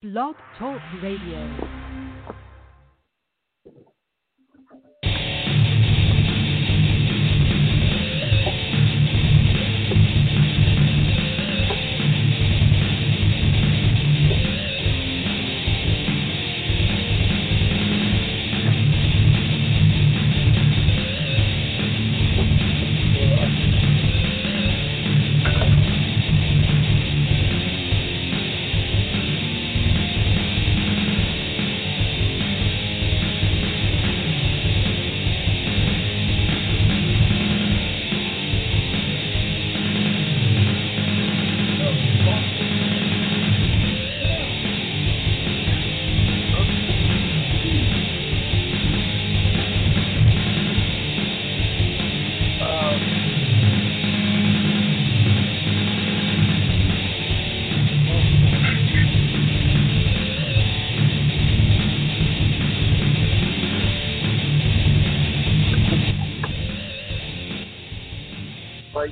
Blog Talk Radio.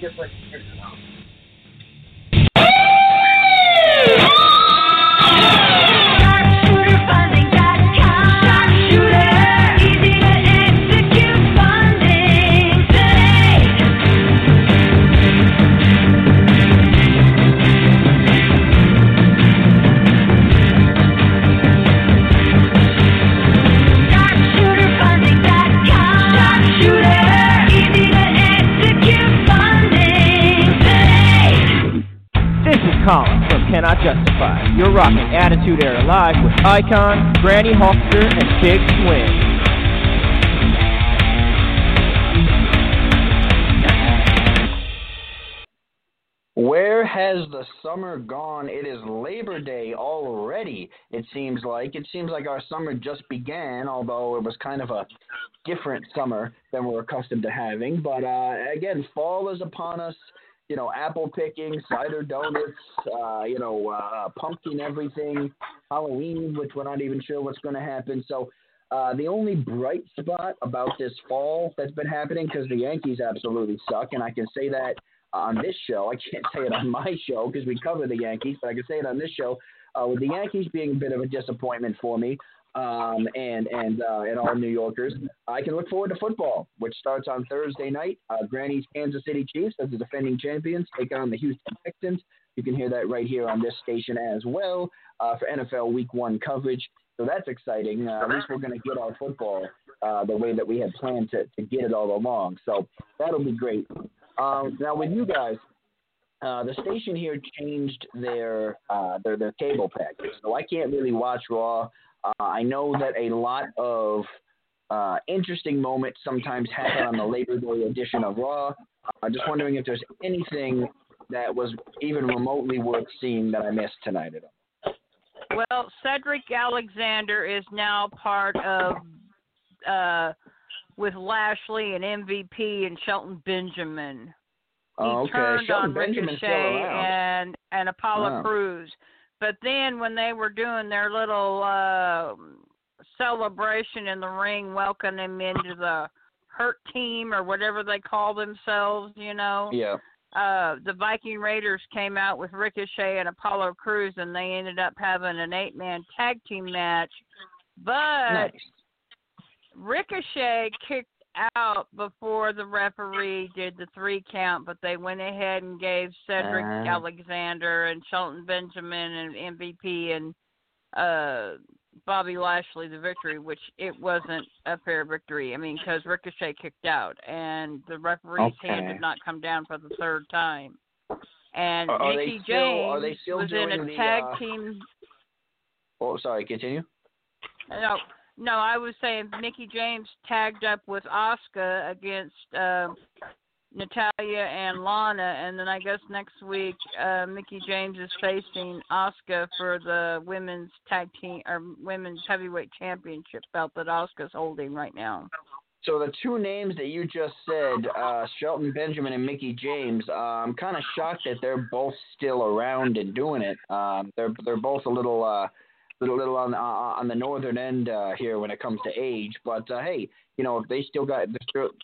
Attitude Icon, Granny Hawkster, and Big Swing. Where has the summer gone? It is Labor Day already, it seems like. It seems like our summer just began, although it was kind of a different summer than we're accustomed to having. But uh, again, fall is upon us you know, apple picking, cider donuts, uh, you know, uh, pumpkin everything, Halloween, which we're not even sure what's going to happen. So uh, the only bright spot about this fall that's been happening, because the Yankees absolutely suck, and I can say that on this show. I can't say it on my show because we cover the Yankees, but I can say it on this show. Uh, with the Yankees being a bit of a disappointment for me, um, and and uh, and all New Yorkers. I can look forward to football, which starts on Thursday night. Uh, Granny's Kansas City Chiefs, as the defending champions, take on the Houston Texans. You can hear that right here on this station as well uh, for NFL Week One coverage. So that's exciting. Uh, at least we're going to get our football uh, the way that we had planned to, to get it all along. So that'll be great. Um, now with you guys, uh, the station here changed their uh, their their cable package, so I can't really watch Raw. Uh, I know that a lot of uh, interesting moments sometimes happen on the Labor Day edition of Raw. I'm just wondering if there's anything that was even remotely worth seeing that I missed tonight at all. Well, Cedric Alexander is now part of uh, with Lashley and MVP and Shelton Benjamin. He oh, okay. turned Shelton on Benjamin's Ricochet and and Apollo Wow. Crews. But then when they were doing their little uh celebration in the ring, welcoming him into the hurt team or whatever they call themselves, you know. Yeah. Uh the Viking Raiders came out with Ricochet and Apollo Crews and they ended up having an eight man tag team match. But Nice. Ricochet kicked out before the referee did the three count, but they went ahead and gave Cedric Ah. Alexander and Shelton Benjamin and MVP and uh Bobby Lashley the victory, which it wasn't a fair victory. I mean, because Ricochet kicked out and the referee's hand did not come down for the third time. And Are- are Nikki still- James are they still was in a the, tag uh, team Oh, sorry. Continue. no, no, I was saying Mickie James tagged up with Asuka against uh, Natalya and Lana, and then I guess next week uh, Mickie James is facing Asuka for the women's tag team or women's heavyweight championship belt that Asuka's holding right now. So the two names that you just said, uh, Shelton Benjamin and Mickie James, uh, I'm kind of shocked that they're both still around and doing it. Um, they're they're both a little uh, little little on uh, on the northern end uh, here when it comes to age. But uh, hey, you know if they still got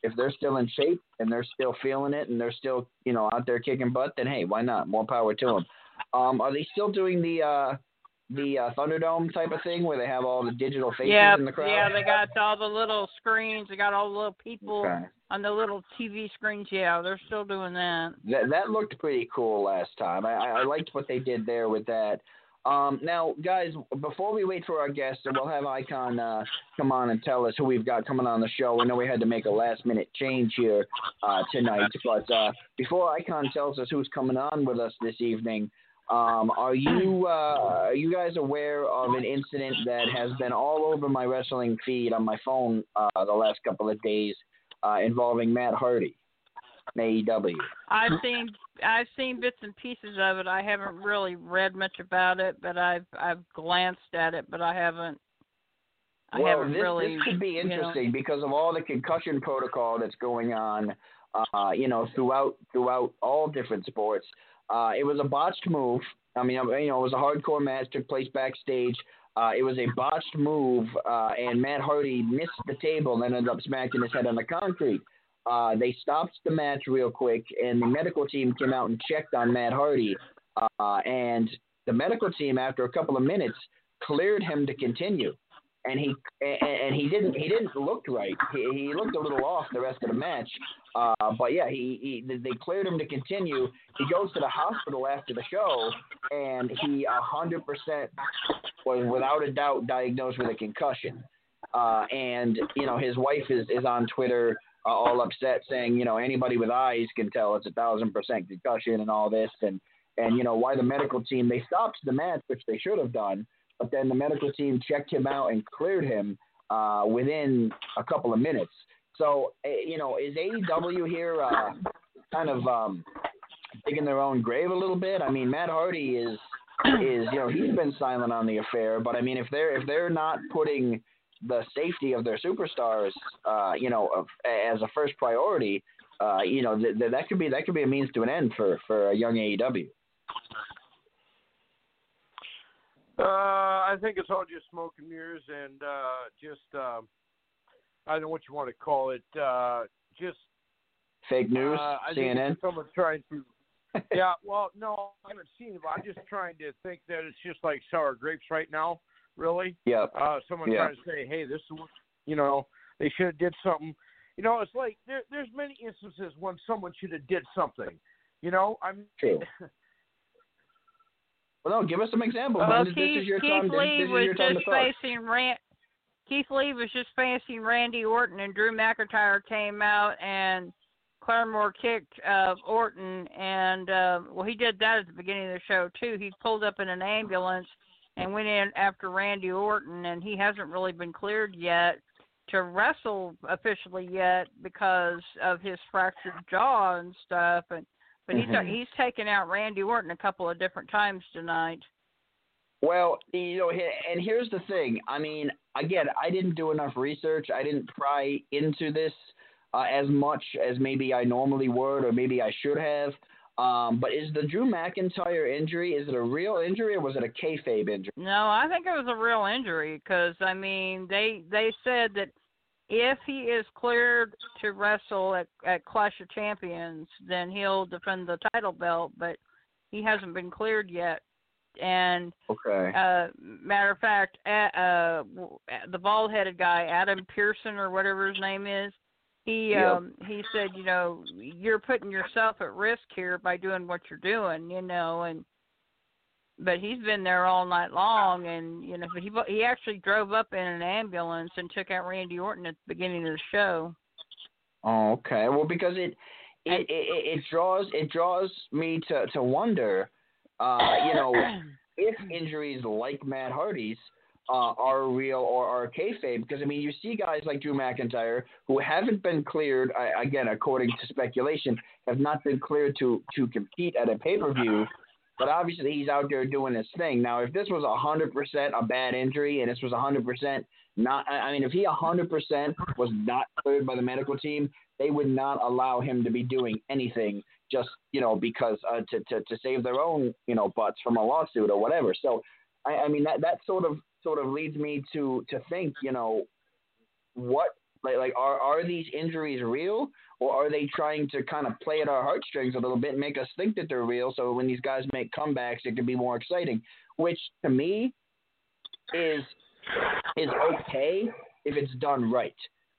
if they're still in shape and they're still feeling it and they're still you know out there kicking butt, then hey, why not? More power to them. Um, are they still doing the uh, the uh, Thunderdome type of thing where they have all the digital faces in the crowd? yeah, they got all the little screens. They got all the little people Okay. on the little TV screens. Yeah, they're still doing that. That that looked pretty cool last time. I I liked what they did there with that. Um, now, guys, before we wait for our guests, and we'll have Icon uh, come on and tell us who we've got coming on the show. I know we had to make a last minute change here uh, tonight, but uh, before Icon tells us who's coming on with us this evening, um, are you uh, are you guys aware of an incident that has been all over my wrestling feed on my phone uh, the last couple of days uh, involving Matt Hardy, from AEW? I've seen I've seen bits and pieces of it. I haven't really read much about it, but I've I've glanced at it, but I haven't. I well, haven't this, really. this could be you know- interesting because of all the concussion protocol that's going on, uh, you know, throughout throughout all different sports. Uh, it was a botched move. I mean, you know, it was a hardcore match took place backstage. Uh, it was a botched move, uh, and Matt Hardy missed the table and then ended up smacking his head on the concrete. Uh, they stopped the match real quick, and the medical team came out and checked on Matt Hardy. Uh, and the medical team, after a couple of minutes, cleared him to continue and he and, he didn't he didn't look right. He, he looked a little off the rest of the match. Uh, but yeah, he, he they cleared him to continue. He goes to the hospital after the show, and he hundred percent was without a doubt diagnosed with a concussion. Uh, and you know his wife is is on Twitter. All upset, saying, you know, anybody with eyes can tell it's a thousand percent concussion and all this, and and you know why the medical team they stopped the match, which they should have done, but then the medical team checked him out and cleared him uh, within a couple of minutes. So, uh, you know, is AEW here uh, kind of um, digging their own grave a little bit? I mean, Matt Hardy is is you know he's been silent on the affair, but I mean, if they're if they're not putting the safety of their superstars, uh, you know, of, as a first priority, uh, you know, th- th- that could be that could be a means to an end for for a young AEW. Uh, I think it's all just smoke and mirrors and uh, just um, I don't know what you want to call it. Uh, just Fake news, uh, I CNN. someone trying to. yeah, well, no, I haven't seen it. But I'm just trying to think that it's just like sour grapes right now. Really, Yep. uh, someone Yeah. trying to say, "Hey, this is what you know." They should have did something. You know, it's like there, there's many instances when someone should have did something. You know, I'm True. Well, no, give us some examples. Well, Keith, this is your Keith time. Lee this is was your just facing Ran- Keith Lee was just facing Randy Orton, and Drew McIntyre came out and Claymore kicked uh, Orton, and uh, well, he did that at the beginning of the show too. He pulled up in an ambulance and went in after Randy Orton, and he hasn't really been cleared yet to wrestle officially yet because of his fractured jaw and stuff. And but he's Mhm. he's taken out Randy Orton a couple of different times tonight. Well, you know, and here's the thing. I mean, again, I didn't do enough research. I didn't pry into this uh, as much as maybe I normally would, or maybe I should have. Um, but is the Drew McIntyre injury is it a real injury or was it a kayfabe injury? No, I think it was a real injury because I mean they they said that if he is cleared to wrestle at at Clash of Champions, then he'll defend the title belt, but he hasn't been cleared yet. And Okay. uh matter of fact, a- uh the bald-headed guy, Adam Pearson or whatever his name is, he um he said, you know, you're putting yourself at risk here by doing what you're doing, you know, and but he's been there all night long and you know, but he he actually drove up in an ambulance and took out Randy Orton at the beginning of the show. Oh, okay. Well, because it it, it it draws it draws me to to wonder, uh, you know, if injuries like Matt Hardy's uh, are real or are kayfabe. Because I mean, you see guys like Drew McIntyre who haven't been cleared. Uh, again, according to speculation, have not been cleared to to compete at a pay per view. But obviously, he's out there doing his thing. Now, if this was hundred percent a bad injury and this was hundred percent not, I I mean, if he hundred percent was not cleared by the medical team, they would not allow him to be doing anything just you know because uh, to, to to save their own you know butts from a lawsuit or whatever. So I, I mean that that sort of sort of leads me to to think you know what like like are are these injuries real or are they trying to kind of play at our heartstrings a little bit and make us think that they're real so when these guys make comebacks it can be more exciting which to me is is okay if it's done right.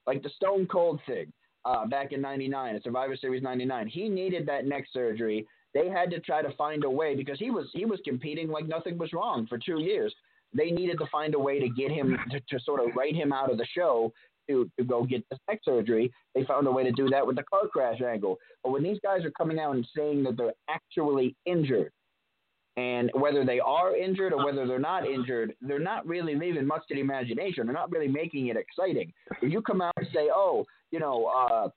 Like the Stone Cold thing uh, back in '99, Survivor Series '99. He needed that neck surgery. They had to try to find a way because he was he was competing like nothing was wrong for two years. They needed to find a way to get him to, to sort of write him out of the show to, to go get the neck surgery. They found a way to do that with the car crash angle. But when these guys are coming out and saying that they're actually injured, and whether they are injured or whether they're not injured, they're not really leaving much to the imagination. They're not really making it exciting. If you come out and say, "Oh, you know, uh,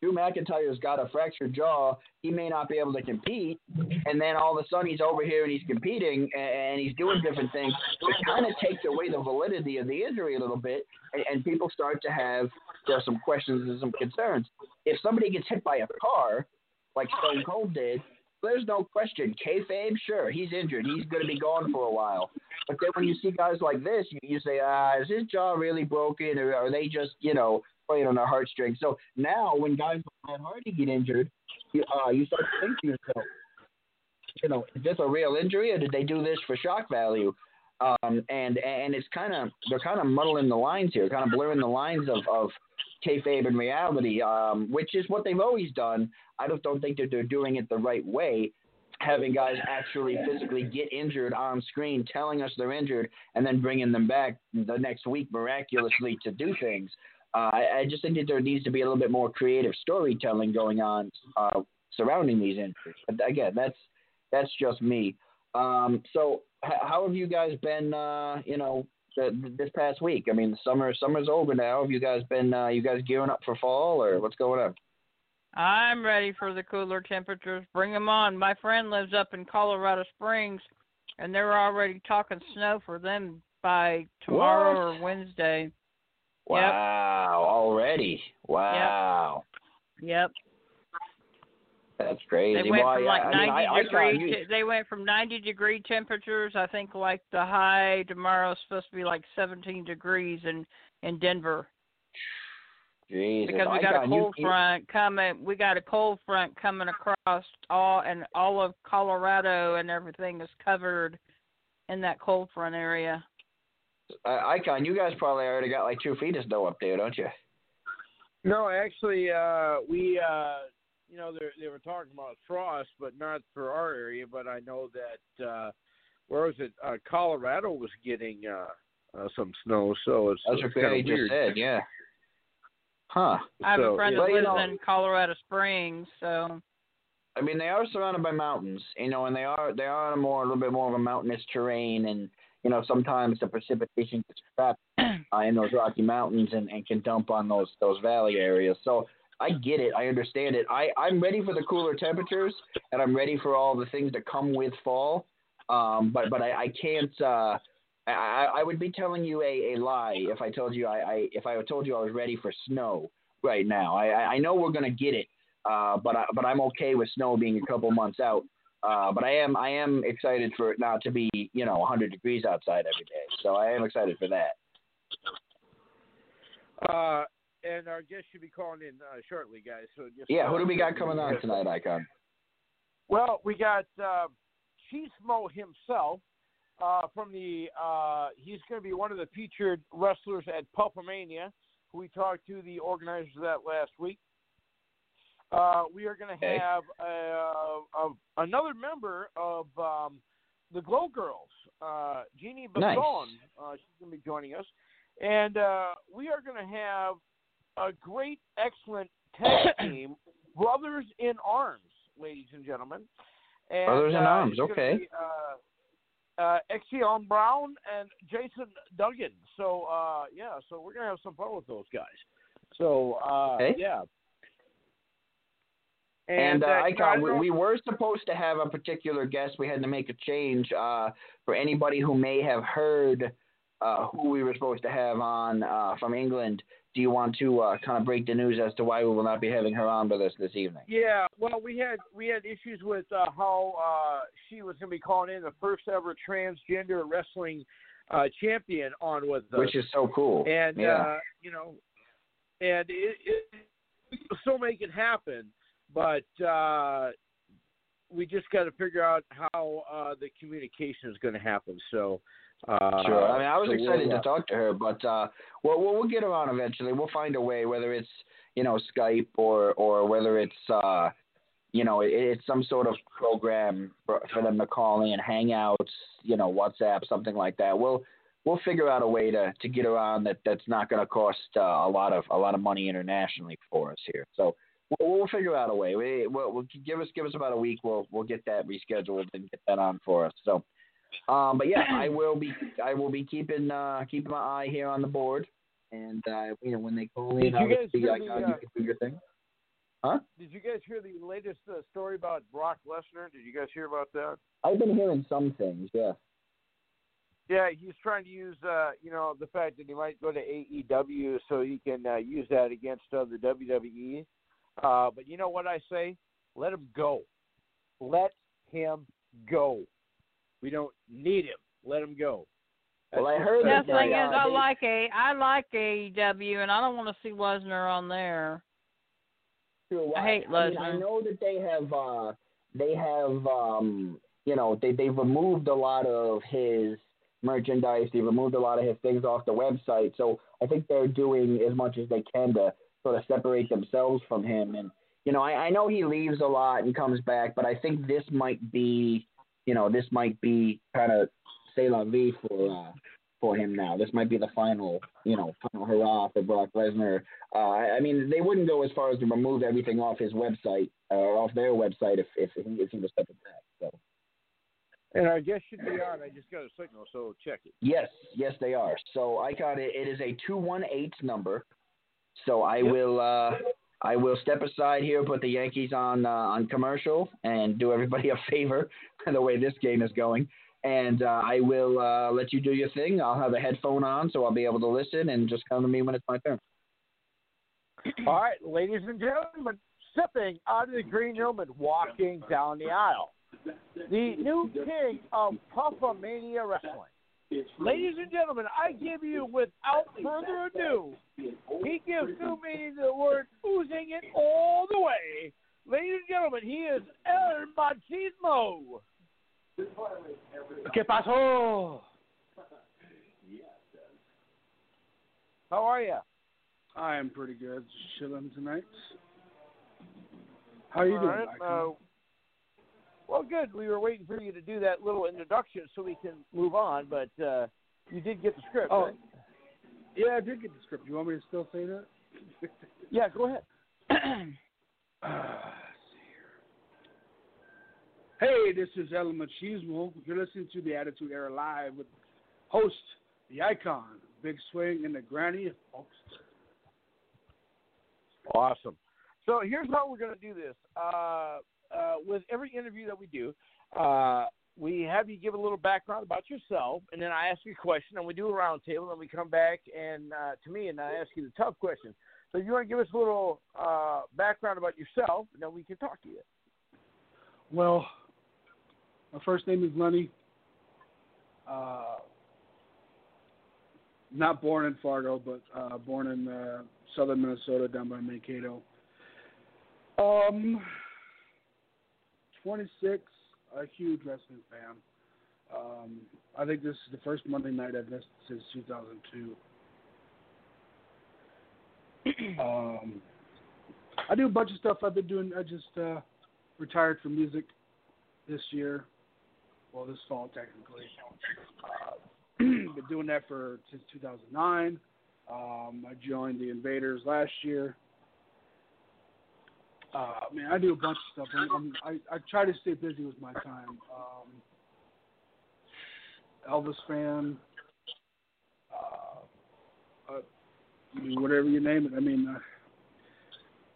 Drew McIntyre's got a fractured jaw. He may not be able to compete. And then all of a sudden he's over here and he's competing and he's doing different things. It kind of takes away the validity of the injury a little bit. And, and people start to have there some questions and some concerns. If somebody gets hit by a car, like Stone Cold did, there's no question. Kayfabe, sure, he's injured. He's going to be gone for a while. But then when you see guys like this, you, you say, ah, is his jaw really broken, or are they just, you know, playing on their heartstrings? So now, when guys like Matt Hardy get injured, you, uh, you start to think to yourself, you know, is this a real injury, or did they do this for shock value? Um, and and it's kind of they're kind of muddling the lines here, kind of blurring the lines of of kayfabe and reality, um, which is what they've always done. I just don't think that they're doing it the right way. Having guys actually physically get injured on screen, telling us they're injured, and then bringing them back the next week miraculously to do things. Uh, I, I, just think that there needs to be a little bit more creative storytelling going on uh, surrounding these injuries. But again, that's that's just me. Um, so, how have you guys been? Uh, you know, the, this past week? I mean, summer summer's over now. Have you guys been uh, you guys gearing up for fall or what's going on? I'm ready for the cooler temperatures. Bring them on. My friend lives up in Colorado Springs, and they're already talking snow for them by tomorrow what? or Wednesday. Wow! Yep. Already? Wow! Yep. yep. That's crazy. They went well, from like I 90 I, degree. I they went from 90 degree temperatures. I think like the high tomorrow is supposed to be like 17 degrees in in Denver. Jesus, because we got a cold you, front coming. We got a cold front coming across all and all of Colorado and everything is covered in that cold front area. Uh, Icon, you guys probably already got like two feet of snow up there, don't you? No, actually, uh, we, uh, you know, they they were talking about frost, but not for our area. But I know that uh, where was it? Uh, Colorado was getting uh, uh, some snow, so it's that's it's what Barry just said. Yeah. Huh. I have so, a friend yeah. that Well, you lives know- in Colorado Springs, so I mean, they are surrounded by mountains, you know, and they are they are on a more a little bit more of a mountainous terrain, and you know sometimes the precipitation gets trapped uh, in those Rocky Mountains and, and can dump on those those valley areas. So I get it, I understand it. I I'm ready for the cooler temperatures, and I'm ready for all the things that come with fall. Um, but but I, I can't. Uh, I, I would be telling you a, a lie if I told you I, I if I told you I was ready for snow right now. I I know we're gonna get it, uh, but I, but I'm okay with snow being a couple months out. Uh, but I am I am excited for it not to be you know 100 degrees outside every day. So I am excited for that. Uh, and our guest should be calling in uh, shortly, guys. So just Yeah, who do we got coming on tonight, Icon? Well, we got uh, Cheesemo himself uh, from the. Uh, he's going to be one of the featured wrestlers at Pulpomania. Who we talked to the organizers of that last week. Uh, we are going to Okay. have uh, another member of um, the Glow Girls, uh, Jeannie Nice. Uh, she's going to be joining us, and uh, we are going to have a great, excellent tag team, Brothers in Arms, ladies and gentlemen. And, Brothers in uh, Arms, okay. Be, uh, uh, Exion Brown and Jason Duggan. So uh, yeah, so we're gonna have some fun with those guys. So uh, Okay. yeah. And, uh, uh, Icon, we, we were supposed to have a particular guest. We had to make a change uh, for anybody who may have heard uh, who we were supposed to have on uh, from England. Do you want to uh, kind of break the news as to why we will not be having her on with us this evening? Yeah, well, we had we had issues with uh, how uh, she was going to be calling in the first ever transgender wrestling uh, champion on with us, Which is so cool. and yeah. uh, you know, and it, it we still make it happen, but uh, we just got to figure out how uh, the communication is going to happen. So Uh, Sure. I mean, I was so excited to talk to her, but uh, we'll, we'll we'll get her on eventually. We'll find a way, whether it's you know Skype or or whether it's uh, you know it, it's some sort of program for, for them to call in, Hangouts, you know, WhatsApp, something like that. We'll we'll figure out a way to to get her on that that's not going to cost uh, a lot of a lot of money internationally for us here. So. We'll, we'll figure out a way. We, we'll, we'll give us give us about a week. We'll we'll get that rescheduled and get that on for us. So, um, but yeah, I will be I will be keeping uh, keeping my eye here on the board, and uh, you know when they call in, Did you guys obviously hear I the, can uh, you can do your thing. Huh? Did you guys hear the latest uh, story about Brock Lesnar? Did you guys hear about that? I've been hearing some things. Yeah. Yeah, he's trying to use, uh, you know, the fact that he might go to AEW so he can uh, use that against uh, the WWE. Uh, but you know what I say? Let him go. Let him go. We don't need him. Let him go. Well, I heard The that just- thing is, I like a I like AEW, and I don't want to see Lesnar on there. Sure, well, I hate I, mean, I know that they have uh they have um you know they they've removed a lot of his merchandise. They removed a lot of his things off the website. So I think they're doing as much as they can to sort of separate themselves from him. And you know, I, I know he leaves a lot and comes back, but I think this might be you know this might be kind of say la vie for uh, for him now. This might be the final you know final hurrah for Brock Lesnar. Uh, I I mean, they wouldn't go as far as to remove everything off his website uh, or off their website if if he, if he was stepping back. So And our guest should be on. I just got a signal, so check it. yes, yes, they are. So I got it. It is a two one eight number. So I Yep. will uh, I will step aside here, put the Yankees on uh, on commercial, and do everybody a favor the way this game is going. And uh, I will uh, let you do your thing. I'll have a headphone on, so I'll be able to listen and just come to me when it's my turn. All right, ladies and gentlemen, stepping out of the green room and walking down the aisle, the new king of Puffa Mania Wrestling. Ladies and gentlemen, I give you, without further ado, he gives to me the word oozing it all the way. Ladies and gentlemen, he is El Machismo. ¿Qué pasó? How are you? I am pretty good. Just chilling tonight. How are you All doing? right, uh, well, good. We were waiting for you to do that little introduction so we can move on, but uh, you did get the script, Oh. right? yeah, I did get the script. You want me to still say that? Yeah, go ahead. Uh, see here. Hey, this is El Machismo. You're listening to the Attitude Era Live with host, the icon, Big Swing, and the Granny, folks. Awesome. So here's how we're going to do this. Uh, uh, with every interview that we do, uh, we have you give a little background about yourself, and then I ask you a question, and we do a roundtable, and we come back and uh, to me, and I ask you the tough question. So you want to give us a little uh, background about yourself, and then we can talk to you. Well, my first name is Lenny. Uh, not born in Fargo, but uh, born in uh, southern Minnesota, down by Mankato. Um, 26, a huge wrestling fan. Um, I think this is the first Monday night I've missed since 2002. um, I do a bunch of stuff I've been doing. I just uh, retired from music this year. Well, this fall technically. Uh, been doing that for since 2009. Um, I joined the Invaders last year. Uh, man, I do a bunch of stuff. I'm, I'm, I I try to stay busy with my time. Um, Elvis fan. Uh, uh, I mean, whatever you name it. I mean, uh,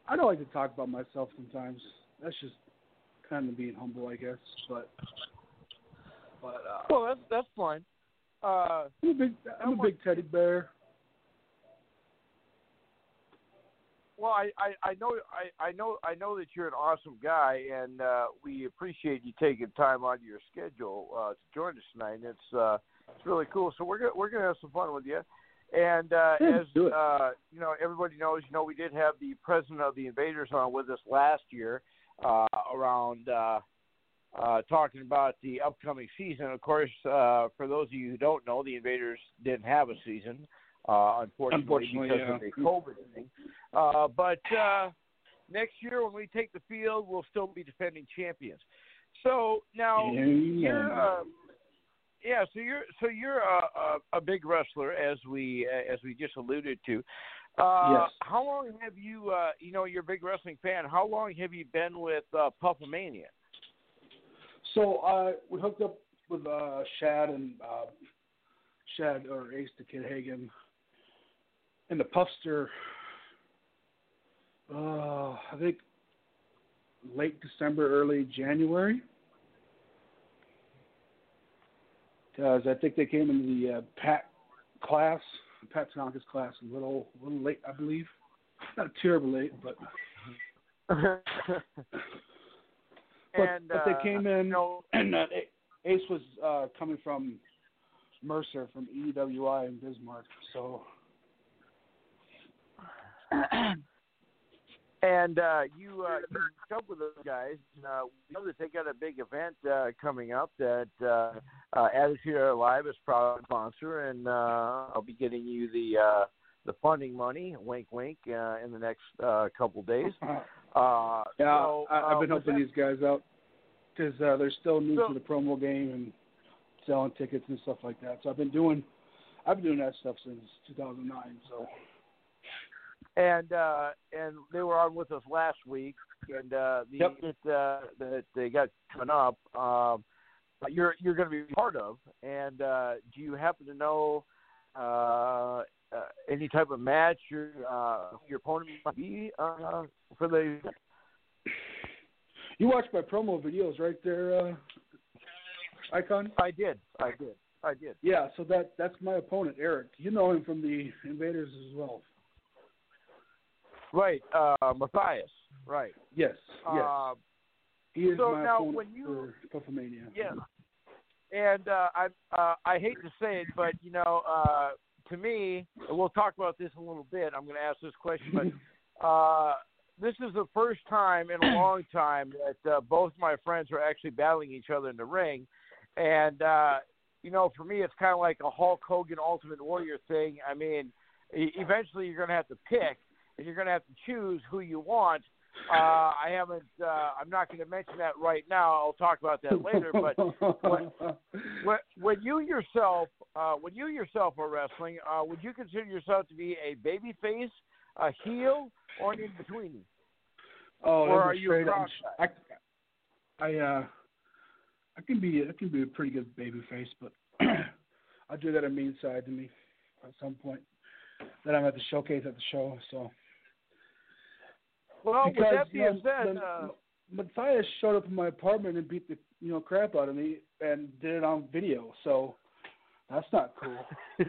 I don't like to talk about myself sometimes. That's just kind of being humble, I guess. But but uh, Well, that's that's fine. Uh, I'm a big I'm a big teddy bear. Well, I, I, I know I, I know I know that you're an awesome guy, and uh, we appreciate you taking time out of your schedule uh, to join us tonight. And it's uh, it's really cool. So we're gonna we're gonna have some fun with you. And uh, as uh, you know, everybody knows, you know, we did have the president of the Invaders on with us last year uh, around uh, uh, talking about the upcoming season. Of course, uh, for those of you who don't know, the Invaders didn't have a season, uh, unfortunately, Unfortunately, because yeah. of the COVID thing. Uh, but uh, next year, when we take the field, we'll still be defending champions. So now you're, uh, yeah. So you're so you're a, a, a big wrestler, as we as we just alluded to. Uh, Yes. How long have you, uh, you know, you're a big wrestling fan. How long have you been with uh, Puffamania? So uh, we hooked up with uh, Shad and uh, Shad or Ace the Kid Hagen and the Puffster. Uh, I think late December, early January. Because I think they came in the uh, Pat class, Pat Tanaka's class, a little, a little late, I believe. Not terribly late, but but, and but they uh, came in, know, and uh, Ace was uh, coming from Mercer, from EWI in Bismarck. So and uh, you uh, you up with those guys. Uh, we know that they got a big event uh, coming up that uh, uh, Attitude Live is proud sponsor, and uh, I'll be getting you the uh, the funding money, wink, wink, uh, in the next uh, couple days. Uh, yeah, so, I, I've uh, been helping that- these guys out because uh, they're still new So- to the promo game and selling tickets and stuff like that. So I've been doing, I've been doing that stuff since 2009. So and uh and they were on with us last week and uh the Yep. uh that they got coming up um you're you're going to be part of and uh do you happen to know uh, uh any type of match your uh your opponent might be uh for the you watched my promo videos right there, uh, Icon. I did I did I did Yeah, so that that's my opponent, Eric. You know him from the Invaders as well. Right uh Matthias right Yes, yes. uh he is so my now when you- for Puffamania. Yeah. And uh, I uh, I hate to say it, but you know, uh, to me, and we'll talk about this in a little bit. I'm going to ask this question, but uh, this is the first time in a long time that uh, both my friends are actually battling each other in the ring, and uh, you know, for me, it's kind of like a Hulk Hogan Ultimate Warrior thing. I mean, eventually you're going to have to pick, you're going to have to choose who you want. Uh, I haven't. Uh, I'm not going to mention that right now. I'll talk about that later. But when, when you yourself, uh, when you yourself are wrestling, uh, would you consider yourself to be a baby face, a heel, or an in between? oh, or are you I, I uh, I can be I can be a pretty good baby face, but I'll do that a mean side to me at some point. That I'm at the showcase at the show. So Well, because with that you being know, said, uh, Matthias showed up in my apartment and beat the you know crap out of me and did it on video. So that's not cool.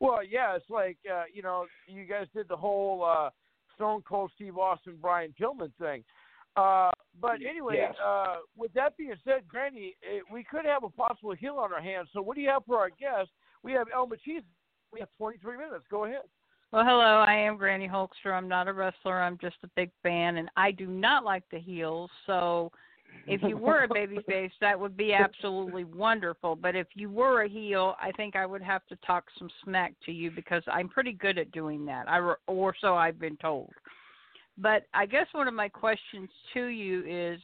well, yeah, it's like uh, you know, you guys did the whole uh, Stone Cold Steve Austin Brian Pillman thing. Uh, but anyway, Yes. uh, with that being said, Granny, eh, we could have a possible heel on our hands. So, what do you have for our guest? We have El Machis. We have 23 minutes. Go ahead. Well, hello. I am Granny Holkster. I'm not a wrestler. I'm just a big fan, and I do not like the heels. So, if you were a babyface, that would be absolutely wonderful. But if you were a heel, I think I would have to talk some smack to you because I'm pretty good at doing that. I re- or so I've been told. But I guess one of my questions to you is,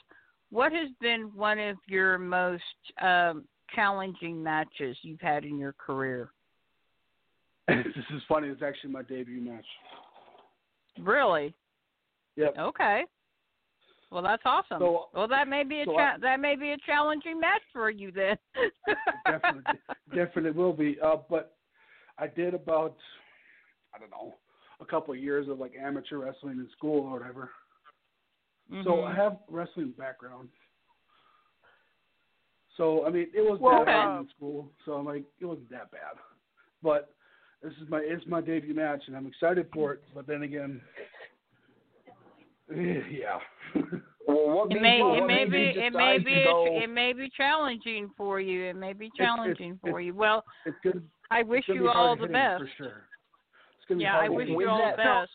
what has been one of your most um, challenging matches you've had in your career? this is funny. It's actually my debut match. Really? Yep. Okay. Well, that's awesome. So- well, that may be a so cha- I- that may be a challenging match for you then. definitely, definitely will be. Uh, but I did about, I don't know, a couple of years of like amateur wrestling in school or whatever. So Mhm. I have wrestling background. So I mean, it was Well, bad uh, in school. So I'm like, it wasn't that bad. But this is my it's my debut match, and I'm excited for it. But then again, yeah. Well, what It may you, it may be it may be a, it may be challenging for you. It may be it's- challenging for it's- you. Well, it's good. I wish you all the best. for sure. It's gonna Yeah, hard I wish you all the With that- best.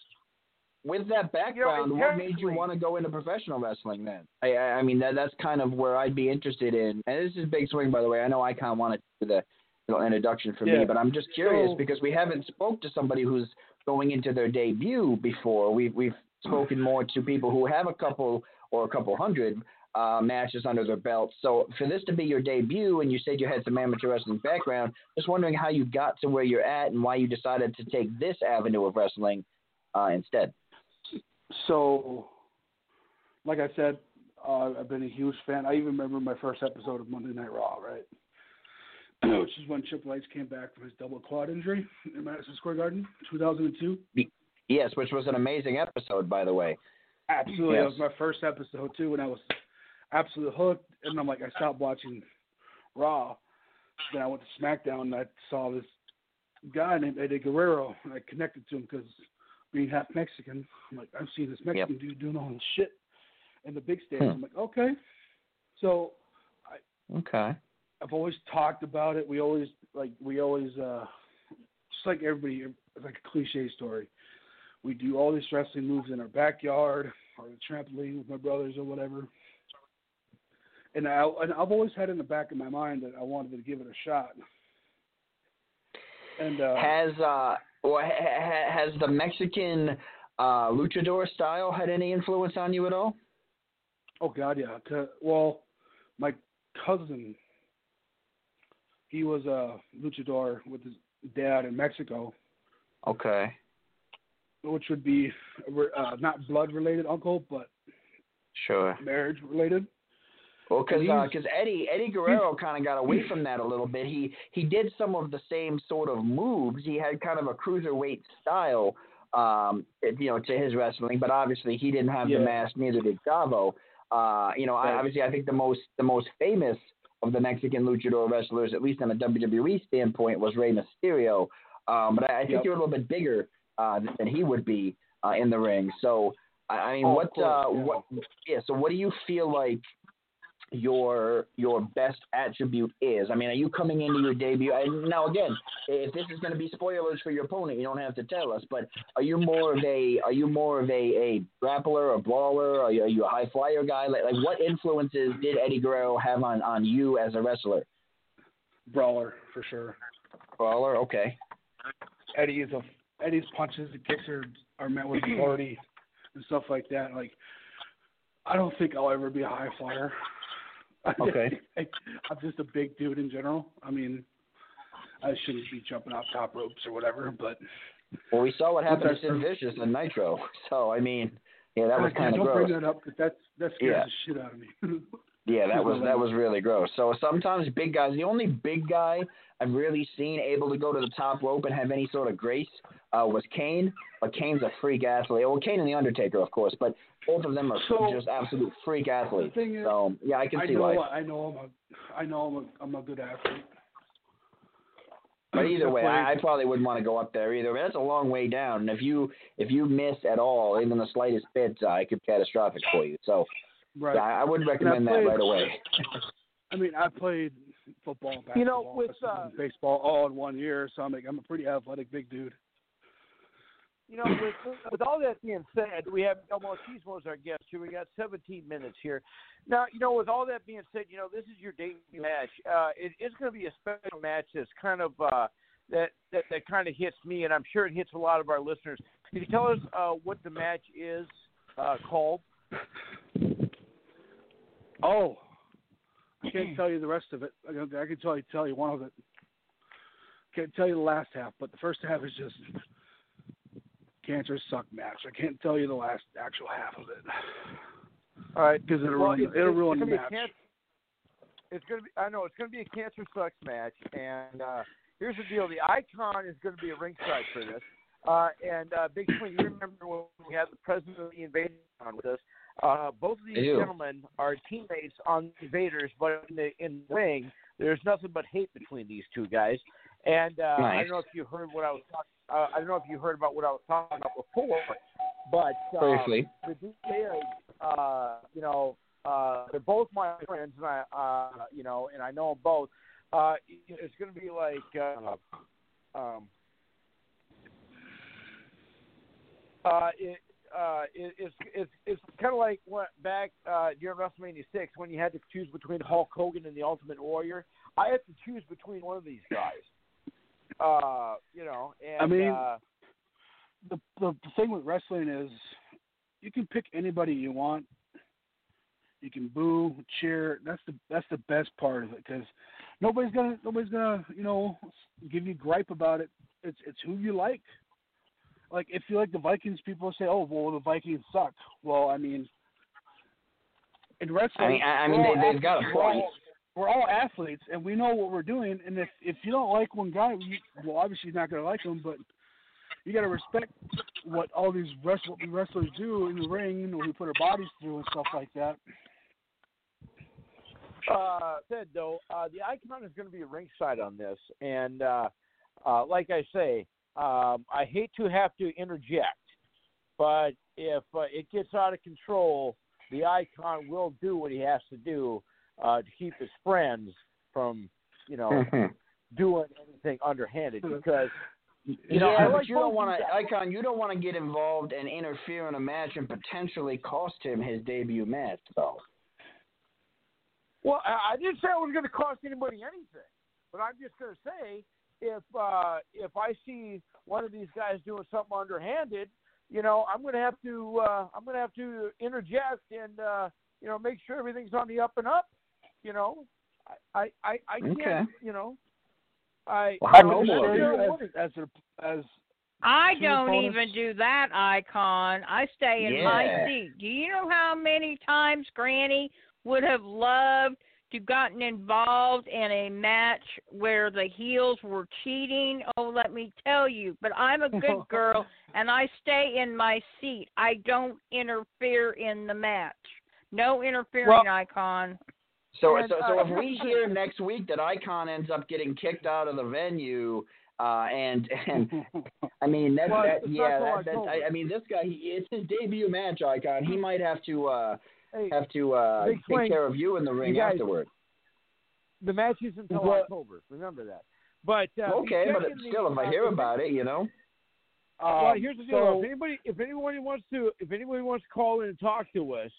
with that background, what made you want to go into professional wrestling then? I, I I mean, that that's kind of where I'd be interested in. And this is Big Swing, by the way. I know I kind of wanted to do the know, introduction for Yeah. me, but I'm just curious So- because we haven't spoke to somebody who's going into their debut before. We've we've spoken more to people who have a couple or a couple hundred uh, matches under their belt. So for this to be your debut, and you said you had some amateur wrestling background, just wondering how you got to where you're at and why you decided to take this avenue of wrestling uh, instead. So, like I said, uh, I've been a huge fan. I even remember my first episode of Monday Night Raw, right? Which is when Triple H came back from his double quad injury in Madison Square Garden, 2002. Yes, which was an amazing episode, by the way. Absolutely, Yes. was my first episode too, and I was absolutely hooked. And I'm like, I stopped watching Raw. Then I went to SmackDown and I saw this guy named Eddie Guerrero, and I connected to him because being half Mexican, I'm like, I've seen this Mexican dude doing all this shit in the big stage. Hmm. I'm like, okay. So Okay. I've always talked about it. We always like we always uh just like everybody it's like a cliche story. We do all these wrestling moves in our backyard or the trampoline with my brothers or whatever. And I and I've always had in the back of my mind that I wanted to give it a shot. And uh Has uh, well, ha- ha- has the Mexican uh, luchador style had any influence on you at all? oh god yeah. Well, my cousin he was a luchador with his dad in Mexico. Okay. which would be uh, not blood related uncle, but Sure. marriage related. Well, because He's- Eddie Eddie Guerrero kind of got away from that a little bit. He he did some of the same sort of moves. He had kind of a cruiserweight style, um, you know, to his wrestling. But obviously, he didn't have Yeah. the mask. Neither did Chavo. Uh, you know, I, obviously, I think the most the most famous of the Mexican luchador wrestlers, at least on a WWE standpoint, was Rey Mysterio. Um, but I, I think Yep. you're a little bit bigger uh, than he would be uh, in the ring. So, I, I mean, Oh, what course, uh, yeah. what yeah. So, what do you feel like your your best attribute is? I mean, are you coming into your debut? And now, again, if this is going to be spoilers for your opponent, you don't have to tell us. But are you more of a are you more of a, a grappler, a brawler? Are you, are you a high flyer guy? Like, like what influences did Eddie Guerrero have on on you as a wrestler? Brawler for sure. Brawler, okay. Eddie is a Eddie's punches and kicks are are met with authority and stuff like that. Like I don't think I'll ever be a high flyer. Okay. I, I'm just a big dude in general. I mean, I shouldn't be jumping off top ropes or whatever, but Well, we saw what happened to Sid? Vicious and Nitro. So, I mean, yeah, that was kind of don't gross. bring that up because that's that scares Yeah. the shit out of me. Yeah, that was that was really gross. So sometimes big guys, the only big guy I've really seen able to go to the top rope and have any sort of grace uh, was Kane. But Kane's a freak athlete. Well, Kane and the Undertaker, of course, but both of them are So- just absolute freak athletes. is, so yeah, I can I see know why. I know I'm a I know I'm a I'm a good athlete. But either way, I, I probably wouldn't want to go up there either. That's a long way down, and if you if you miss at all, even the slightest bit, uh, it could be catastrophic for you. So right. yeah, I I would recommend that played- right away. I mean, I played football, basketball, You know, with, uh, baseball all in one year, so I'm like, I'm a pretty athletic big dude. You know, with, with all that being said, we have El Machismo as our guest here. We got 17 minutes here. Now, you know, with all that being said, you know, this is your debut match. Uh, it is going to be a special match that's kind of uh, that that that kind of hits me, and I'm sure it hits a lot of our listeners. Can you tell us uh, what the match is uh, called? Oh, I can't tell you the rest of it. I can, I can tell you tell you one of it. Can't tell you the last half, but the first half is just cancer suck match. I can't tell you the last actual half of it All right, because it'll Well, ruin it's- it'll it's ruin the match. can- It's gonna be. I know it's gonna be a cancer sucks match, and uh, here's the deal: the icon is gonna be a ringside for this. Uh, and uh, Big Swing, you remember when we had the president of the invasion on with us? Uh, both of these do. gentlemen are teammates on the Invaders, but in the in the ring, there's nothing but hate between these two guys. And uh, I don't know if you heard what I was talking. Uh, I don't know if you heard about what I was talking about before, but uh, Briefly. the uh, you know, uh, they're both my friends, and I, uh, you know, and I know them both. Uh, it's going to be like, uh, um, uh, it, uh, it, it's it's it's kind of like what back uh, during WrestleMania six when you had to choose between Hulk Hogan and the Ultimate Warrior. I had to choose between one of these guys. Uh, you know, and I mean, uh, the, the the thing with wrestling is you can pick anybody you want. You can boo, cheer. That's the that's the best part of it because nobody's gonna nobody's gonna you know give you gripe about it. It's it's who you like. Like if you like the Vikings, people say, "Oh, well, the Vikings suck." Well, I mean, in wrestling, I mean, I, I mean, they, they've got a athletes. We're point. all- We're all athletes, and we know what we're doing. And if if you don't like one guy, you, well, obviously you're not gonna like him, but you got to respect what all these wrest- what we wrestlers do in the ring, and what we put our bodies through and stuff like that. uh, said though, uh, the icon is going to be ringside on this, and uh, uh, like I say, um, I hate to have to interject, but if uh, it gets out of control, the icon will do what he has to do uh, to keep his friends from, you know, Mhm. doing anything underhanded. Because You know, Yeah, I but like you don't want to. Icon. You don't want to get involved and interfere in a match and potentially cost him his debut match, though. Well, I I didn't say I was going to cost anybody anything, but I'm just going to say if uh, if I see one of these guys doing something underhanded, you know, I'm going to have to uh, I'm going to have to interject and uh, you know make sure everything's on the up and up. You know, I I I, I can't. Okay. You know, I Well, how I noble would of you. as as as I don't opponents. even do that icon. I stay in my seat. Do you know how many times Granny would have loved to gotten involved in a match where the heels were cheating? Oh, let me tell you. But I'm a good girl and I stay in my seat. I don't interfere in the match. No interfering Well- icon. So, so, so if we hear next week that Icon ends up getting kicked out of the venue, uh, and and I mean that, Well, that it's yeah, that, that I, I mean this guy, he, it's his debut match, Icon. He might have to uh, Hey, have to uh, take Swing, care of you in the ring guys- afterward. the match is until Well- October. Remember that. But uh, Okay, but checking the, still, if I hear about it, you know. well, um, here's the deal. so- if anybody, if anybody wants to, if anybody wants to call in and talk to us,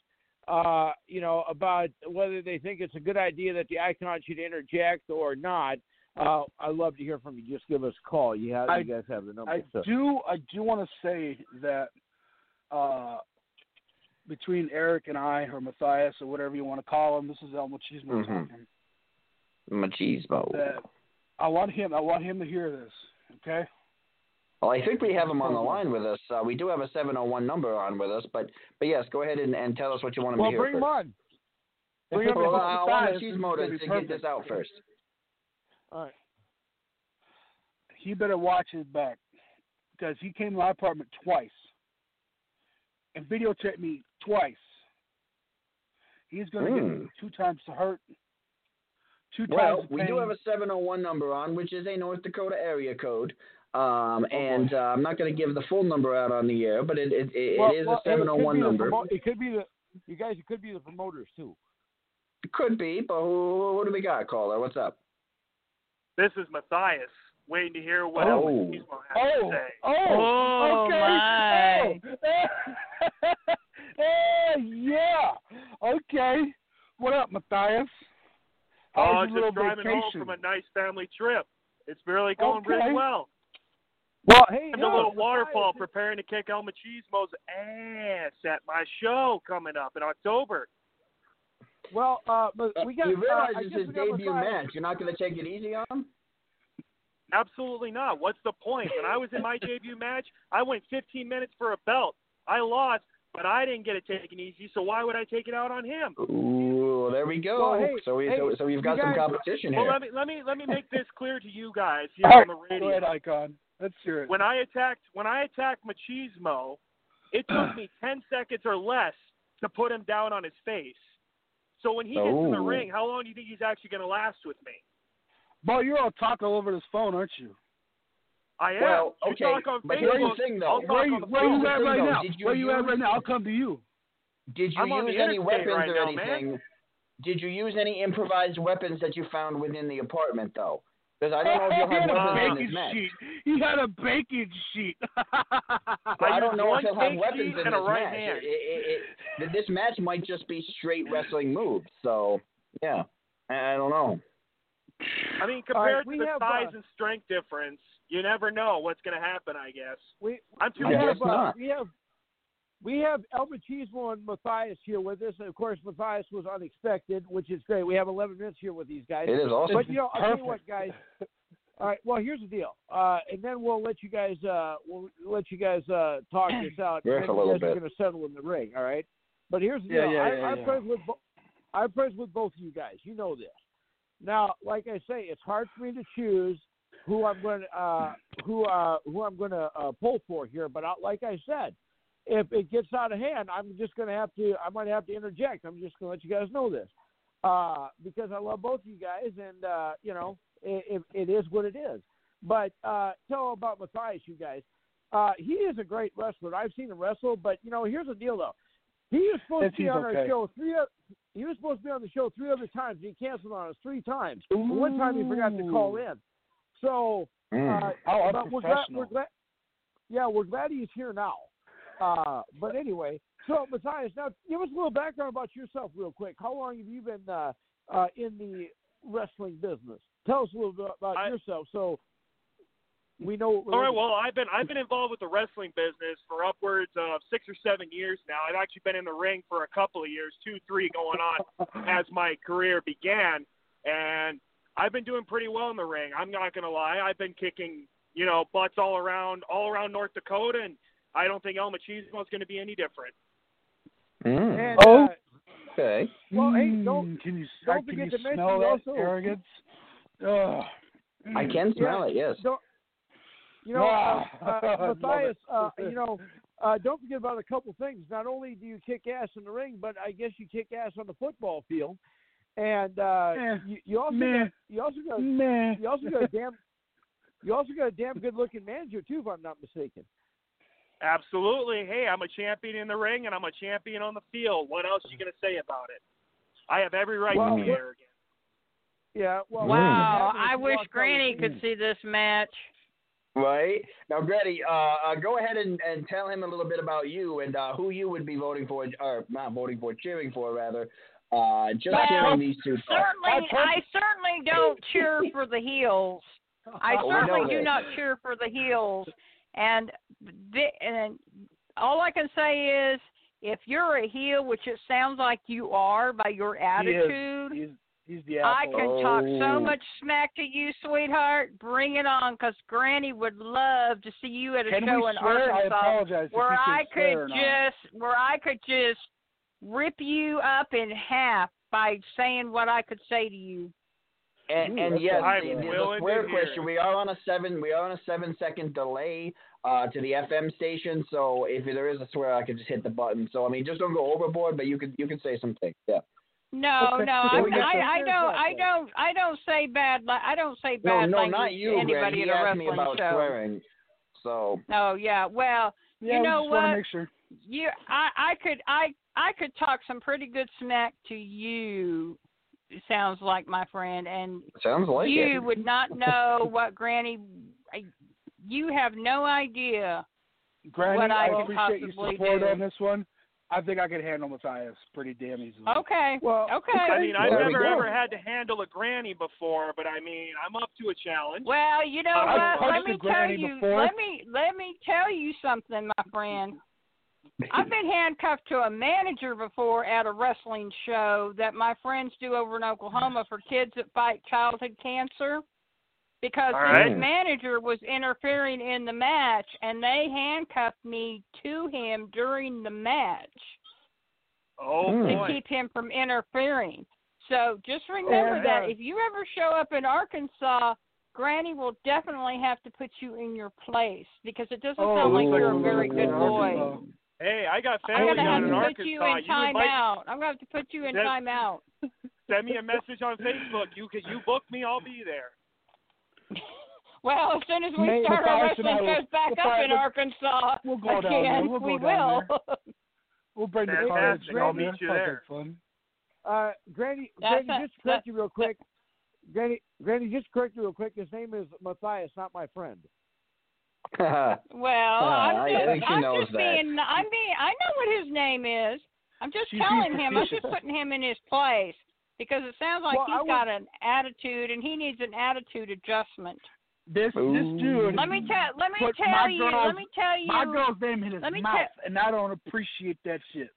uh, you know, about whether they think it's a good idea that the icon should interject or not, uh, I'd love to hear from you. Just give us a call. You have, I- you guys have the number. I so. do I do want to say that uh, between Eric and I, or Matthias, or whatever you want to call him, this is El Machismo Mhm. talking. Machismo. That I want him. I want him to hear this. Okay. Well, I think we have him on the line with us. Uh, we do have a 701 number on with us, but but yes, go ahead and, and tell us what you want him Well, to hear Well, bring him on. Bring him Well, on. I want Matthias, Machismo to, gonna get this out first. All right. He better watch his back because he came to my apartment twice and videotaped me twice. He's going to Hmm. get two times to hurt. Two Well, times the we do have a 701 number on, which is a North Dakota area code. Um, and uh, I'm not going to give the full number out on the air, but it it, it well, is well, a 701 it could be the number. promo- it could be the you guys. It could be the promoters too. It could be, but who, who do we got, caller? What's up? This is Matthias, waiting to hear what Oh. El Machismo has Oh, to say. oh, Oh, okay. my. Oh. Yeah. Okay. What up, Matthias? Oh, How's your just little driving home from a nice family trip. It's really going Okay. really well. Well, hey, And yeah, a little Matthias, waterfall preparing to kick El Machismo's ass at my show coming up in October. Well, uh, but Uh, we got. you realize uh, I it's his debut Matthias. match. You're not going to take it easy on him? Absolutely not. What's the point? When I was in my debut match, I went 15 minutes for a belt. I lost, but I didn't get it taken easy, so why would I take it out on him? Ooh, there we go. Well, hey, so, we, so, hey, so we've you got some guys- competition Well, here. let me let me let me make this clear to you guys here on the radio. ahead, Icon. Let's hear it. when I attacked when I attacked Machismo, it took me ten seconds or less to put him down on his face. So when he gets in the Oh. ring, how long do you think he's actually going to last with me? Bo, you're all talk all over this phone, aren't you? I am. Well, You okay, talk on but here's the thing, though. Where you, on the where you at right though, now? you Where you at right now? I'll come to you. Did you I'm on use the any weapons right or now, man. anything? Did you use any improvised weapons that you found within the apartment, though? Because I don't know if he'll have had a weapons in this match. sheet. He had a baking sheet. So I don't know if he'll have weapons in and a this right match. hand. It, it, it, this match might just be straight wrestling moves. So yeah, I, I don't know. I mean, compared we to the size uh, and strength difference, you never know what's going to happen. I guess. we I'm too we I have guess uh, we have we have El Machismo and Matthias here with us, and of course Matthias was unexpected, which is great. We have 11 minutes here with these guys. It is awesome. But you know, I'll tell you what, guys. All right. Well, here's the deal, uh, and then we'll let you guys uh, we'll let you guys uh, talk this out. Riff and a little you guys are bit. going to settle in the ring. All right. But here's the Yeah, deal. yeah, I, yeah, I'm yeah. friends with bo- I'm friends with both of you guys. You know this. Now, like I say, it's hard for me to choose who I'm going to uh, who uh, who I'm going to uh, pull for here. But like I said, if it gets out of hand, I'm just going to have to. I might have to interject. I'm just going to let you guys know this uh, because I love both of you guys, and uh, you know, it, it, it is what it is. But uh, tell about Matthias, you guys. Uh, he is a great wrestler. I've seen him wrestle, but you know, here's the deal though. He was supposed to be he's on our show three. He was supposed to be on the show three other times. He canceled on us three times. One time he forgot to call in. So, Mm. uh, How but we're glad, we're glad. Yeah, we're glad he's here now. Uh, but anyway, so Matthias, now give us a little background about yourself, real quick. How long have you been uh, uh, in the wrestling business? Tell us a little bit about I- yourself, so we know. All right. Well, I've been I've been involved with the wrestling business for upwards of six or seven years now. I've actually been in the ring for a couple of years, two, three going on as my career began, and I've been doing pretty well in the ring. I'm not gonna lie. I've been kicking you know butts all around all around North Dakota, and I don't think El Machismo is going to be any different. Mm. And, Oh. uh, Okay. well, hey, Mm, don't can you don't uh, can you to smell we that also- arrogance? Ugh. I can smell it. Yes. don't. You know, uh, uh, Matthias. Uh, you know, uh, don't forget about a couple things. Not only do you kick ass in the ring, but I guess you kick ass on the football field, and uh, Eh, you, you also meh. got, you also got Meh. you also got a damn you also got a damn good looking manager too, if I'm not mistaken. Absolutely. Hey, I'm a champion in the ring, and I'm a champion on the field. What else are you going to say about it? I have every right Well, to be what- arrogant. Yeah. Well. Wow, I wish Granny could see this match. Right now, Grady, uh, uh, go ahead and, and tell him a little bit about you and uh, who you would be voting for, or not voting for, cheering for rather. Uh, just Well, hearing these two talk. Certainly, I certainly don't cheer for the heels. I Oh, certainly do not cheer for the heels. And the, and all I can say is, if you're a heel, which it sounds like you are by your He is. Attitude, He's he's the I apple. can talk so Oh. much smack to you, sweetheart. Bring it on, because Granny would love to see you at a Can show in swear? I Arkansas apologize. where we I swear could not. just where I could just rip you up in half by saying what I could say to you. And, Ooh, and that's yes, the, the swear question. We are on a seven. We are on a seven second delay uh, to the FM station. So if there is a swear, I could just hit the button. So I mean, just don't go overboard, but you could you can say some things. Yeah. No, no, I'm, I, I don't, I don't, I don't say bad. li- I don't say bad no, language not you, to anybody. He at a wrestling about show. swearing. So No, yeah, well, Yeah, you know what? make sure. you, I, I could, I, I could talk some pretty good smack to you. Sounds like my friend, and sounds like you it. would not know what Granny. I- You have no idea. Granny, what I I, appreciate your support do. on this one. I think I could handle Matthias pretty damn easily. Okay. Well, Okay. I mean, I've There never ever had to handle a granny before, but I mean, I'm up to a challenge. Well, you know I've what? Let me tell you. before. Let me let me tell you something, my friend. I've been handcuffed to a manager before at a wrestling show that my friends do over in Oklahoma for kids that fight childhood cancer. Because All this right. manager was interfering in the match, and they handcuffed me to him during the match Oh to boy. keep him from interfering. So just remember And, that if you ever show up in Arkansas, Granny will definitely have to put you in your place because it doesn't Oh, sound like you're a oh, very good boy. Hey, I got I'm gonna have in to Arkansas. put you in invite- timeout. I'm gonna have to put you in timeout. send me a message on Facebook. You can you book me, I'll be there. Well, as soon as we May- start our Matthias wrestling will- back we'll up in Arkansas We'll go down there. again, We'll go we down will. We'll bring the Fantastic. cards. I'll meet you there. Fun. uh, Granny, That's Granny, a- just correct you real quick. Granny, Granny, just correct you real quick. His name is Matthias, not my friend. Well, I'm I think she I'm knows just that. being, I'm being, I know what his name is. I'm just She's telling being him. I'm just putting him in his place because it sounds like Well, I he's would- got an attitude and he needs an attitude adjustment. This Ooh. this dude. Let me tell, let me tell you, girl's- let me tell you. my girl's name in his let me mouth, tell- and I don't appreciate that shit.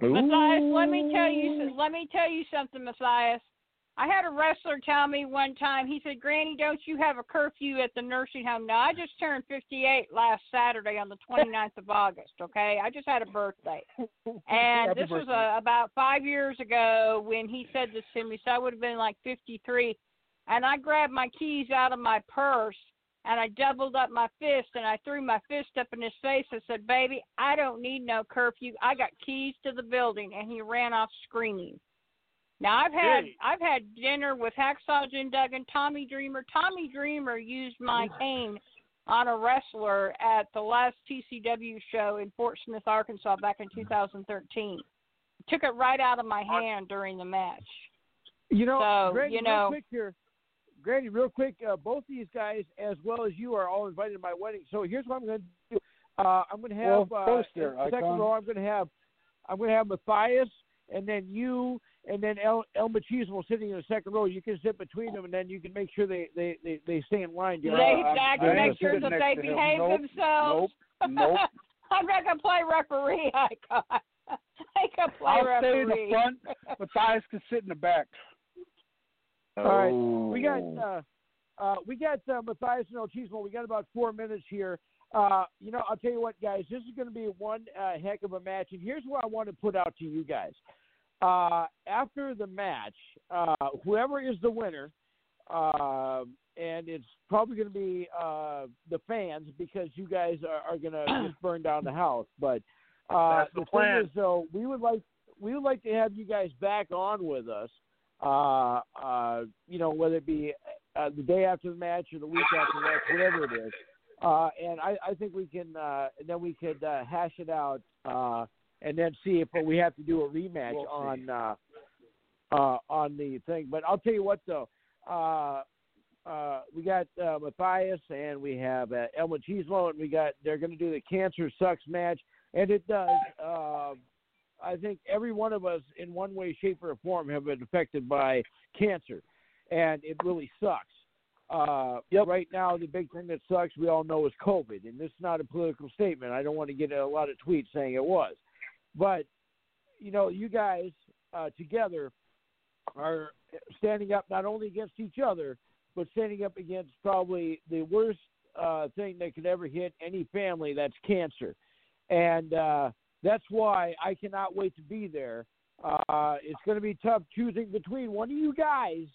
Matthias, let me tell you, let me tell you something, Matthias. I had a wrestler tell me one time. He said, "Granny, don't you have a curfew at the nursing home?" No, I just turned 58 last Saturday on the 29th of August. Okay, I just had a birthday, and Happy this was birthday. uh, about five years ago when he said this to me. So I would have been like 53, and I grabbed my keys out of my purse and I doubled up my fist and I threw my fist up in his face and said, "Baby, I don't need no curfew. I got keys to the building." And he ran off screaming. Now I've had Hey. I've had dinner with Hacksaw Jim Duggan, Tommy Dreamer. Tommy Dreamer used my cane on a wrestler at the last TCW show in Fort Smith, Arkansas, back in 2013. Took it right out of my hand during the match. You know, So, Granny, you know- real quick here. Granny, real quick, uh, both these guys, as well as you, are all invited to my wedding. So here's what I'm going to do. Uh, I'm going to have Well, uh, there, in second row. I'm going to have I'm going to have Matthias, and then you, and then El, El Machismo sitting in the second row. You can sit between them, and then you can make sure they they they, they stay in line. They, Dear. I'm- I I'm can make sure that they behave Nope, themselves. Nope. Nope. I'm not gonna play referee. I got. I can play I'll stay in the front. Matthias can sit in the back. All right, Oh. we got uh, uh, we got uh, Matthias and El Chismo. We got about four minutes here. Uh, you know, I'll tell you what, guys. This is going to be one uh, heck of a match, and here's what I want to put out to you guys. Uh, after the match, uh, whoever is the winner, uh, and it's probably going to be uh, the fans because you guys are, are going to just burn down the house. But uh, That's the thing plan. is, though, we would like we would like to have you guys back on with us. Uh, uh, you know, whether it be uh, the day after the match or the week after the match, whatever it is. Uh, and I, I think we can, uh, then we could uh, hash it out uh, and then see if we have to do a rematch We'll on uh, uh, on the thing. But I'll tell you what, though. Uh, uh, we got uh, Matthias and we have uh, El Machismo, and we got they're going to do the Cancer Sucks match, and it does. Uh, I think every one of us, in one way, shape, or form, have been affected by cancer, and it really sucks. Uh, Right now, the big thing that sucks, we all know, is COVID, and this is not a political statement. I don't want to get a lot of tweets saying it was, but you know, you guys uh, together are standing up not only against each other, but standing up against probably the worst uh, thing that could ever hit any family. That's cancer, and uh, that's why I cannot wait to be there. Uh, it's going to be tough choosing between one of you guys,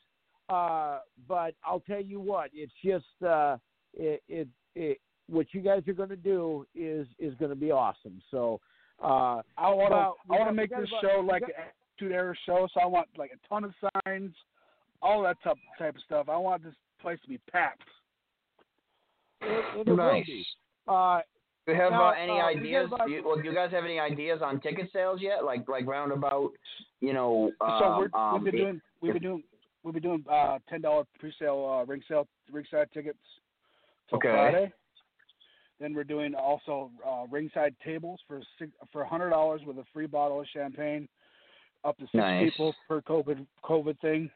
uh, but I'll tell you what, it's just uh, it, it, it what you guys are going to do is is going to be awesome. So uh, I want to. I want to make this about- show like got- an attitude era show. So I want like a ton of signs, all that type type of stuff. I want this place to be packed. it, it will Nice. be. Uh, Do you have Now, uh, any uh, ideas? Do you, well, do you guys have any ideas on ticket sales yet? Like like roundabout, you know. Um, so we're, um, we've been the- doing we've been doing we've been doing uh, ten dollar pre-sale uh, ring sale ringside tickets till Okay. Friday. Then we're doing also uh, ringside tables for six, for hundred dollars with a free bottle of champagne, up to six Nice. people per COVID COVID thing.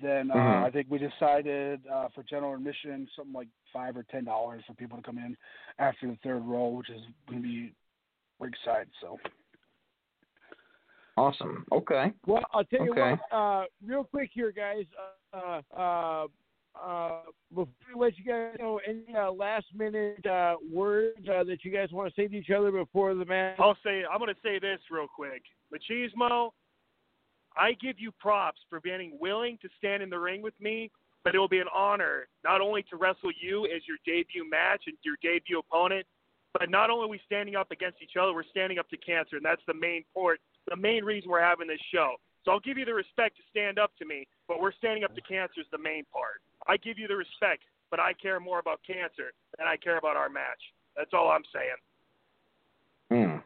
Then uh, Mhm. I think we decided uh, for general admission something like five or ten dollars for people to come in after the third row, which is going to be ringside. So Awesome. Okay. Well, I'll tell you Okay. what. Uh, real quick here, guys. Uh, uh, uh, before we let you guys know, any uh, last minute uh, words uh, that you guys want to say to each other before the match? I'll say I'm going to say this real quick. Machismo, I give you props for being willing to stand in the ring with me, but it will be an honor not only to wrestle you as your debut match and your debut opponent, but not only are we standing up against each other, we're standing up to cancer, and that's the main port, the main reason we're having this show. So I'll give you the respect to stand up to me, but we're standing up to cancer is the main part. I give you the respect, but I care more about cancer than I care about our match. That's all I'm saying. Hmm.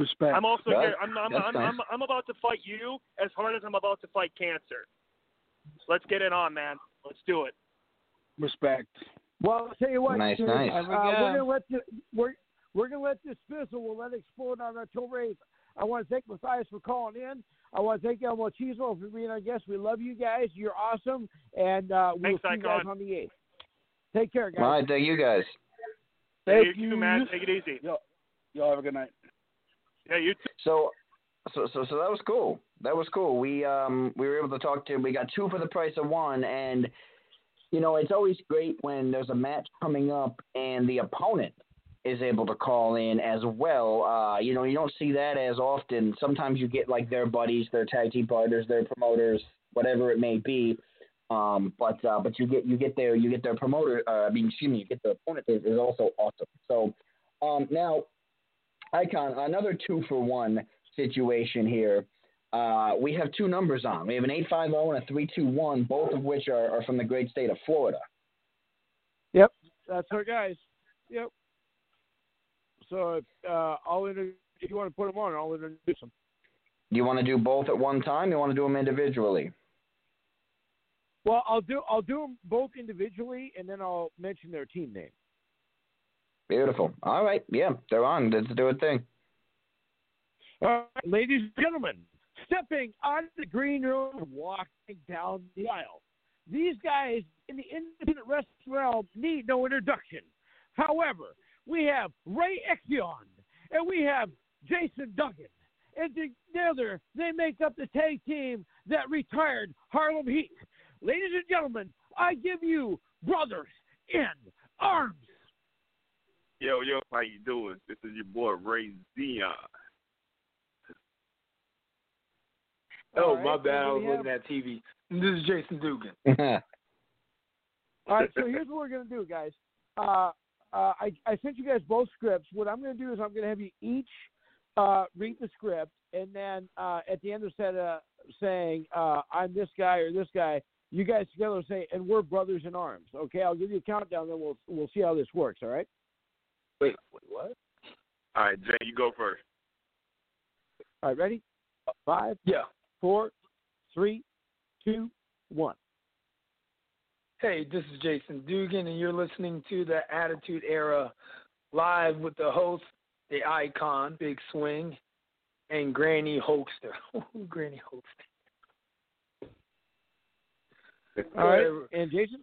respect. I'm also That's- here. I'm I'm, I'm, nice. I'm I'm about to fight you as hard as I'm about to fight cancer. Let's get it on, man. Let's do it. Respect. Well, I'll tell you what, Nice, Chris, nice. Uh, There we we're gonna let the, we're we're gonna let this fizzle. We'll let it explode on October eighth. I want to thank Matthias for calling in. I want to thank El Machismo for being our guest. We love you guys. You're awesome, and uh, we'll Thanks, see you guys on the eighth. Take care, guys. All right, thank you guys. Thank you, you. man. Take it easy. Yo, y'all have a good night. Yeah, you too. So, so, so, so that was cool. That was cool. We um we were able to talk to. We got two for the price of one, and you know it's always great when there's a match coming up and the opponent is able to call in as well. Uh, you know you don't see that as often. Sometimes you get like their buddies, their tag team partners, their promoters, whatever it may be. Um, but uh, but you get you get their you get their promoter. Uh, I mean, excuse me, you get the opponent is, is also awesome. So um, now, Icon, another two for one situation here. Uh, we have two numbers on. We have an 850 and a 321, both of which are, are from the great state of Florida. Yep, that's our guys. Yep. So uh, I'll inter- if you want to put them on, I'll introduce them. Do you want to do both at one time? You want to do them individually? Well, I'll do I'll do them both individually, and then I'll mention their team name. Beautiful. All right. Yeah, they're on. Let's do a thing. All right, ladies and gentlemen, stepping on the green room, and walking down the aisle. These guys in the independent wrestling realm need no introduction. However, we have Ray Zion and we have Jason Dugan. And together they make up the tag team that retired Harlem Heat. Ladies and gentlemen, I give you Brothers in Arms. Yo, yo, how you doing? This is your boy Ray Zion. Oh, All right, my bad. I was looking at TV. This is Jason Dugan. All right, so here's what we're gonna do, guys. Uh, uh, I I sent you guys both scripts. What I'm gonna do is I'm gonna have you each uh, read the script, and then uh, at the end instead of saying uh, I'm this guy or this guy, you guys together say, and we're brothers in arms. Okay, I'll give you a countdown, then we'll we'll see how this works. All right. Wait, wait, what? All right, Jay, you go first. All right, ready? Five, Yeah. Four, three, two, one. Hey, this is Jason Dugan, and you're listening to the Attitude Era live with the host, the icon, Big Swing, and Granny Hoaxster. Granny Hoaxster. All right, and Jason.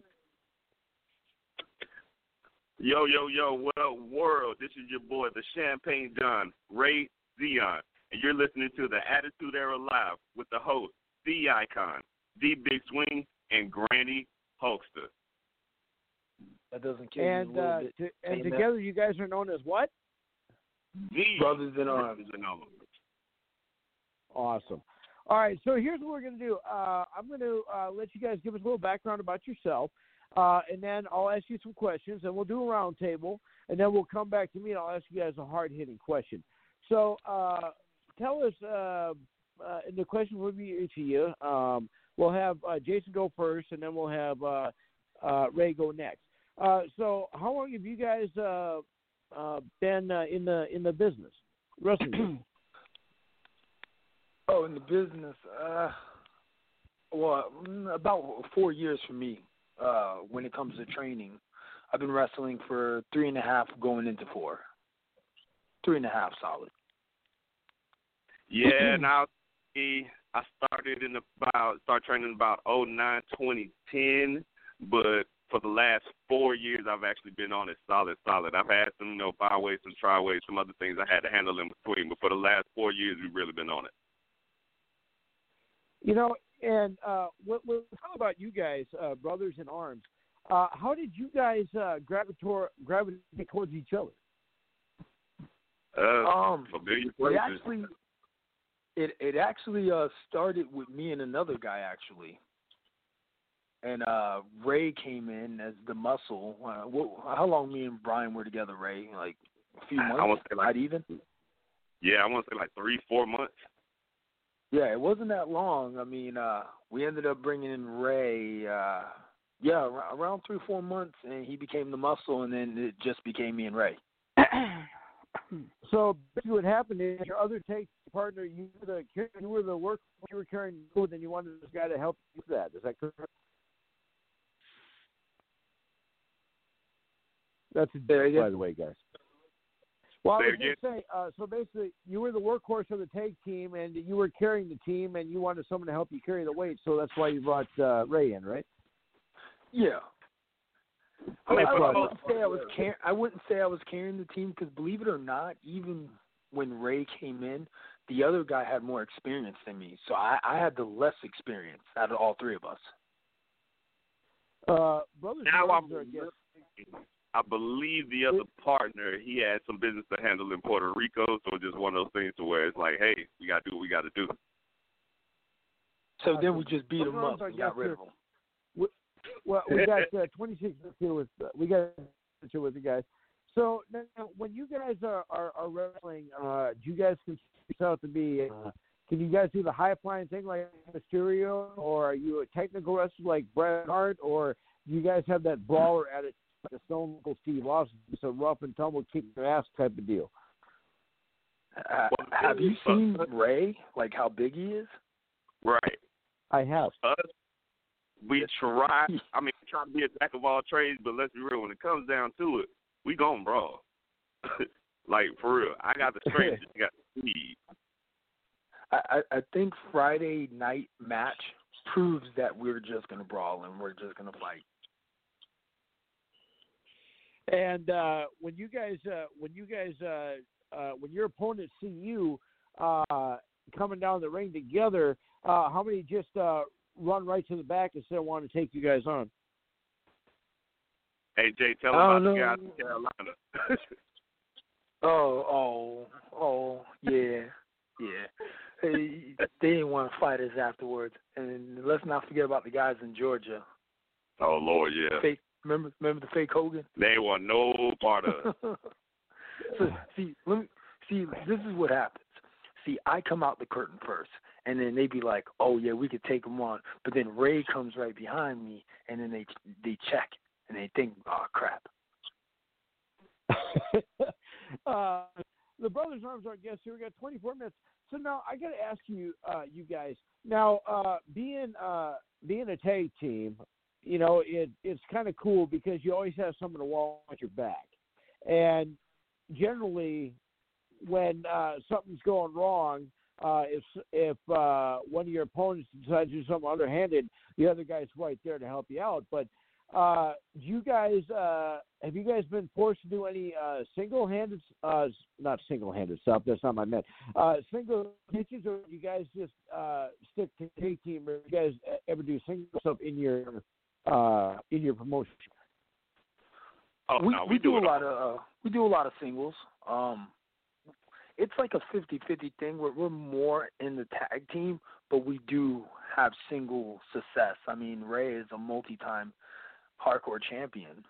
Yo, yo, yo, what up, world? This is your boy, the Champagne John, Ray Zion, and you're listening to the Attitude Era Live with the host, the icon, the Big Swing, and Granny Hoaxster. That doesn't kill you And a little uh, bit. to, and saying that. together you guys are known as what? The Brothers in Arms. Brothers in Arms. Awesome. All right, so here's what we're going to do. Uh, I'm going to uh, let you guys give us a little background about yourself, uh, and then I'll ask you some questions, and we'll do a roundtable, and then we'll come back to me, and I'll ask you guys a hard hitting question. So uh, tell us, uh, uh, the question will be of you. Um, we'll have uh, Jason go first, and then we'll have uh, uh, Ray go next. Uh, so, how long have you guys uh, been in the in the business, wrestling? Oh, in the business, well, about four years for me. When it comes to training, I've been wrestling for three and a half, going into four. Three and a half, solid. Yeah, now see, I started in about start training about oh nine twenty ten, but for the last four years I've actually been on it solid, solid. I've had some, you know, byways, some tryways, some other things I had to handle in between, but for the last four years we've really been on it. You know, and uh, what, what, how about you guys, uh, brothers in arms? Uh, how did you guys uh, gravitate gravitate towards each other? Uh, Um, familiar It actually, it it actually uh started with me and another guy actually, and uh Ray came in as the muscle. Uh, what, how long me and Brian were together, Ray? Like a few months, I months, wanna say like- not even. yeah, I want to say like three, four months. Yeah, it wasn't that long. I mean, uh we ended up bringing in Ray. uh Yeah, ar- around three, four months, and he became the muscle, and then it just became me and Ray. so basically what happened is your other tag partner. You were the you were the work you were carrying the load, and you wanted this guy to help you with that. Is that correct? That's a There you by the way, guys. Well, I Say was going to say, uh, so basically, you were the workhorse of the tag team, and you were carrying the team, and you wanted someone to help you carry the weight, so that's why you brought uh, Ray in, right? Yeah. I, mean, I, I wouldn't say I was car- I wouldn't say I was carrying the team because believe it or not, even when Ray came in, the other guy had more experience than me, so I, I had the less experience out of all three of us. Uh, brothers Now and I'm brothers are I believe the other partner he had some business to handle in Puerto Rico, so it's just one of those things to where it's like, hey, we gotta do what we gotta do. So then we just beat Well, him up I and got rid of you're- him. Well, we got uh, 26 minutes here with uh, we got here with the guys. So now, when you guys are are, are wrestling, uh, do you guys consider yourself to be? Uh, can you guys do the high flying thing like Mysterio, or are you a technical wrestler like Bret Hart, or do you guys have that brawler attitude like a Stone Cold Steve Austin, just a rough and tumble, kick your ass type of deal? Uh, Well, have you uh, seen Ray? Like how big he is? Right. I have. Us, we try. I mean, we try to be a jack of all trades, but let's be real. When it comes down to it, we gon' brawl. like for real, I got the strength. got the speed. I, I I think Friday night match proves that we're just gonna brawl and we're just gonna fight. And uh, when you guys, uh, when you guys, uh, uh, when your opponents see you uh, coming down the ring together, uh, how many just uh, run right to the back instead of wanting to take you guys on? Hey Jay, tell them I about don't the guys know. in Carolina. Oh, oh, oh, yeah, yeah. Hey, they didn't want to fight us afterwards, and let's not forget about the guys in Georgia. oh Lord, yeah. Fake, remember, remember the fake Hogan? They want no part of. it. so see, let me see. This is what happens. See, I come out the curtain first, and then they be like, "Oh yeah, we could take him on." But then Ray comes right behind me, and then they they check, and they think, "Oh crap." uh, the Brothers Arms are guests here. We got 24 minutes. So now I got to ask you, uh, you guys. Now, uh, being uh, being a tag team, you know, it it's kind of cool because you always have someone to watch your back, and generally, when uh, something's going wrong, uh, if if uh, one of your opponents decides to do something underhanded, the other guy's right there to help you out. But uh, do you guys uh, have you guys been forced to do any uh, single-handed, uh, not single-handed stuff? That's not my meant. Uh, single pitches, or you guys just uh, stick to tag team, or you guys e- ever do single stuff in your uh, in your promotion? Oh we no, we, do, it a lot of uh, we do a lot of singles. Um, it's like a 50-50 thing. We're we're more in the tag team, but we do have single success. I mean, Ray is a multi-time hardcore champion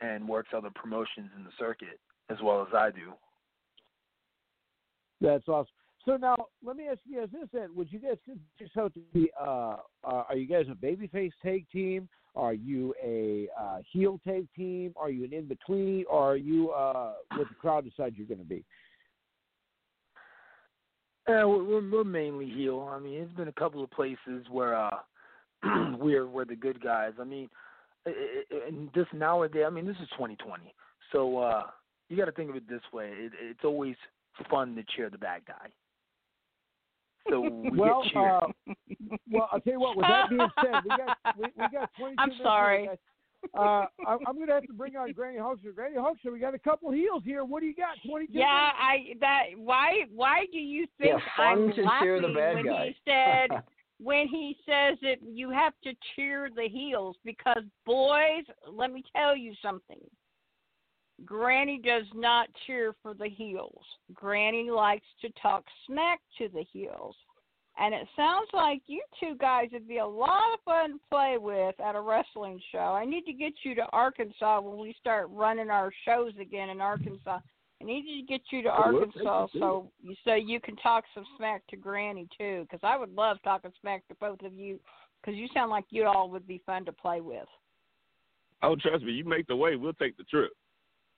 and works other promotions in the circuit as well as I do. That's awesome. So now, let me ask you guys this: Then, would you guys consider yourself to be? Uh, uh, are you guys a babyface tag team? Are you a uh, heel tag team? Are you an in between? Or are you uh, what the crowd decides you're going to be? Yeah, we're, we're mainly heel. I mean, it's been a couple of places where uh we're we're the good guys. I mean, and this nowadays, I mean, this is 2020, so uh you got to think of it this way: it, it's always fun to cheer the bad guy. So we well, get cheered. uh, well, I'll tell you what. With that being said, we got we, we got 22 I'm sorry. guys. Uh, I'm, I'm going to have to bring on Granny Hoaxer. Granny Hoaxer, we got a couple heels here. What do you got? 22 Yeah, I that why why do you think Yeah, fun I'm to cheer the laughing bad when guy. he said when he says that you have to cheer the heels because boys, let me tell you something. Granny does not cheer for the heels. Granny likes to talk smack to the heels. And it sounds like you two guys would be a lot of fun to play with at a wrestling show. I need to get you to Arkansas when we start running our shows again in Arkansas. I need to get you to we'll take Arkansas so you so you can talk some smack to Granny too, because I would love talking smack to both of you, because you sound like you all would be fun to play with. Oh, trust me, you make the way, we'll take the trip.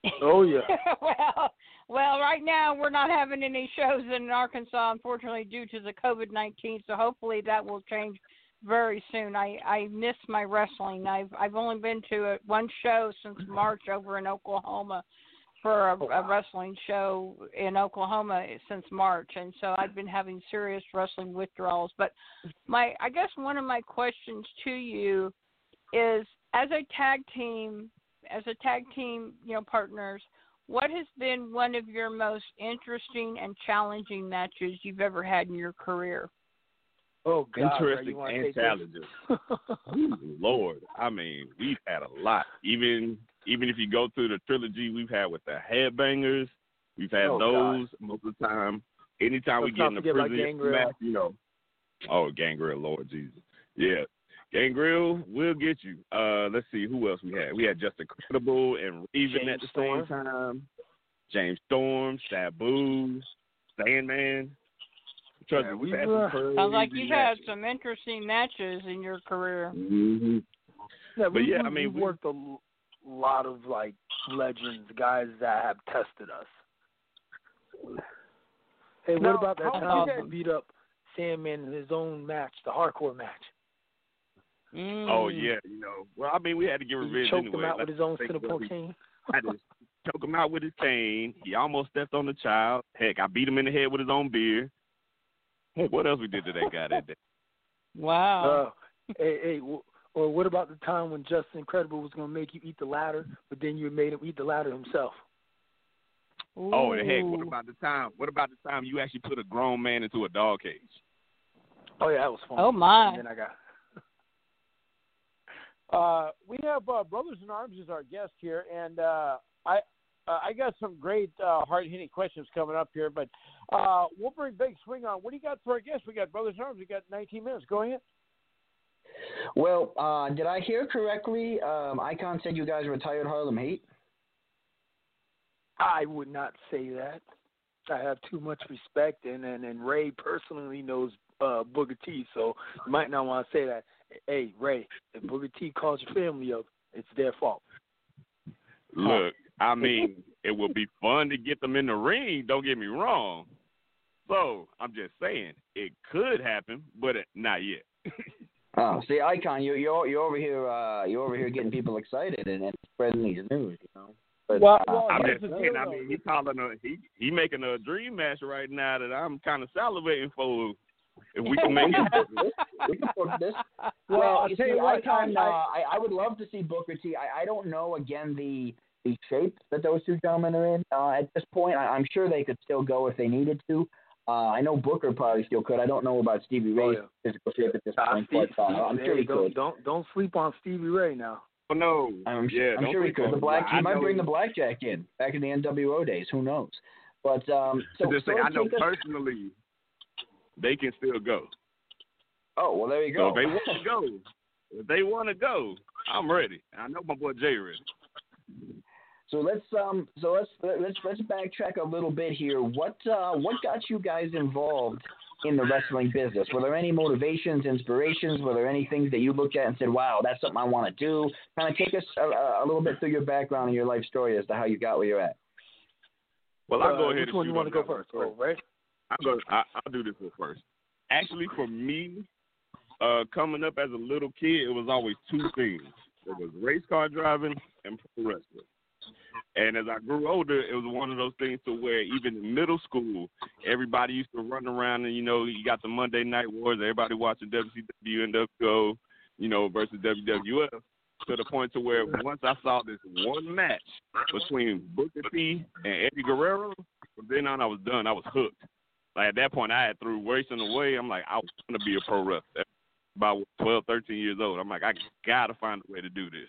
Oh yeah. well, well, right now we're not having any shows in Arkansas, unfortunately, due to the COVID nineteen. So hopefully that will change very soon. I I miss my wrestling. I've I've only been to a, one show since March over in Oklahoma for a, a wrestling show in Oklahoma since March, and so I've been having serious wrestling withdrawals. But my I guess one of my questions to you is as a tag team as a tag team, you know, partners, what has been one of your most interesting and challenging matches you've ever had in your career? Oh God, Interesting and challenging. Lord, I mean, we've had a lot. Even even if you go through the trilogy we've had with the headbangers, we've had Oh, those most of the time. Anytime we Let's get in the prison Gangrel. match, you know. Oh, Gangrel, Lord Jesus. Yeah. Gangrel, we'll get you. Uh let's see who else we had. We had Justin Incredible and even James at the Storm. same time. James Storm, Sabu, Sandman. Trust Yeah, me, we've we've, had uh, some Sounds like you've had some interesting matches in your career. hmm Yeah, But we, yeah, we, I mean, we've we- worked a l- lot of like legends, guys that have tested us. Hey, Now, what about that time did you beat up Sandman in his own match, the hardcore match? Mm. Oh yeah, you know. Well, I mean, we had to get He revenge choked anyway. him out Let's with his own think cinnamon what we- cane. I just choke him out with his cane. He almost stepped on the child. Heck, I beat him in the head with his own beer. Heck, what else we did to that guy that day? Wow. Uh, hey, hey, w- or what about the time when Justin Incredible was going to make you eat the ladder, but then you made him eat the ladder himself? Oh, and heck, what about the time? What about the time you actually put a grown man into a dog cage? Oh yeah, that was fun. Oh my. And then I got Uh, we have uh, Brothers in Arms as our guest here, and uh, I uh, I got some great uh, hard hitting questions coming up here, but uh, we'll bring Big Swing on. What do you got for our guest? We got Brothers in Arms. We got 19 minutes. Go ahead. Well, uh, did I hear correctly? Um, Icon said you guys retired Harlem Heat. I would not say that. I have too much respect, and and, and Ray personally knows uh, Booker T, so you might not want to say that. Hey, Ray, if Booker T calls your family up, it's their fault. Look, I mean, it would be fun to get them in the ring. Don't get me wrong. So I'm just saying it could happen, but it, not yet. Oh, see, Icon, you, you're you're over here. Uh, you're over here getting people excited and, and spreading these news. You know. But, Well, uh, well, I'm here's just saying. I mean, he calling a he he making a dream match right now that I'm kind of salivating for. If we can make it, we can book this. Well, Well, I'll you tell see, you what, Icon, I- uh, I, I would love to see Booker T. I, I don't know again the the shape that those two gentlemen are in uh, at this point. I, I'm sure they could still go if they needed to. Uh, I know Booker probably still could. I don't know about Stevie Oh, Ray's yeah. physical shape at this Ah, point, Steve- but uh, Steve- I'm hey, sure he don't, could. Don't don't sleep on Stevie Ray now. oh, no, I'm, yeah, I'm sure he could. The black he might know- bring the blackjack in back in the NWO days. Who knows? But um, so, just say so I know take us- personally they can still go. Oh well, there you So go. if they want to go, if they want to go, I'm ready. I know my boy Jay ready. So let's um so let's let's let's backtrack a little bit here. What uh what got you guys involved in the wrestling business? Were there any motivations, inspirations? Were there any things that you looked at and said, "Wow, that's something I want to do"? Kind of take us a, a little bit through your background and your life story as to how you got where you're at. Well, I'll Uh, go ahead Which and one you want to go that first? one Oh, Ray. I'll go. I, I'll do this one first. Actually, for me, uh, coming up as a little kid, it was always two things. It was race car driving and pro wrestling. And as I grew older, it was one of those things to where even in middle school, everybody used to run around and you know you got the Monday Night Wars, everybody watching WCW WCW, you know, versus WWF. To the point to where once I saw this one match between Booker T and Eddie Guerrero, from then on I was done. I was hooked. Like at that point, I had threw racing away. I'm like, I want to be a pro wrestler. About 12, 13 years old. I'm like, I gotta find a way to do this.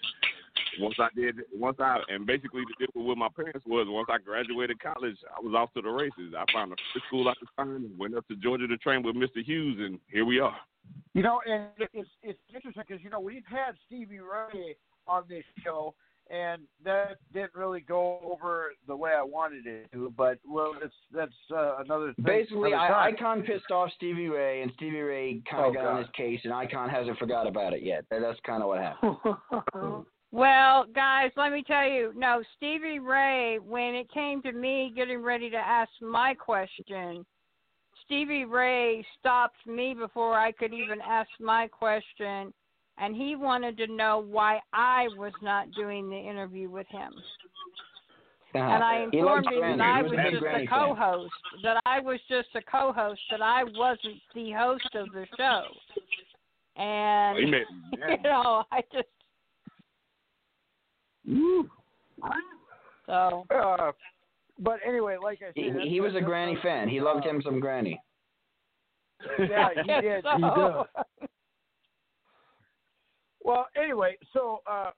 Once I did, once I and basically the deal with my parents was once I graduated college, I was off to the races. I found a free school I could find and went up to Georgia to train with Mr. Hughes, and here we are. You know, and it's it's interesting because you know we've had Stevie Ray on this show, and that didn't really go over the way I wanted it to. But well, it's that's uh, another thing. Basically, another I, time. Icon pissed off Stevie Ray, and Stevie Ray kind Oh, of got on his case, and Icon hasn't forgot about it yet. That, that's kind of what happened. Well, guys, let me tell you. No, Stevie Ray, when it came to me getting ready to ask my question, Stevie Ray stopped me before I could even ask my question, and he wanted to know why I was not doing the interview with him. And I informed him that I was was just a co-host, that I was just a co-host, that I wasn't the host of the show. And He meant- you know, I just so Uh, but anyway, like I said, He, he was a that's- Granny fan. He loved him some Granny. Yeah, he did. he So- Well, anyway, so uh,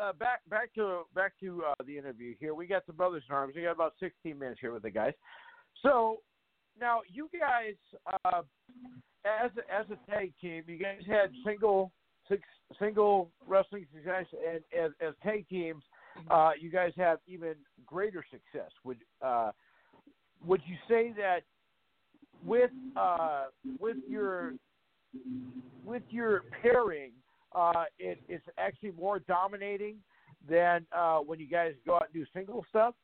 uh, back back to back to uh, the interview here. We got the brothers in arms. We got about 16 minutes here with the guys. So now you guys, uh, as as a tag team, you guys had single six, single wrestling success, and as as tag teams, uh, you guys have even greater success. Would uh, would you say that with uh, with your with your pairing, uh, it, it's actually more dominating than uh, when you guys go out and do single stuff?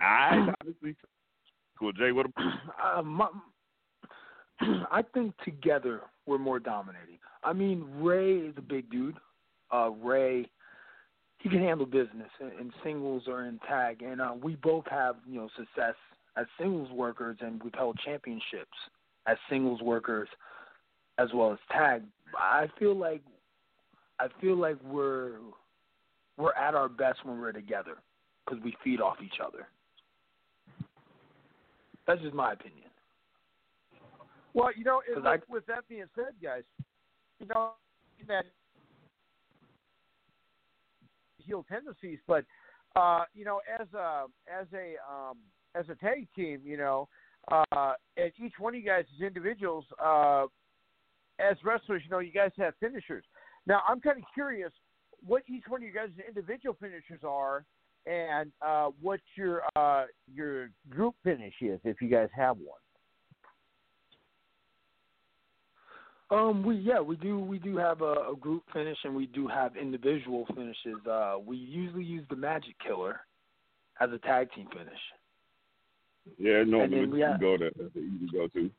I honestly, cool. Jay, what? a- Uh, my, I think together we're more dominating. I mean, Ray is a big dude. Uh, Ray, he can handle business in, in singles or in tag, and uh, we both have you know success as singles workers, and we've held championships as singles workers as well as tag. I feel like I feel like we're we're at our best when we're together because we feed off each other. That's just my opinion. Well, you know, it, I- with that being said, guys, you know that heel tendencies, but uh, you know, as a as a um, as a tag team, you know, uh, and each one of you guys as individuals, uh, as wrestlers, you know, you guys have finishers. Now, I'm kind of curious what each one of you guys' individual finishers are, and uh, what your uh, your group finish is, if you guys have one. Um, we yeah, we do we do have a, a group finish and we do have individual finishes. Uh, we usually use the Magic Killer as a tag team finish, Yeah, normally we have- go to that's easy go to.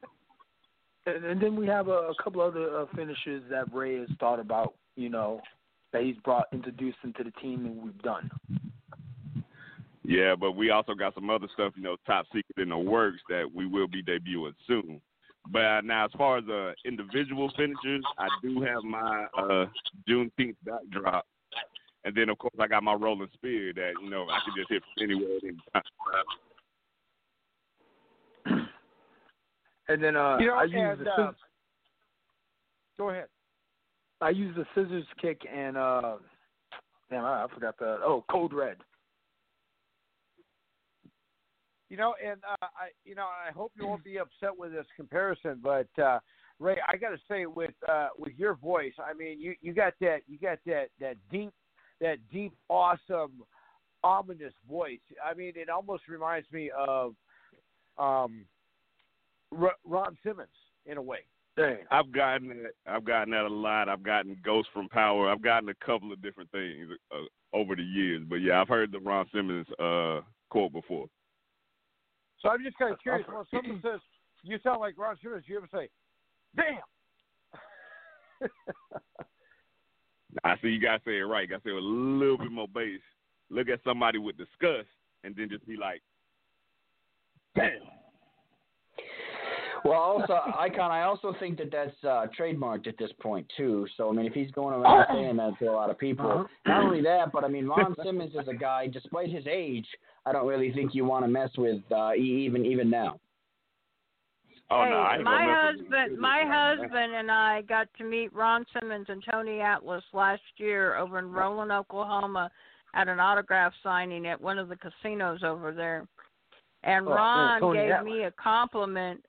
and, and then we have a, a couple other uh, finishes that Ray has thought about. You know, that he's brought introduced into the team and we've done. Yeah, but we also got some other stuff, you know, top secret in the works that we will be debuting soon. But uh, now, as far as uh, individual finishers, I do have my uh, Juneteenth backdrop, and then of course I got my Rolling Spear that you know I can just hit from anywhere at any time. And then uh, You know, I use the uh, scissors, Go ahead. I use the scissors kick and uh, damn, I, I forgot the oh Code Red. You know, and uh, I, you know, I hope you won't be upset with this comparison, but uh, Ray, I got to say, with uh, with your voice, I mean, you you got that, you got that that deep, that deep, awesome, ominous voice. I mean, it almost reminds me of um, R- Ron Simmons in a way. Dang. I've gotten that. I've gotten that a lot. I've gotten Ghost from Power. I've gotten a couple of different things uh, over the years. But yeah, I've heard the Ron Simmons uh, quote before. So I'm just kind of curious. When someone says you sound like Ron Simmons, you ever say, "Damn"? I see you gotta say it right. You gotta say it with a little bit more bass. Look at somebody with disgust, and then just be like, "Damn." Well, also, Icon, I also think that that's uh, trademarked at this point too. So, I mean, if he's going around saying that to a lot of people, Uh-huh. not only that, but I mean, Ron Simmons is a guy. Despite his age, I don't really think you want to mess with uh, e- even even now. Oh hey, no, I ain't my gonna mess with husband, my husband and I got to meet Ron Simmons and Tony Atlas last year over in Roland, Oklahoma, at an autograph signing at one of the casinos over there. And Oh, Ron Tony gave me a compliment.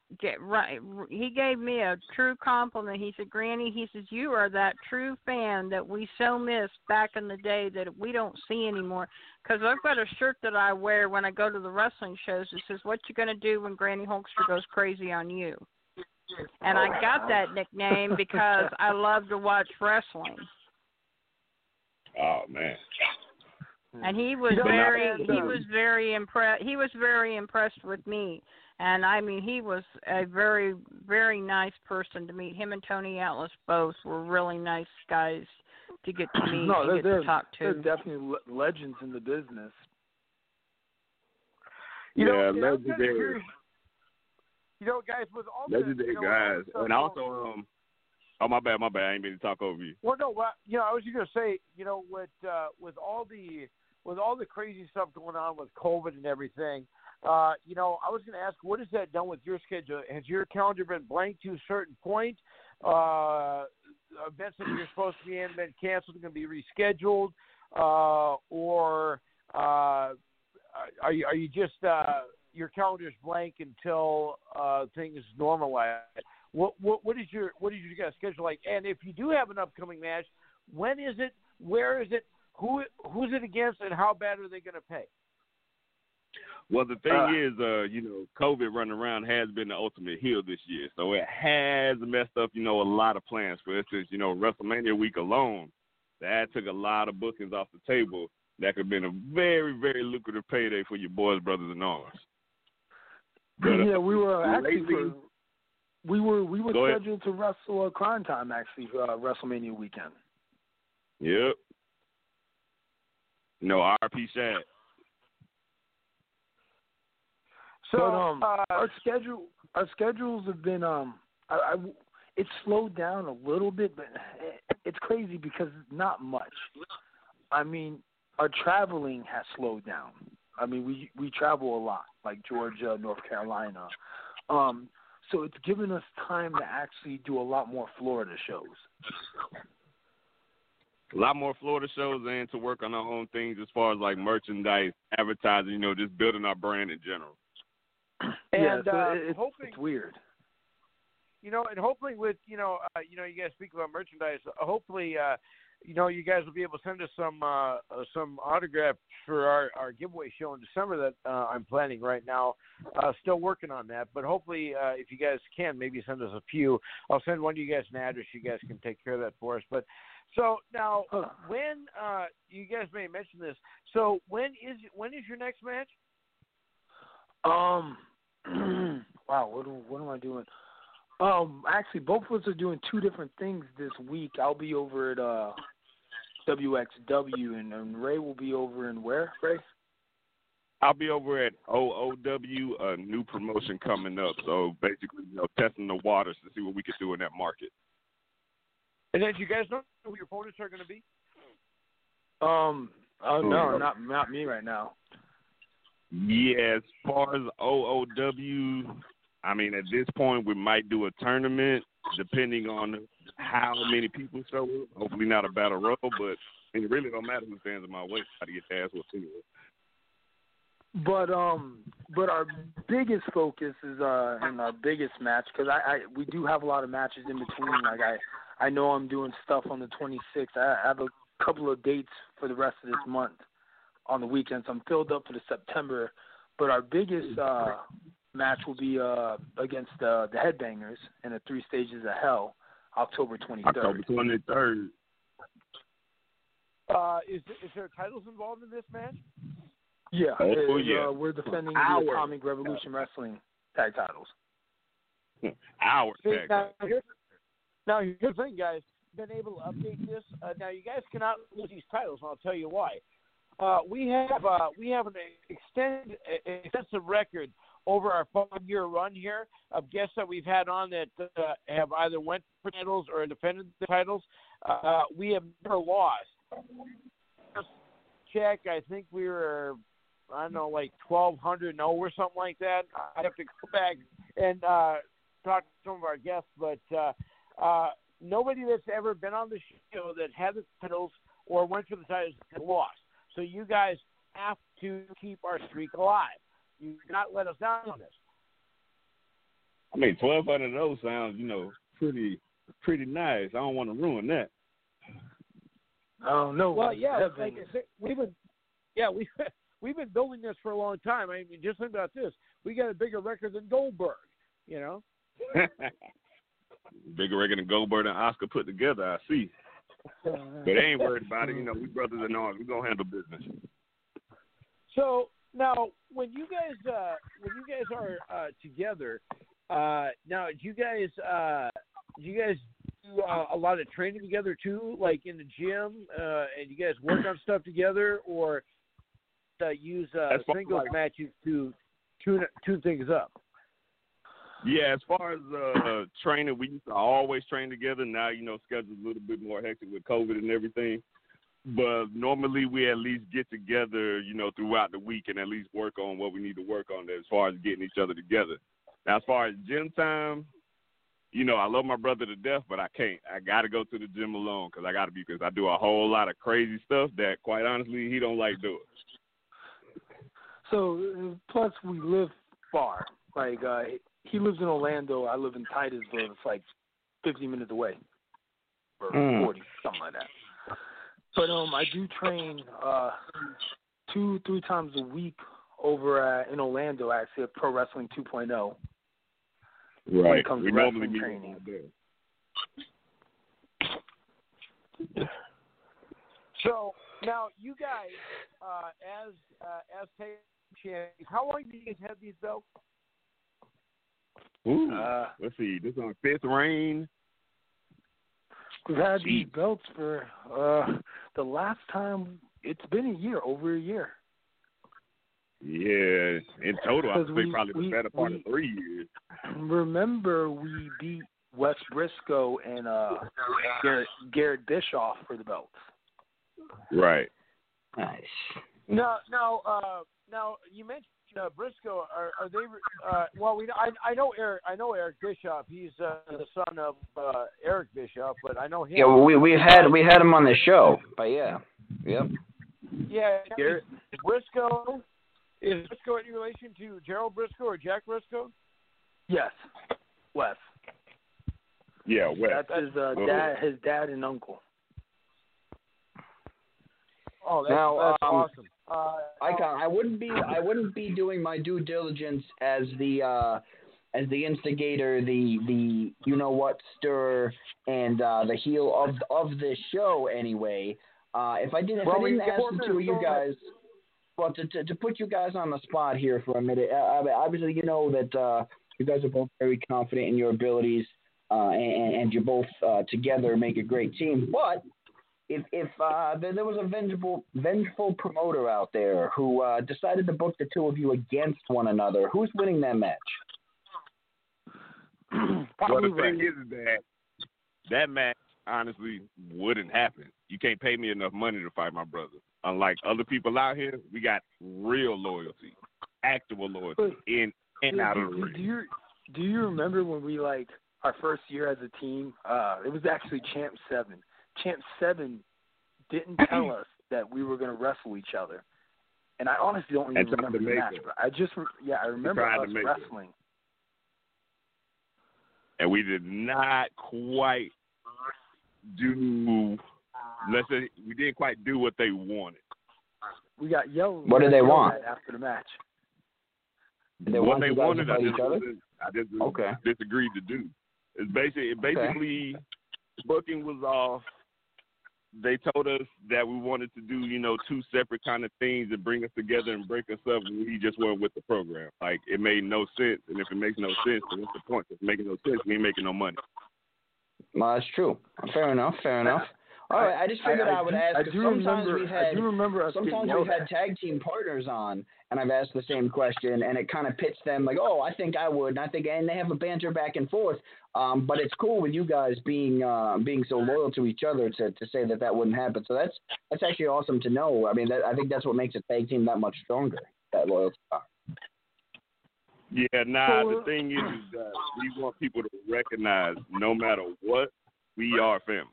He gave me a true compliment. He said, "Granny," he says, "you are that true fan that we so missed back in the day that we don't see anymore." Because I've got a shirt that I wear when I go to the wrestling shows. It says, "What you gonna do when Granny Hulkster goes crazy on you?" And I oh, got that nickname because I love to watch wrestling. Oh man. And he was You know, very he was very impressed he was very impressed with me and i mean he was a very very nice person to meet him and tony atlas both were really nice guys to get to meet no, and they're, get they're, to talk they're to definitely le- legends in the business. You yeah, know, and I'm legendary, You know, guys, with all the legendary you know, with all the guys, stuff and also um. Oh my bad, my bad. I ain't mean to talk over you. Well, no, well, you know, I was just gonna say, you know, with uh, with all the with all the crazy stuff going on with COVID and everything, uh, you know, I was gonna ask, what has that done with your schedule? Has your calendar been blank to a certain point? Uh, events that you're supposed to be in been canceled, going to be rescheduled, uh, or uh, are you are you just uh, your calendar's blank until uh, things normalize? What what what is your what is your schedule like? And if you do have an upcoming match, when is it? Where is it? Who who's it against? And how bad are they going to pay? Well, the thing Uh, is, uh, you know, COVID running around has been the ultimate heel this year, so it has messed up, you know, a lot of plans. For instance, you know, WrestleMania week alone, that took a lot of bookings off the table. That could have been a very, very lucrative payday for your boys, brothers, and arms. But, uh, yeah, we were actually for, we were we were Go ahead. scheduled to wrestle a Crime Time actually uh, WrestleMania weekend. Yep. No, RP Shad. So but um, uh, our schedule our schedules have been um I, I it's slowed down a little bit, but it's crazy because not much. I mean, our traveling has slowed down. I mean, we we travel a lot, like Georgia, North Carolina. Um, so it's given us time to actually do a lot more Florida shows. A lot more Florida shows and to work on our own things as far as like merchandise, advertising, you know, just building our brand in general. yeah, and so uh, it's, hoping it's weird. you know, and hopefully with you know, uh, you know, you guys speak about merchandise. uh, Hopefully, uh, you know, you guys will be able to send us some uh, uh, some autographs for our our giveaway show in December that uh, I'm planning right now. Uh, still working on that, but hopefully, uh, if you guys can, maybe send us a few. I'll send one to you guys an address. You guys can take care of that for us. But so now, when uh, you guys may mention this, so when is when is your next match? Um, wow, what what am I doing? Um, actually, both of us are doing two different things this week. I'll be over at uh WXW, and, and Ray will be over in where? Ray? I'll be over at OOW, a new promotion coming up. So basically, you know, testing the waters to see what we could do in that market. And then do you guys know who your opponents are going to be? Um, oh no, Oh. not not me right now. Yeah, as far as OOW, I mean, at this point, we might do a tournament depending on how many people show up. Hopefully, not a battle royal, but it really don't matter who stands in my way. I to get the ass whooped anyway. But um, but our biggest focus is uh in our biggest match because I, I we do have a lot of matches in between. Like I I know I'm doing stuff on the 26th. I have a couple of dates for the rest of this month on the weekends. I'm filled up for the September, but our biggest uh match will be uh against uh, the Headbangers in the Three Stages of Hell, October 23rd. October twenty third. Uh, is is there titles involved in this match? Yeah, Oh, it- yeah. Uh, we're defending Our- the Atomic Revolution Wrestling tag titles. Our See, tag. now, here's, now here's the thing, guys. Been able to update this. Uh, now you guys cannot lose these titles, and I'll tell you why. Uh, we have uh, we have an extended extensive record over our five year run here of guests that we've had on that uh, have either went for titles or defended the titles. Uh, we have never lost. Just check. I think we were I don't know like twelve hundred no or something like that. I'd have to go back and uh, talk to some of our guests, but uh, uh, nobody that's ever been on the show that had the titles or went for the titles has lost. So you guys have to keep our streak alive. You cannot let us down on this. I mean, twelve hundred of oh those sounds, you know, pretty pretty nice. I don't want to ruin that. Oh no! Well, yeah, Headbangers. like I said, we've been, yeah, we we've been building this for a long time. I mean, just think about this: we got a bigger record than Goldberg. You know, Bigger record than Goldberg and Oscar put together. I see. But they ain't worried about it. You know, we brothers in arms. We gonna handle business. So now, when you guys uh, when you guys are uh, together, uh, now do you guys uh, do you guys do uh, a lot of training together too, like in the gym, uh, and you guys work on stuff together, or uh, use uh, singles matches to tune tune things up? Yeah, as far as uh training, we used to always train together. Now, you know, schedule's a little bit more hectic with COVID and everything. But normally we at least get together, you know, throughout the week and at least work on what we need to work on as far as getting each other together. Now, as far as gym time, you know, I love my brother to death, but I can't. I got to go to the gym alone because I got to be because I do a whole lot of crazy stuff that, quite honestly, he don't like doing. So uh, plus we live far. Like uh he lives in Orlando, I live in Titusville. It's like 50 minutes away, or Mm. 40, something like that. But um, I do train uh two, three times a week over uh, in Orlando. Actually, at Pro Wrestling 2.0. When Right. it comes we to wrestling meet training. out there. So now you guys, uh, as uh, as tag champions, how long do you guys have these belts? Ooh, Uh, let's see. This is on fifth reign. We've had these belts for uh the last time. It's been a year, over a year. Yeah, in total, I'd say probably we- the better part we- of three years. Remember, we beat Wes Brisco and uh Garrett, Garrett Bischoff for the belts. Right. Nice. No, no. Uh, now you mentioned uh, Brisco. Are, are they? Uh, well, we I, I know Eric. I know Eric Bischoff. He's uh, the son of uh, Eric Bischoff, but I know him. Yeah, well, we we had we had him on the show, but yeah, yep. Yeah, Garrett, is Brisco. Is Brisco any relation to Gerald Brisco or Jack Brisco? yes, Wes. Yeah, West. That's his uh, dad, his dad and uncle. Oh, that's, Now, that's um, awesome. Uh, Icon, I wouldn't be I wouldn't be doing my due diligence as the uh as the instigator, the the you know what stir and uh the heel of of this show anyway. Uh if I didn't if Well, I didn't ask the two of you guys well to, to to put you guys on the spot here for a minute. Uh, I obviously you know that uh you guys are both very confident in your abilities uh and, and you both uh together make a great team. But if if uh, there, there was a vengeful vengeful promoter out there who uh, decided to book the two of you against one another, who's winning that match? Well, Probably the thing right. is, is that that match honestly wouldn't happen. You can't pay me enough money to fight my brother. Unlike other people out here, we got real loyalty, actual loyalty in and out of the do, ring. do you do you remember when we like our first year as a team? Uh, it was actually Champ Seven. Champ Seven didn't tell us that we were going to wrestle each other, and I honestly don't even remember the match. it. But I just re- yeah, I remember us make it. wrestling. and we did not quite do. Let's say we didn't quite do what they wanted. We got yelled. What did they want? After the match, They what they wanted, I just, each other. wasn't- I just Okay. disagreed to do. It's basically, it basically, booking was off. They told us that we wanted to do, you know, two separate kind of things to bring us together and break us up. We just went with the program. Like it made no sense. And if it makes no sense, then what's the point? If it's making no sense, we ain't making no money. Well, that's true. Fair enough. Fair enough. All right, I just figured I, would do, ask. I 'cause do sometimes remember. we had I do remember us sometimes we've had tag team partners on, and I've asked the same question, and it kind of pits them like, oh, I think I would, and I think, and they have a banter back and forth. Um, but it's cool with you guys being uh, being so loyal to each other to, to say that that wouldn't happen. So that's that's actually awesome to know. I mean, that, I think that's what makes a tag team that much stronger. That loyalty. Yeah, nah. The thing is, is that we want people to recognize, no matter what, we are family.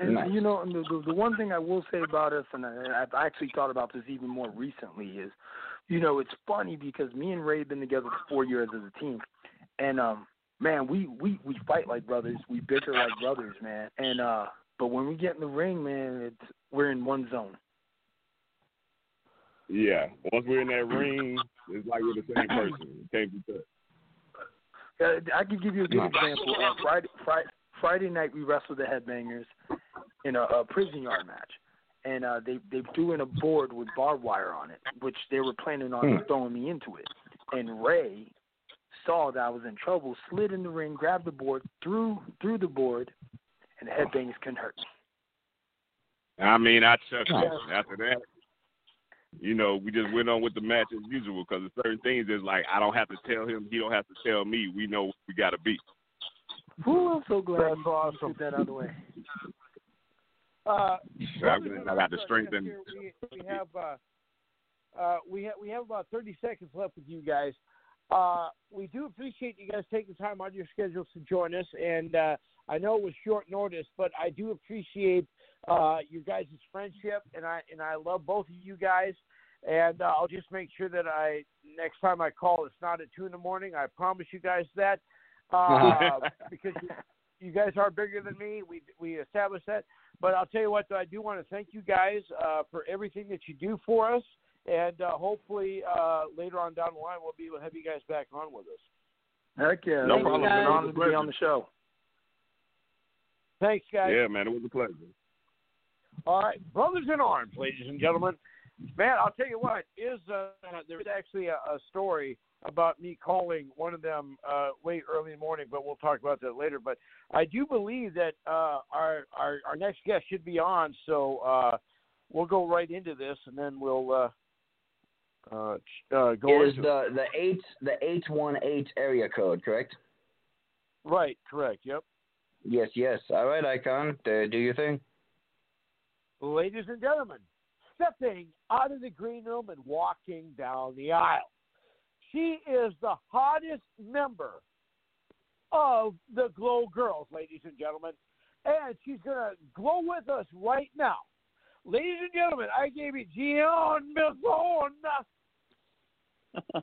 And, Nice. you know, and the, the the one thing I will say about us, and I, I've actually thought about this even more recently, is, you know, it's funny because me and Ray have been together for four years as a team, and um, man, we we we fight like brothers, we bicker like brothers, man, and uh, but when we get in the ring, man, it's we're in one zone. Yeah. Once we're in that ring, it's like we're the same person. It can't be touched. Uh, I can give you a good example. Uh, Friday, Friday, Friday night we wrestled the Headbangers in a, a prison yard match, and uh, they they threw in a board with barbed wire on it, which they were planning on Hmm. throwing me into it. And Ray saw that I was in trouble, slid in the ring, grabbed the board, threw threw the board, and the Headbangers couldn't hurt me. I mean, I chuckled after that. You know, we just went on with the match as usual because certain things that's like I don't have to tell him, he don't have to tell me. We know we got to beat. Ooh, I'm so glad That's you awesome. put that out of the way. Uh, I brothers I got to sisters, strengthen. here We, we have uh, uh, we have we have about 30 seconds left with you guys. Uh, we do appreciate you guys taking time out of your schedules to join us, and uh, I know it was short notice, but I do appreciate uh, you guys' friendship, and I and I love both of you guys. And uh, I'll just make sure that I next time I call, it's not at two in the morning. I promise you guys that, uh, because you, you guys are bigger than me. We we established that. But I'll tell you what, though, I do want to thank you guys uh, for everything that you do for us, and uh, hopefully uh, later on down the line we'll be able to have you guys back on with us. Heck yeah, No it's problem, an man. honor to be on the show. Thanks, guys. Yeah, man, it was a pleasure. All right, brothers in arms, ladies and gentlemen. Man, I'll tell you what is uh, there is actually a, a story about me calling one of them uh, way early in the morning, but we'll talk about that later. But I do believe that uh, our, our our next guest should be on, so uh, we'll go right into this, and then we'll uh, uh, uh, go It is the the eight the eight one eight area code, correct? right. Correct. Yep. Yes, yes. All right, Icon, uh, do your thing. Ladies and gentlemen, stepping out of the green room and walking down the aisle. She is the hottest member of the Glow Girls, ladies and gentlemen. And she's going to glow with us right now. Ladies and gentlemen, I gave you Jeanne Basone.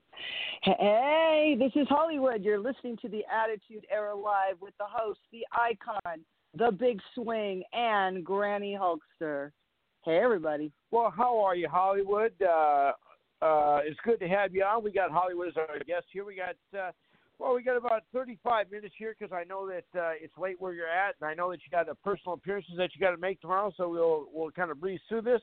Hey, this is Hollywood. You're listening to the Attitude Era Live with the host, the icon, the big swing, and Granny Hulkster. Hey, everybody. Well, how are you, Hollywood? Uh, uh, it's good to have you on. We got Hollywood as our guest here. We got uh, well, we got about 35 minutes here because I know that uh, it's late where you're at, and I know that you got a personal appearances that you got to make tomorrow. So we'll we'll kind of breeze through this,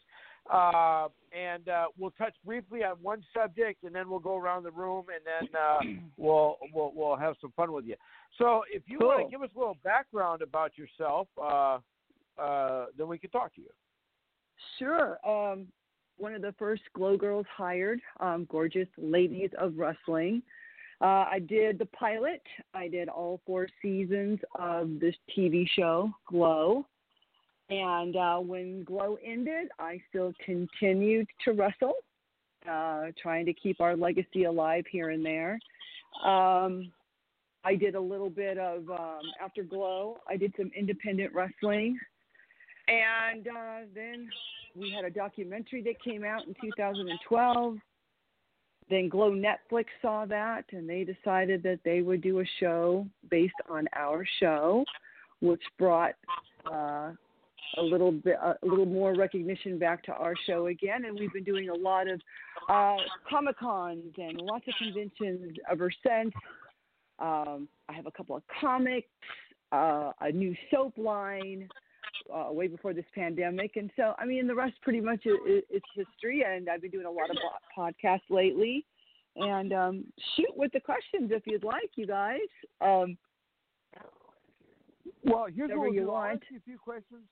uh, and uh, we'll touch briefly on one subject, and then we'll go around the room, and then uh, we'll we'll we'll have some fun with you. So if you want to give us a little background about yourself, uh, uh, then we can talk to you. Sure. Um, one of the first Glow Girls hired, um, gorgeous ladies of wrestling. Uh, I did the pilot. I did all four seasons of this TV show, Glow. And uh, when Glow ended, I still continued to wrestle, uh, trying to keep our legacy alive here and there. Um, I did a little bit of, um, after Glow, I did some independent wrestling. And uh, then we had a documentary that came out in 2012. Then Glow Netflix saw that and they decided that they would do a show based on our show, which brought uh, a little bit, a little more recognition back to our show again. And we've been doing a lot of uh, Comic Cons and lots of conventions ever since. Um, I have a couple of comics, uh, a new soap line uh, way before this pandemic. And so, I mean, the rest pretty much is, is history. And I've been doing a lot of podcasts lately. And um, shoot with the questions if you'd like, you guys. Um, Well, here's what you do. I'll want. ask you a few questions.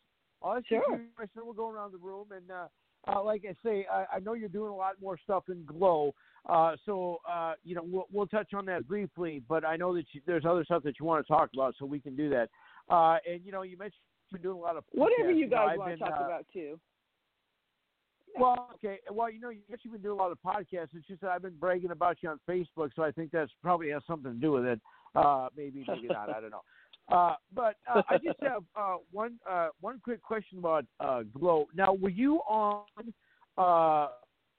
I'll ask you a Sure. few questions. We'll go around the room, and uh, uh, like I say, I, I know you're doing a lot more stuff in Glow. Uh, so uh, you know, we'll, we'll touch on that briefly. But I know that you, there's other stuff that you want to talk about, so we can do that. Uh, and you know, you mentioned been doing a lot of whatever you guys want been, to talk uh, about, too. Well, okay. Well, you know, you've actually been doing a lot of podcasts. It's just that I've been bragging about you on Facebook, so I think that's probably has something to do with it. Uh, maybe, maybe not. I don't know. Uh, but uh, I just have uh, one uh, one quick question about uh, Glow. Now, were you on uh,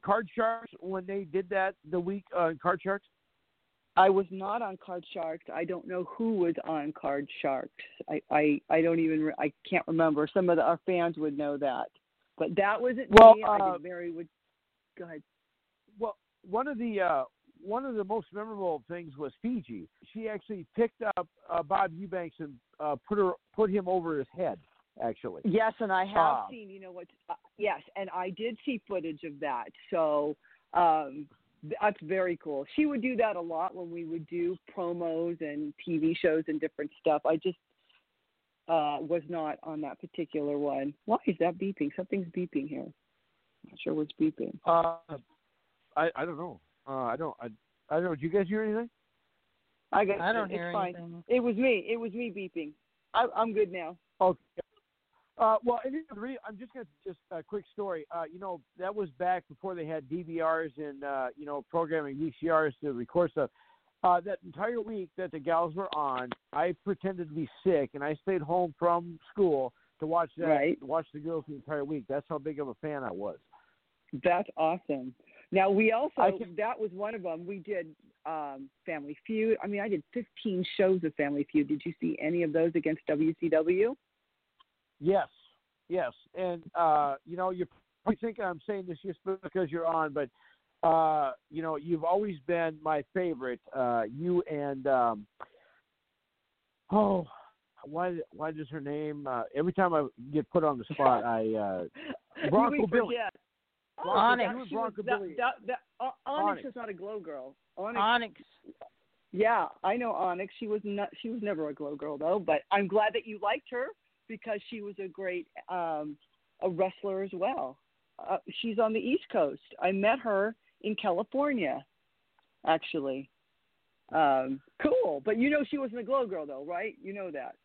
Card Sharks when they did that the week uh, Card Sharks? I was not on Card Sharks. I don't know who was on Card Sharks. I, I, I don't even, re- I can't remember. Some of the, our fans would know that. But that wasn't Well, me. I uh, did Mary would, go ahead. Well, one of the uh, one of the most memorable things was Fiji. She actually picked up uh, Bob Eubanks and uh, put her put him over his head. Actually, Yes, and I have Ah. seen. You know what? Uh, yes, and I did see footage of that. So um, that's very cool. She would do that a lot when we would do promos and TV shows and different stuff. I just uh, was not on that particular one. Why is that beeping? Something's beeping here. Not sure what's beeping. uh, I I don't know. Uh, I don't I, I don't know. Did you guys hear anything? I got. I don't it's hear fine. anything. It was me. It was me beeping. I, I'm good now. Okay. Uh, well, anyway, the re- I'm just going to just a quick story. Uh, you know, that was back before they had DVRs and uh, you know programming VCRs to record stuff. Uh, that entire week that the gals were on, I pretended to be sick and I stayed home from school to watch that, Right. watch the girls the entire week. That's how big of a fan I was. That's awesome. Now we also can- that was one of them. We did um, Family Feud. I mean, I did 15 shows of Family Feud. Did you see any of those against WCW? Yes, yes, and uh, you know you're probably thinking I'm saying this just because you're on, but uh, you know you've always been my favorite. Uh, you and um, oh, why why does her name? Uh, every time I get put on the spot, I uh, Bronco we Billy. forget. Oh, Onyx. that- she Bronco was- Billy. that- that- Onyx Onyx. is not a glow girl. Onyx, Onyx. yeah, I know Onyx. She was not. She was never a glow girl though. But I'm glad that you liked her because she was a great um, a wrestler as well. Uh, she's on the East Coast. I met her in California, actually. Um, cool, but you know she wasn't a glow girl though, right? You know that.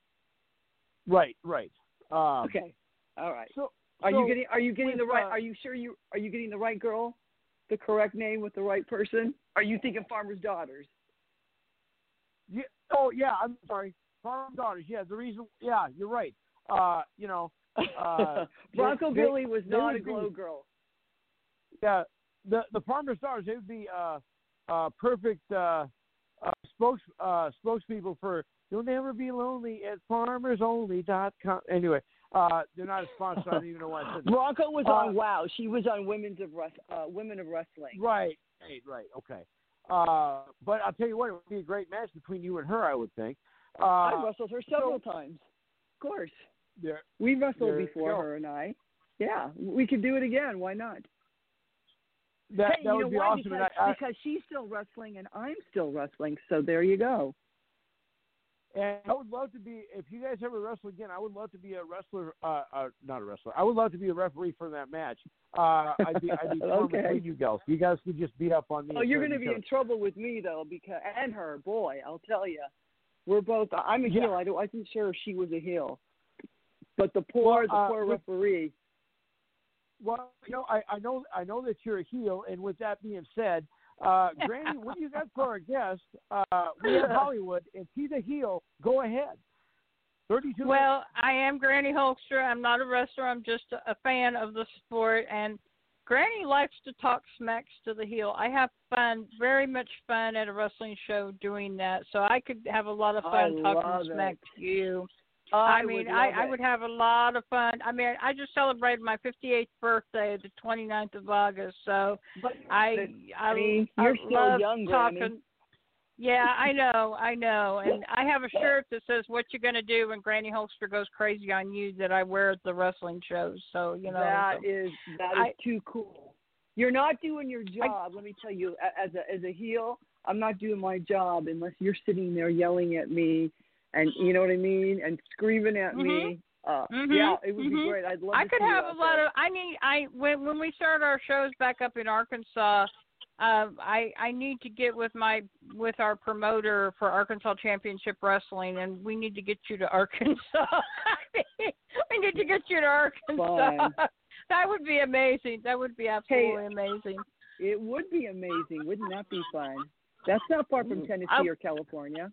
Right, right. Um, Okay, all right. So Are so you getting Are you getting the right? uh, Are you sure you Are you getting the right girl, the correct name with the right person? Are you thinking Farmer's Daughters? Yeah, oh yeah, I'm sorry. Farmer's daughters. Yeah, the reason. Yeah, you're right. Uh, you know, uh, Bronco they- Billy was not a glow be- girl. yeah, the the farmers daughters. They would be uh, uh, perfect uh, uh, spokes uh, spokespeople for "You'll Never Be Lonely" at FarmersOnly.com. Anyway, uh, they're not a sponsor. I don't even know why I said that. Bronco was Uh, on Wow. She was on Women's of Res- uh, Women of Wrestling. Right, right, right. Okay. Uh, but I'll tell you what, it would be a great match between you and her. I would think. Uh, I wrestled her several times. Of course, there, we wrestled before her and I. Yeah, we could do it again. Why not? that hey, that you would know be why? awesome. Because, and I, I, because she's still wrestling and I'm still wrestling. So there you go. And I would love to be if you guys ever wrestle again. I would love to be a wrestler, uh, uh not a wrestler. I would love to be a referee for that match. Uh, I'd be, I'd be Okay. you guys. You guys could just beat up on me. Oh, you're going to be in trouble with me though, because and her. Boy, I'll tell you, we're both. I'm a Yeah. heel. I, don't, I wasn't sure if she was a heel, but the poor, Well, the uh, poor with- referee. Well, you know, I, I know, I know that you're a heel. And with that being said, uh, Granny, what do you got for our guest? Uh, we in Hollywood, If he's a heel. Go ahead. Thirty-two. Well, I am Granny Hulkster. I'm not a wrestler. I'm just a a fan of the sport. And Granny likes to talk smacks to the heel. I have fun, very much fun at a wrestling show doing that. So I could have a lot of fun love talking it. smack to you. I, I mean, would I, I would have a lot of fun. I mean, I just celebrated my 58th birthday, the 29th of August. So But I, I, I you're so love young, talking. Granny. Yeah, I know, I know, and I have a shirt that says "What you gonna do when Granny Hulkster goes crazy on you" that I wear at the wrestling shows. So you know, that so- is that is I- too cool. You're not doing your job. let me tell you, as a as a heel, I'm not doing my job unless you're sitting there yelling at me, and you know what I mean, and screaming at me. Uh, Mhm, Yeah, it would mhm. be great. I'd love. I to could have a lot there. of. I need. I when when we start our shows back up in Arkansas, um, I I need to get with my with our promoter for Arkansas Championship Wrestling, and we need to get you to Arkansas. we need to get you to Arkansas. Fine. that would be amazing. That would be absolutely amazing. It would be amazing, wouldn't that be fun? That's not far from Tennessee I- or California.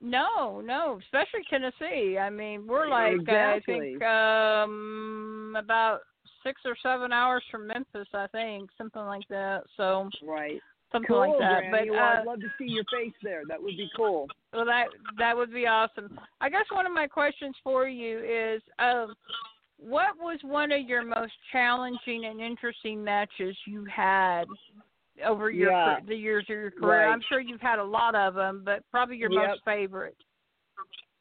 No, no, especially Tennessee. I mean, we're like Exactly. I think um about six or seven hours from Memphis, I think, something like that. So Right. something Cool, like that. Granny. But well, uh, I'd love to see your face there. That would be cool. well, that that would be awesome. I guess one of my questions for you is, um, what was one of your most challenging and interesting matches you had over your Yeah. the years of your career? Right. I'm sure you've had a lot of them, but probably your Yep. most favorite.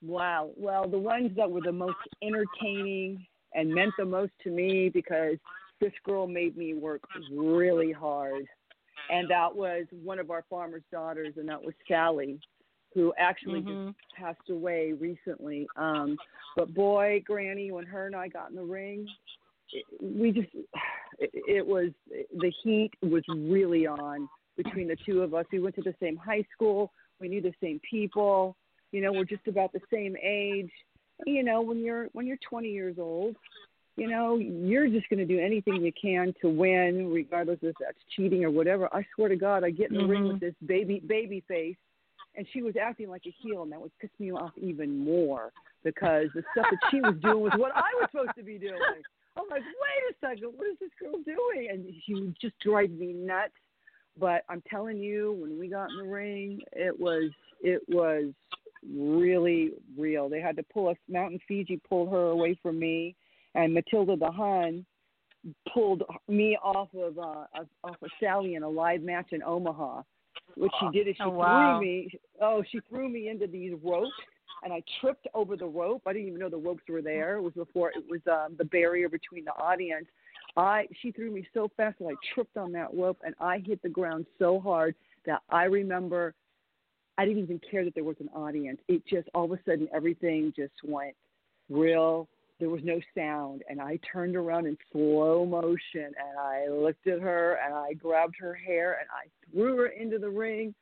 Wow. Well, the ones that were the most entertaining and meant the most to me because this girl made me work really hard. And that was one of our farmer's daughters, and that was Sally, who actually Mhm. just passed away recently. Um, but boy, Granny, when her and I got in the ring, we just, it, it was, the heat was really on between the two of us. We went to the same high school, we knew the same people. You know we're just about the same age. You know when you're when you're 20 years old you know you're just going to do anything you can to win regardless if that's cheating or whatever. I swear to god i get in the ring Mhm. with this baby baby face and she was acting like a heel and that would piss me off even more because the stuff that she was doing was what i was supposed to be doing i'm like wait a second what is this girl doing and she would just drive me nuts but i'm telling you when we got in the ring it was it was really real. They had to pull us. Mountain Fiji pulled her away from me, and Matilda the Hun pulled me off of uh, off of Sally in a live match in Omaha. What she did is she Oh, wow. threw me. Oh, she threw me into these ropes, and I tripped over the rope. I didn't even know the ropes were there. It was before it was um, the barrier between the audience. I she threw me so fast that I tripped on that rope, and I hit the ground so hard that I remember I didn't even care that there was an audience. It just all of a sudden everything just went real. There was no sound, and I turned around in slow motion, and I looked at her, and I grabbed her hair, and I threw her into the ring,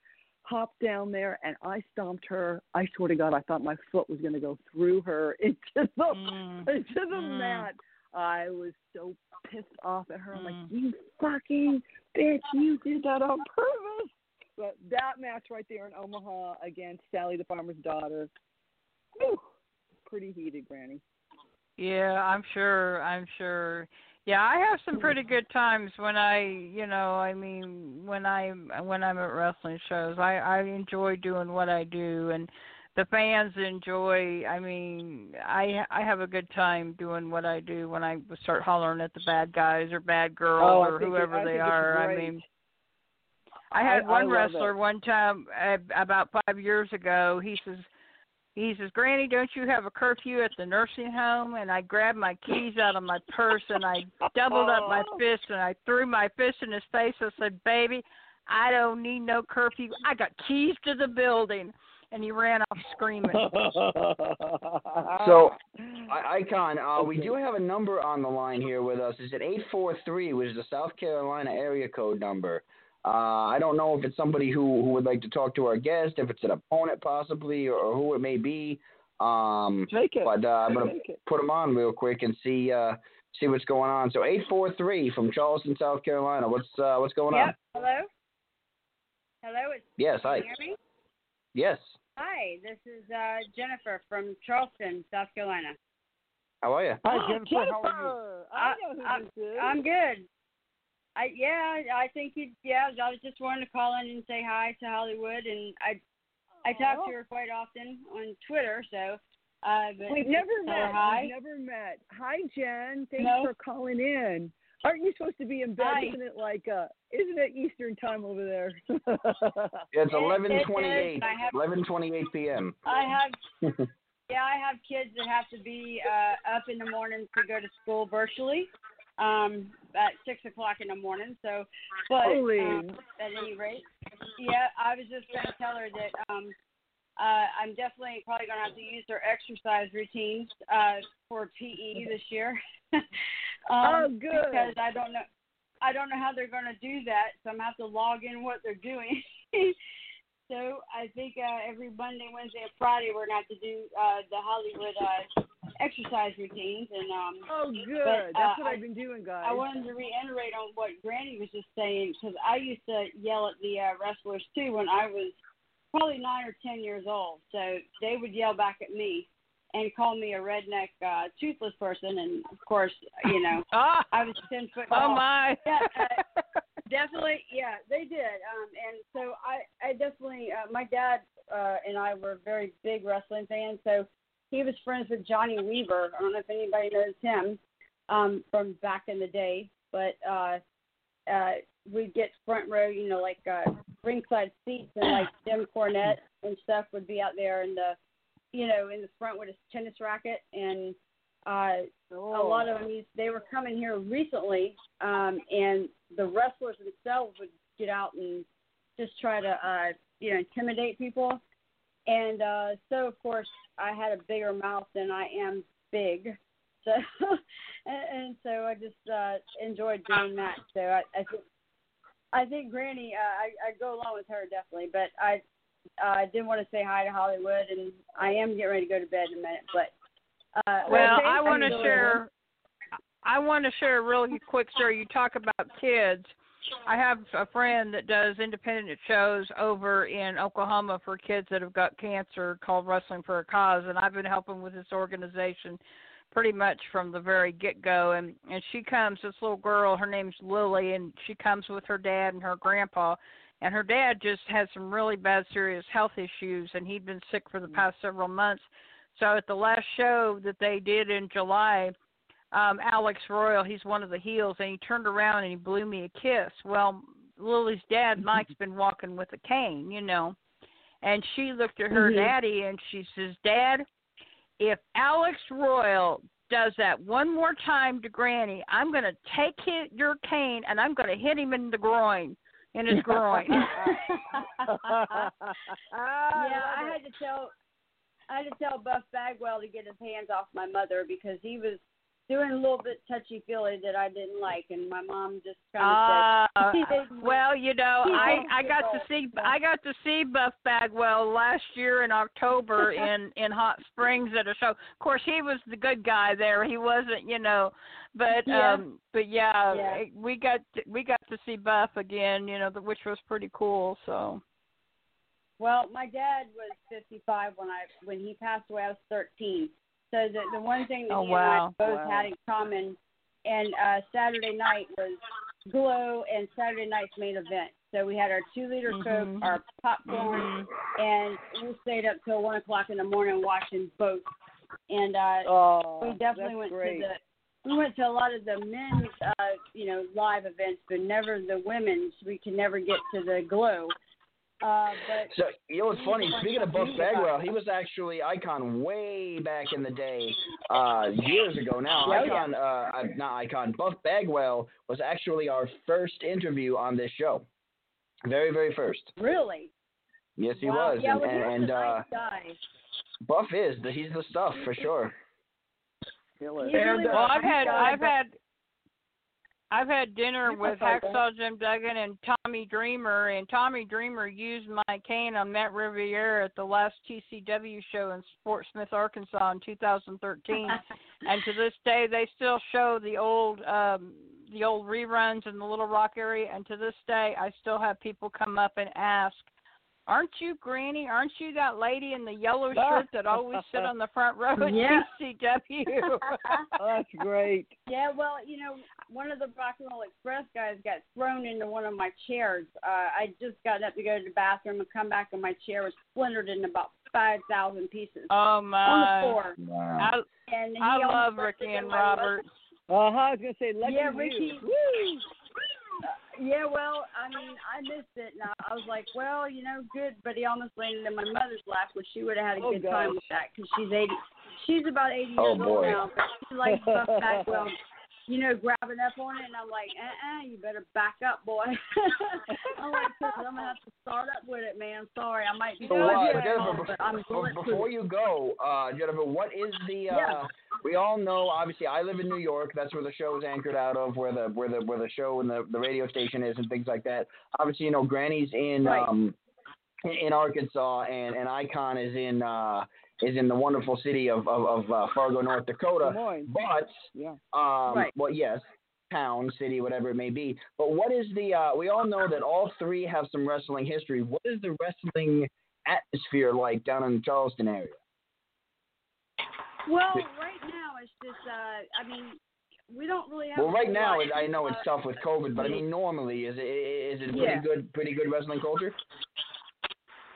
hopped down there, and I stomped her. I swear to God, I thought my foot was going to go through her into the Mm. into the Mm. mat. I was so pissed off at her. I'm Mm. like, you fucking bitch, you did that on purpose. But that match right there in Omaha against Sally the Farmer's Daughter, whew, pretty heated, Granny. Yeah, I'm sure. I'm sure. Yeah, I have some pretty good times when I, you know, I mean, when I when I'm at wrestling shows. I I enjoy doing what I do and the fans enjoy. I mean, I I have a good time doing what I do when I start hollering at the bad guys or bad girls Oh, or it- whoever they are. I mean, I had I- one I wrestler it. one time uh, about five years ago. He says, he says, Granny, don't you have a curfew at the nursing home? And I grabbed my keys out of my purse and I doubled up my fist and I threw my fist in his face. I said, Baby, I don't need no curfew. I got keys to the building. And he ran off screaming. So, I- Icon, uh, we do have a number on the line here with us. Is it 843, which is the South Carolina area code number? Uh, I don't know if it's somebody who, who would like to talk to our guest, if it's an opponent possibly, or, or who it may be. Um, Take it. but uh, I'm going to Take put them on real quick and see uh, see what's going on. So 843 from Charleston, South Carolina. What's uh, what's going on? Hello. Hello. It's, Yes, can hi. you hear me? Yes. Hi. This is uh, Jennifer from Charleston, South Carolina. How are you? Hi, Oh, Jennifer. How are you? I know who I- this is. I'm good. I yeah. I think you. Yeah. I was just wanting to call in and say hi to Hollywood, and I I talk to her quite often on Twitter. So. Uh, but We've never met. Hi. We've never met. Hi, Jen. Thanks No. for calling in. Aren't you supposed to be in bed? Hi. Isn't it like uh isn't it Eastern time over there? Yeah, it's It- it 11:28. is. I have- 11:28 p.m. I have Yeah, I have kids that have to be uh, up in the morning to go to school virtually um, at six o'clock in the morning. So, but um, at any rate, yeah, I was just going to tell her that um, uh, I'm definitely probably going to have to use their exercise routines uh, for PE this year. um, Oh, good. Because I don't know. I don't know how they're going to do that, so I'm gonna have to log in what they're doing. so I think uh, every Monday, Wednesday, and Friday we're gonna have to do uh, the Hollywood uh, exercise routines. And um, oh, good. but, That's uh, what I- I've been doing, guys. I wanted to reiterate on what Granny was just saying because I used to yell at the uh, wrestlers too when I was probably nine or ten years old. So they would yell back at me and call me a redneck, uh, toothless person. And of course, you know, Ah, I was ten foot tall. oh my. Yeah, uh, definitely. Yeah, they did. Um, and so I, I definitely, uh, my dad uh, and I were very big wrestling fans. So he was friends with Johnny Weaver. I don't know if anybody knows him um, from back in the day, but uh, uh, we'd get front row, you know, like uh, ringside seats, and like Jim Cornette and stuff would be out there in the, you know, in the front with his tennis racket, and uh, a lot of them used, they were coming here recently, um, and the wrestlers themselves would get out and just try to, uh, you know, intimidate people. And uh, so, of course, I had a bigger mouth than I am big. So, and, and so I just uh, enjoyed doing that. So I, I think, I think Granny, uh, I, I go along with her definitely. But I, I did want to say hi to Hollywood, and I am getting ready to go to bed in a minute. But uh, Well, okay, I want to share. I want to share a really quick story. You talk about kids. I have a friend that does independent shows over in Oklahoma for kids that have got cancer called Wrestling for a Cause, and I've been helping with this organization pretty much from the very get go. And and she comes, this little girl, her name's Lily, and she comes with her dad and her grandpa. And her dad just had some really bad, serious health issues, and he'd been sick for the mm-hmm. past several months. So at the last show that they did in July, um, Alex Royal, he's one of the heels, and he turned around and he blew me a kiss. Well, Lily's dad, Mike's been walking with a cane, you know. And she looked at her Mhm. daddy and she says, Dad, if Alex Royal does that one more time to Granny, I'm going to take his, your cane and I'm going to hit him in the groin, in his groin. yeah, I had to tell I had to tell Buff Bagwell to get his hands off my mother because he was doing a little bit touchy feely that I didn't like, and my mom just kind Uh, of said, well, you know, I I got to see I got to see Buff Bagwell last year in October in in Hot Springs at a show. Of course, he was the good guy there. He wasn't, you know, but Yeah. um but yeah, Yeah. eh, we got to, we got to see Buff again, you know, the- which was pretty cool. So Well, my dad was 55 when I when he passed away. I was 13. So the the one thing that Oh, he wow. and I both Wow. had in common, and uh Saturday night was Glow and Saturday night's main event. So we had our two liter Mhm. coke, our popcorn, and we stayed up till one o'clock in the morning watching both. And uh Oh, we definitely went great. to the we went to a lot of the men's uh you know live events but never the women's we could never get to the glow uh but So you know what's funny? Speaking of Buff Bagwell, he was actually Icon way back in the day, uh, years ago. Now Oh, yeah. Icon, uh, uh, not Icon, Buff Bagwell was actually our first interview on this show, very very first. really Yes, he wow. was, yeah and well, he and, was and a uh, nice guy Buff is the, he's the stuff for sure. Killer. He really well, was a I've had guy, I've but- had I've had dinner with. Hacksaw Jim Duggan and Tommy Dreamer, and Tommy Dreamer used my cane on Matt Riviera at the last TCW show in Fort Smith, Arkansas in 2013. and to this day, they still show the old um the old reruns in the Little Rock area. And to this day, I still have people come up and ask, "Aren't you Granny? Aren't you that lady in the yellow shirt that always sit on the front row at Yeah. TCW?" Oh, that's great. yeah well you know one of the rock and roll express guys got thrown into one of my chairs uh i just got up to go to the bathroom and come back and my chair was splintered in about five thousand pieces Oh on the my! floor Wow. I and I love Ricky and my Robert. Uh huh. I was gonna say, lucky Yeah, you. Ricky. Yeah, well, I mean, I missed it, and I, I was like, well, you know, good. But he almost landed in my mother's lap, which she would have had a Oh, good time with that because she's eighty. She's about eighty Oh, years boy. old now, but she likes Buff Bagwell. You know, grabbing up on it, and I'm like, uh, uh you better back up, boy. I'm like, "Sis, I'm gonna have to start up with it, man. Sorry, I might be So, uh, Jennifer, wrong, bef- but I'm bef- bulletproof. before you go, uh, Jennifer, what is the? Uh, Yeah. We all know, obviously, I live in New York. That's where the show is anchored out of, where the where the where the show and the the radio station is, and things like that. Obviously, you know, Granny's in Right. um in, in Arkansas, and and Icon is in uh is in the wonderful city of of, of uh, Fargo, North Dakota. But Yeah. um, Right. well, yes, town, city, whatever it may be. But what is the? Uh, we all know that all three have some wrestling history. What is the wrestling atmosphere like down in the Charleston area? Well, right now it's just, uh, I mean, we don't really have. Well, right now it, I know it's Uh, tough with COVID, but I mean normally is it is it pretty Yeah. good pretty good wrestling culture?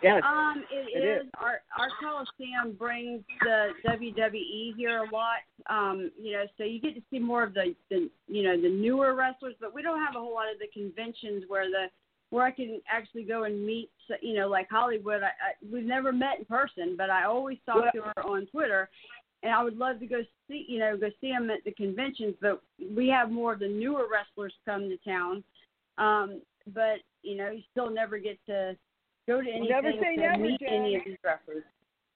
Yes. Um, it, it is. is. Our our Coliseum brings the WWE here a lot. Um, you know, so you get to see more of the, the you know the newer wrestlers, but we don't have a whole lot of the conventions where the where I can actually go and meet. You know, like Hollywood. I, I we've never met in person, but I always talk Well- to her on Twitter. And I would love to go see, you know, go see them at the conventions. But we have more of the newer wrestlers come to town. Um, but you know, you still never get to go to anything Never say to never, meet Jen. any of these wrestlers.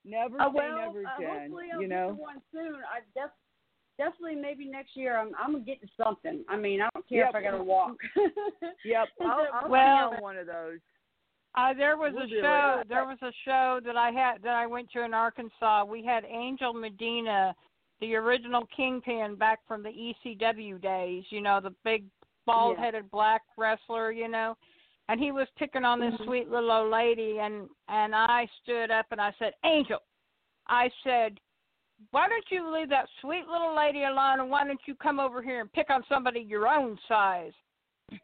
Never Uh, say well, never, uh, hopefully I'll you get know. to one soon. I def- definitely maybe next year. I'm I'm gonna get to something. I mean, I don't care Yep. if I gotta walk. Yep. I'll, I'll Well- be on one of those. Uh, there was We'll a do it. show. There was a show that I had that I went to in Arkansas. We had Angel Medina, the original Kingpin back from the ECW days. You know, the big bald-headed black wrestler. You know, and he was picking on this Mhm. sweet little old lady, and and I stood up and I said, Angel, I said, why don't you leave that sweet little lady alone, and why don't you come over here and pick on somebody your own size?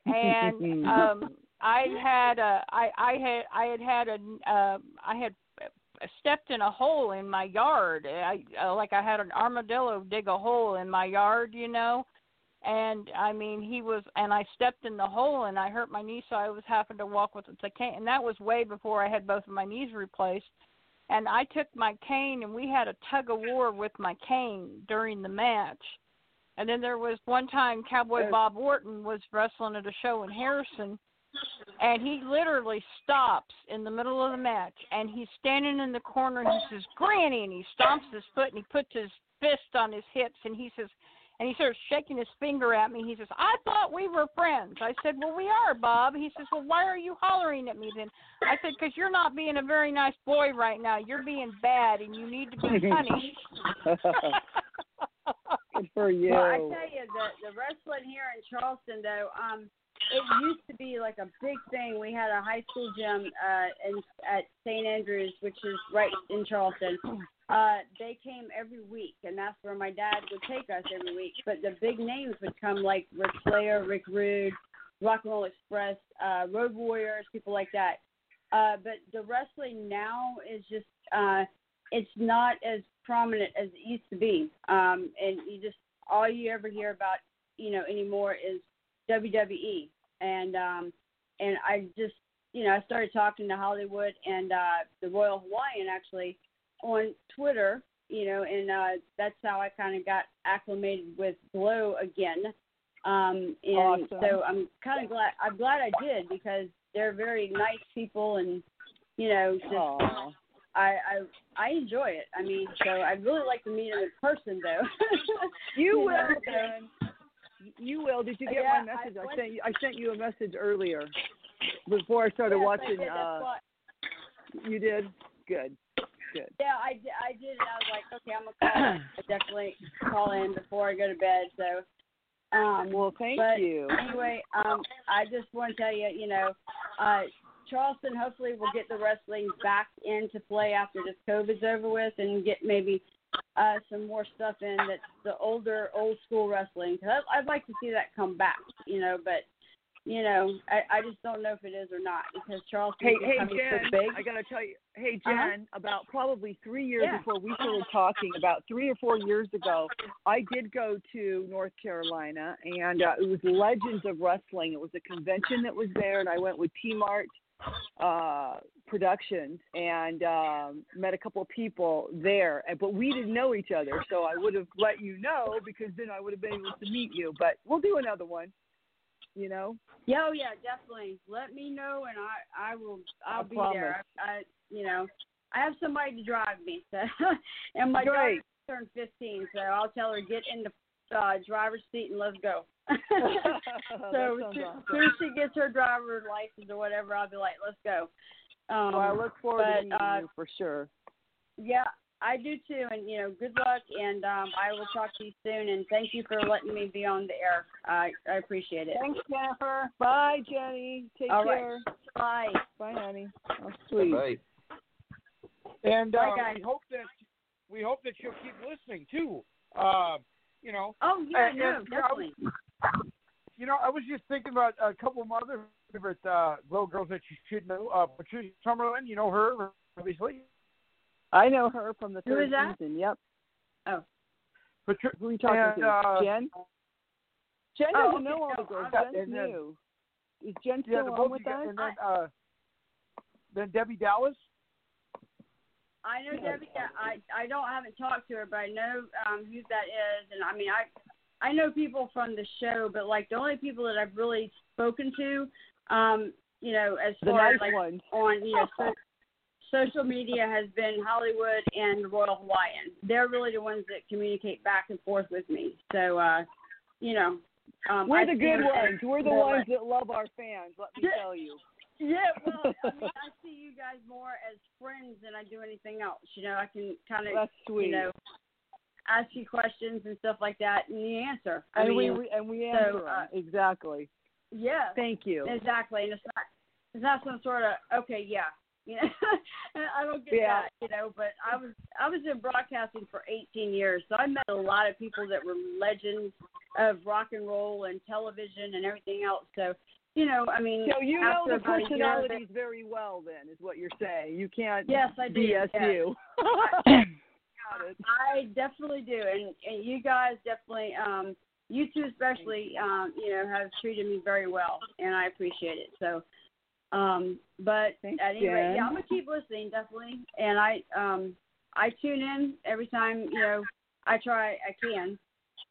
and um I had a I I had I had had a uh, I had stepped in a hole in my yard. I uh, like I had an armadillo dig a hole in my yard, you know. And I mean, he was, and I stepped in the hole and I hurt my knee, so I was having to walk with the cane. And that was way before I had both of my knees replaced. And I took my cane and we had a tug of war with my cane during the match. And then there was one time Cowboy Bob Orton was wrestling at a show in Harrison, and he literally stops in the middle of the match, and he's standing in the corner, and he says, "Granny," and he stomps his foot, and he puts his fist on his hips, and he says, and he starts shaking his finger at me. He says, "I thought we were friends." I said, "Well, we are, Bob." He says, "Well, why are you hollering at me then?" I said, "Because you're not being a very nice boy right now. You're being bad, and you need to be punished." Good for you. Well, I tell you, the the wrestling here in Charleston, though, um, it used to be like a big thing. We had a high school gym uh, in at St. Andrews, which is right in Charleston. Uh, they came every week, and that's where my dad would take us every week. But the big names would come, like Ric Flair, Rick Rude, Rock and Roll Express, uh, Road Warriors, people like that. Uh, but the wrestling now is just uh, it's not as prominent as it used to be. Um, and you just all you ever hear about, you know, anymore is WWE. And um, and I just you know I started talking to Hollywood and uh, the Royal Hawaiian actually on Twitter. You know, and uh, that's how I kind of got acclimated with Glow again. Um, and Awesome. so I'm kind of glad. I'm glad I did because they're very nice people, and you know, just. I I I enjoy it. I mean, so I'd really like to meet them in person, though. You will, know, so- You will. Did you get Yeah, my message? I I, sent you. I sent you a message earlier before I started Yes, I watching. did, uh, you did. Good. Good. Yeah, I did. I did, and I was like, okay, I'm gonna call. I definitely call in before I go to bed. So, um, Well, thank but you. Anyway, um, I just want to tell you, you know, uh, Charleston hopefully will get the wrestling back into play after this COVID's over with, and get maybe uh, some more stuff in that's the older, old school wrestling. Cause I, I'd like to see that come back, you know, but. You know, I, I just don't know if it is or not because Charleston Hey, hey, Jen. so. I gotta tell you. Hey, Uh-huh. Jen. About probably three years Yeah. before we started talking, about three or four years ago, I did go to North Carolina, and uh, it was Legends of Wrestling. It was a convention that was there, and I went with T Mart uh productions and um met a couple of people there but we didn't know each other so i would have let you know because then i would have been able to meet you but we'll do another one you know Yeah, oh yeah, definitely. Let me know, and I I will I'll I be promise. there. I, I you know I have somebody to drive me, so and my Great. daughter turned 15, so I'll tell her get in the uh, driver's seat and let's go. So as awesome. soon as she gets her driver's license or whatever, I'll be like, let's go. Um, well, i look forward but, to meeting uh, you for sure Yeah, I do too, and you know, good luck, and um, I will talk to you soon. And thank you for letting me be on the air. I I appreciate it. Thanks, Jennifer. Bye, Jenny. Take All right. care. Bye. Bye, honey. Oh, sweet. Right. And Bye, uh, guys. we hope that we hope that you'll keep listening too. Uh, you know. Oh yeah, and- no, and, you know, I was- definitely. You know, I was just thinking about a couple of other favorite uh, Glow girls that you should know. Uh, Patricia Summerlin, you know her, obviously. I know her from the Who third is that? season. Yep. Oh. Patri- Who are you talking and, to? uh, Jen? Jen Oh, doesn't okay, know all the girls. I- Jen's then- new. Is Jen still the on both with you us? and then uh, then Debbie Dallas. I know Debbie. yeah, I I don't I haven't talked to her, but I know um who that is, and I mean I I know people from the show, but like the only people that I've really spoken to, um, you know, as The far nice as like ones. on you know so, social media has been Hollywood and Royal Hawaiian. They're really the ones that communicate back and forth with me. So uh, you know, um, We're I the good ones. We're the ones that love our fans. Let me tell you. Yeah, well, I mean, I see you guys more as friends than I do anything else. You know, I can kind of, That's sweet. you know, ask you questions and stuff like that, and you answer. I and mean, we, we and we so, uh, exactly. yeah, Thank you. exactly. And it's not, it's not some sort of okay, yeah. You know, I don't get Yeah. that, you know. But I was I was in broadcasting for 18 years, so I met a lot of people that were legends of rock and roll and television and everything else. So, you know, I mean, So you know the personalities very well. Then is what you're saying. You can't Yes, I do, yes. you. I definitely do, and and you guys definitely, um, you two especially, um, you know, have treated me very well, and I appreciate it. So, um, but Thanks, at any rate, yeah, I'm gonna keep listening definitely, and I um I tune in every time you know I try I can,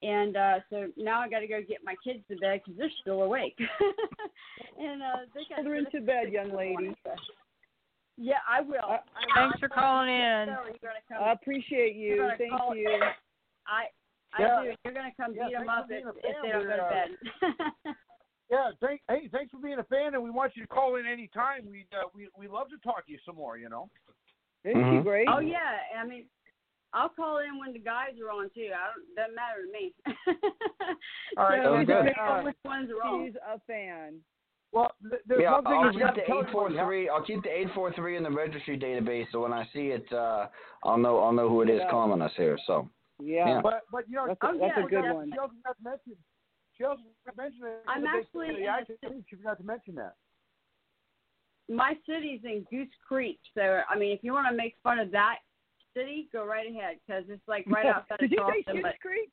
and uh so now I got to go get my kids to bed because they're still awake, and uh they got Children to bed, young lady. Yeah, I will. Uh, I Thanks for calling in. So you're gonna come I appreciate You're you. gonna Thank you. I I Yeah. do. You're gonna come Yeah, beat them up if, if they don't go to bed. Yeah, thank, hey, thanks for being a fan, and we want you to call in any time. We uh, we we love to talk to you some more. You know. Isn't Mhm. she great? oh yeah, I mean, I'll call in when the guys are on too. I don't doesn't matter to me. All right, so sounds good. depends on Uh, which ones are on. She's a fan. Well, th- there's Yeah, one thing I'll keep the to tell eight four everybody, huh? three. I'll keep the eight four three in the registry database, so when I see it, uh, I'll know I'll know who it is Yeah. calling us here. So Yeah. Yeah. But but you know, That's a, Oh, that's yeah, a good yeah. one. She also forgot to mention. She also forgot to mention that. I'm actually in iTunes, the- She forgot to mention that. My city's in Goose Creek, so I mean, if you want to make fun of that city, go right ahead because it's like right outside Did of you say. Schitt's But Creek?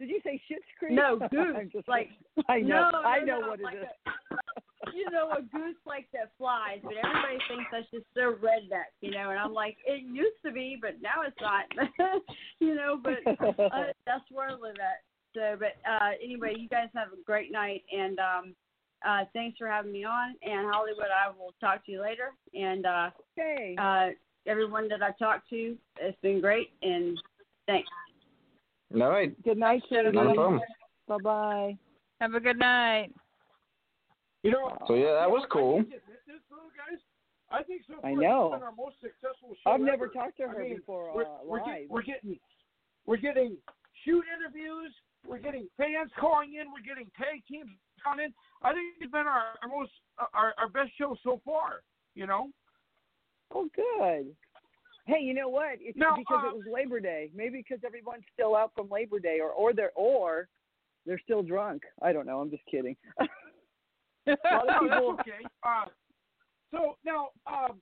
Did you say Schitt's Creek? No, Goose, just like- I know. no, I know no, what it like is. a- you know, a goose like that flies, but everybody thinks that's just so redneck, you know. And I'm like, it used to be, but now it's not, you know. But uh, that's where I live at. So, but uh, anyway, you guys have a great night, and um, uh, thanks for having me on. And Hollywood, I will talk to you later. And uh, okay. uh, everyone that I've talked to, it's been great, and thanks. all right, Good night, Susan. no. Bye bye. Have a good night. You know. So yeah, that was cool. think this, this little guys, I think so far I know. been our most successful show. I've never ever. talked to I her mean, before we're, uh, we're, live. get, we're getting we're getting shoot interviews. We're getting fans calling in. We're getting tag teams calling in. I think it's been our, our most our, our best show so far. You know. Oh, good. Hey, you know what? It's because uh, it was Labor Day. Maybe because everyone's still out from Labor Day, or or they're or they're still drunk. I don't know. I'm just kidding. A lot of no, people. that's okay. Uh, so now, um,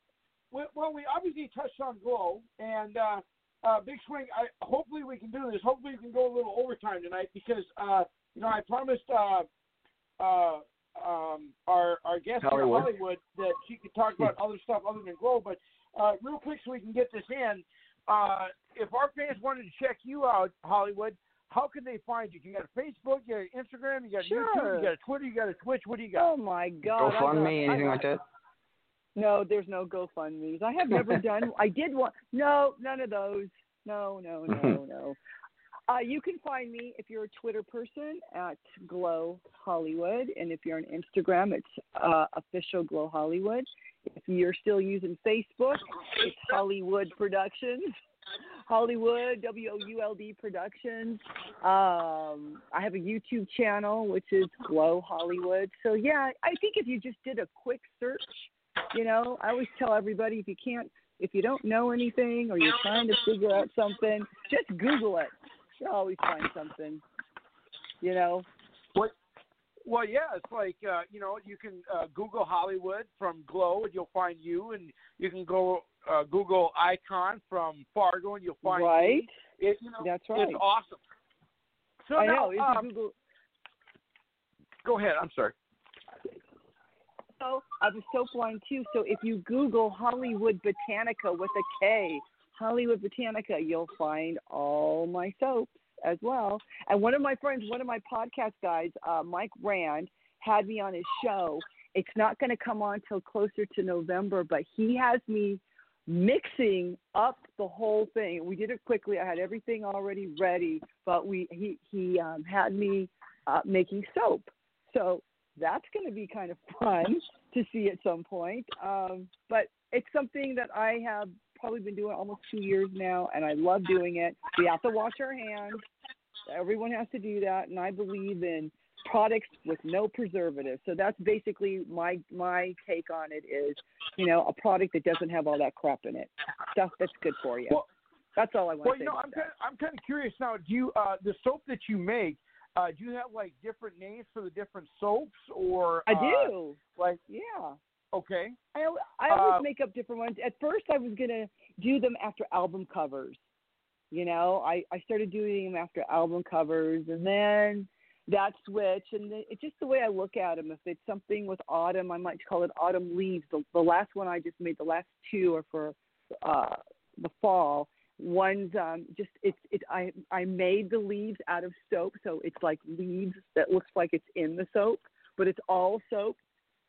we, well, we obviously touched on Glow and uh, uh, Big Swing. I, hopefully, we can do this. Hopefully, we can go a little overtime tonight because uh, you know I promised uh, uh, um, our our guest here, Hollywood. Hollywood that she could talk about other stuff other than Glow. But uh, real quick, so we can get this in. Uh, if our fans wanted to check you out, Hollywood, how can they find you? You got a Facebook, you got an Instagram, you got Sure. YouTube, you got a Twitter, you got a Twitch. What do you got? Oh my God! I got- GoFundMe, I anything got- like that? No, there's no GoFundmes. I have never done. I did one. No, none of those. No, no, no, no. Uh, you can find me if you're a Twitter person at Glow Hollywood, and if you're on Instagram, it's uh, official Glow Hollywood. If you're still using Facebook, it's Hollywood Productions. Hollywood W O U L D Productions. Um, I have a YouTube channel which is Glow Hollywood. So yeah, I think if you just did a quick search, you know, I always tell everybody if you can't, if you don't know anything or you're trying to figure out something, just Google it. You'll always find something. You know. What Well, yeah, it's like uh, you know, you can uh, Google Hollywood from Glow, and you'll find you, and you can go uh, Google Icon from Fargo, and you'll find Right. me. It, you know, That's right. It's awesome. So I now, know. Um, Google, go ahead. I'm sorry. So I a soap line too. So if you Google Hollywood Botanika with a K, Hollywood Botanika, you'll find all my soaps as well. And one of my friends, one of my podcast guys, uh, Mike Rand, had me on his show. It's not going to come on till closer to November, but he has me mixing up the whole thing. We did it quickly. I had everything already ready, but we he he um, had me uh, making soap. So that's going to be kind of fun to see at some point. Um, but it's something that I have probably been doing almost two years now, and I love doing it. We have to wash our hands. Everyone has to do that, and I believe in products with no preservatives. So that's basically my my take on it. Is you know a product that doesn't have all that crap in it, stuff that's good for you. Well- that's all I want Well, to say Well, you know, I'm kind of, I'm kind of curious now. Do you uh, the soap that you make? Uh, do you have like different names for the different soaps, or I uh, do. Like, yeah. okay, I I always Uh, make up different ones. At first, I was gonna do them after album covers. You know, I I started doing them after album covers, and then that switch, and then it's just the way I look at them. If it's something with autumn, I might call it autumn leaves. The, the last one I just made, the last two are for uh the fall. One's um just it's it I I made the leaves out of soap, so it's like leaves that looks like it's in the soap, but it's all soap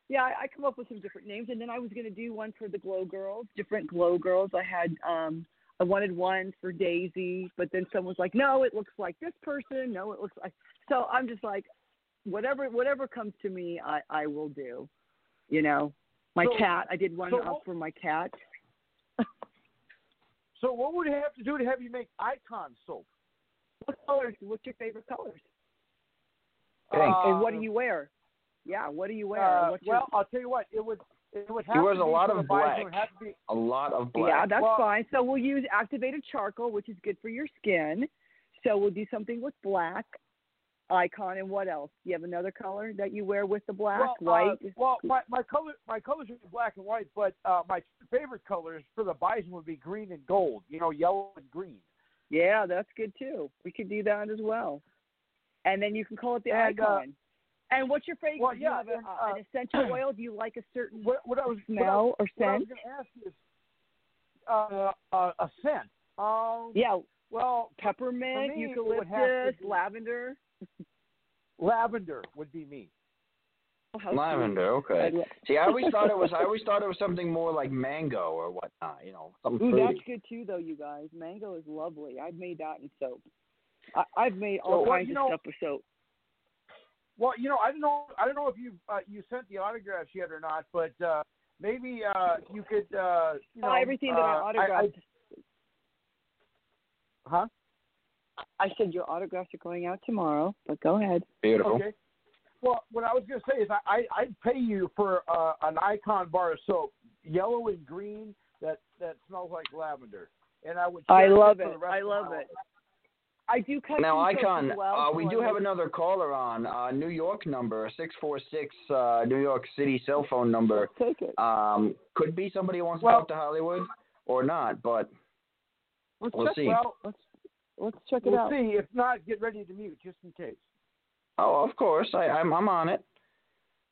yeah, I, I come up with some different names, and then I was going to do one for the Glow Girls, different Glow Girls. I had, um, I wanted one for Daisy, but then someone was like, "No, it looks like this person. No, it looks like." So I'm just like, whatever, whatever comes to me, I I will do. You know, my So- cat. I did one so up for my cat. So what would it have to do to have you make Icon soap? What colors? What's your favorite colors? Pink. and what do Uh, you wear? Yeah, what do you wear? Uh, What's your- well, I'll tell you what. It would. It would have He wears to a lot of black. It would have to be, A lot of black. Yeah, that's Well- fine. So we'll use activated charcoal, which is good for your skin. So we'll do something with black icon and what else? Do you have another color that you wear with the black, well, white? Uh, well, my my color my colors are black and white, but uh, my favorite colors for the bison would be green and gold. You know, yellow and green. yeah, that's good too. We could do that as well. And then you can call it the And, uh, icon. and what's your favorite? well, do you yeah, have a, and, uh, uh, an essential oil? Do you like a certain What, what I was what I- smell or What I was scent? going to ask is uh, uh, a scent. Um, Yeah, Well, peppermint, for me, it would have to eucalyptus, lavender. lavender would be me. Oh, how sweet. Lavender, okay. See, I always thought it was. I always thought it was something more like mango or whatnot. You know, something Ooh, fruity. that's good too, though, you guys. Mango is lovely. I've made that in soap. I, I've made all well, kinds you of know- stuff with soap. Well, you know, I don't know. I don't know if you uh, you sent the autographs yet or not, but uh, maybe uh, you could. Uh, you know, Oh, everything that I uh, autographed. Huh? I said your autographs are going out tomorrow, but go ahead. Beautiful. Okay. Well, what I was going to say is I, I I'd pay you for uh, an icon bar of soap, yellow and green that that smells like lavender, and I would. I love it. I love it. I do custom Now, Icon, well. uh, so we I do have like- another caller on uh, New York number six four six uh, New York City cell phone number. Take it. Um, could be somebody who wants Well- to talk to Hollywood or not, but Let's we'll check, see. Well, Let's let's check it we'll out. see. If not, get ready to mute just in case. oh, of course, I, I'm I'm on it.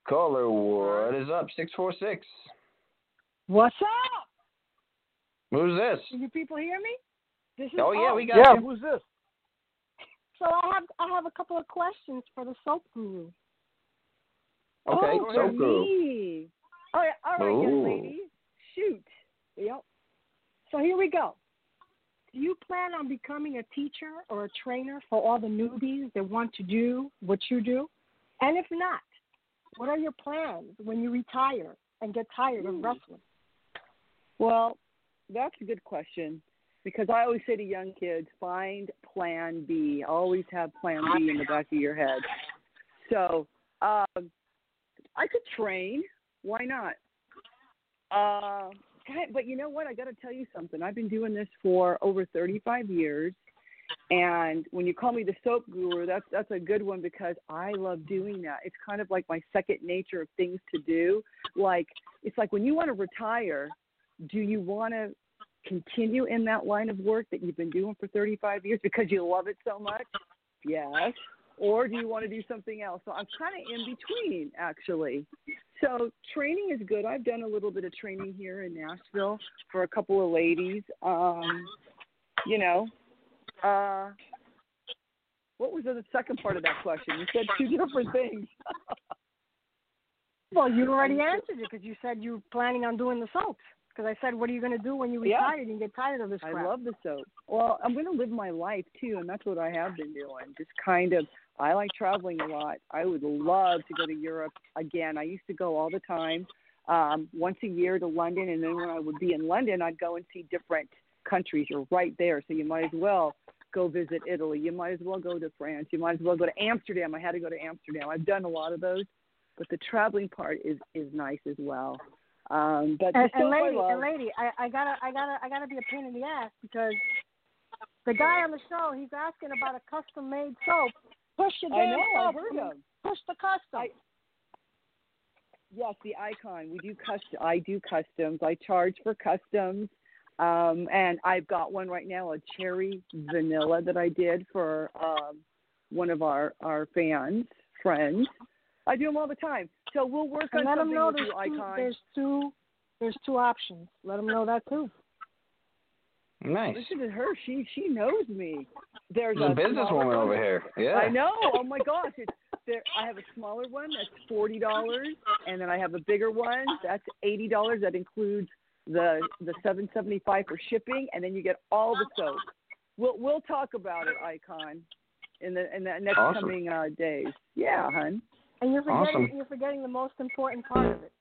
Caller, what is up? Six four six. What's up? Who's this? Can you people hear me? This is Oh yeah, we got Yeah, you. who's this? So I have I have a couple of questions for the soap guru. Okay, oh, so for cool. me. All right, all right, young lady. Shoot. Yep. So here we go. Do you plan on becoming a teacher or a trainer for all the newbies that want to do what you do? And if not, what are your plans when you retire and get tired of wrestling? Well, that's a good question because I always say to young kids, find plan B. Always have plan B in the back of your head. So, um, I could train. Why not? Uh, God, but you know what? I got to tell you something. I've been doing this for over 35 years, And when you call me the soap guru, that's that's a good one because I love doing that. It's kind of like my second nature of things to do. Like it's like when you want to retire, do you want to continue in that line of work that you've been doing for 35 years because you love it so much? Yes. Or do you want to do something else? So I'm kind of in between, actually. So training is good. I've done a little bit of training here in Nashville for a couple of ladies. Um, you know, uh, what was the second part of that question? You said two different things. well, you already answered it because you said you were planning on doing the soaps. Because I said, what are you going to do when you Yeah. retire and get tired of this crap? I love the soap. Well, I'm going to live my life too, and that's what I have been doing. Just kind of, I like traveling a lot. I would love to go to Europe again. I used to go all the time, um, once a year to London, and then when I would be in London, I'd go and see different countries. You're right there, so you might as well go visit Italy. You might as well go to France. You might as well go to Amsterdam. I had to go to Amsterdam. I've done a lot of those, but the traveling part is is nice as well. Um, but the and, and lady, and lady, I, I gotta, I gotta, I gotta be a pain in the ass because the guy on the show, he's asking about a custom-made soap. Push your I damn know, I've heard of. Push the custom. Yes, the icon. We do custom. I do customs. I charge for customs, um, and I've got one right now, a cherry vanilla that I did for um, one of our our fans friends. I do them all the time. So we'll work and on let them something know with there's you, two, icon. there's two, there's two options. Let them know that too. Nice. Listen to her. She she knows me. There's There's a a businesswoman over here. Yeah. I know. Oh my gosh. It's there I have a smaller one that's forty dollars and then I have a bigger one that's eighty dollars. That includes the the seven seventy five for shipping and then you get all the soap. We'll we'll talk about it, Icon, in the in the next Awesome. coming uh days. Yeah, hun. And you're forgetting, Awesome. you're forgetting the most important part of it.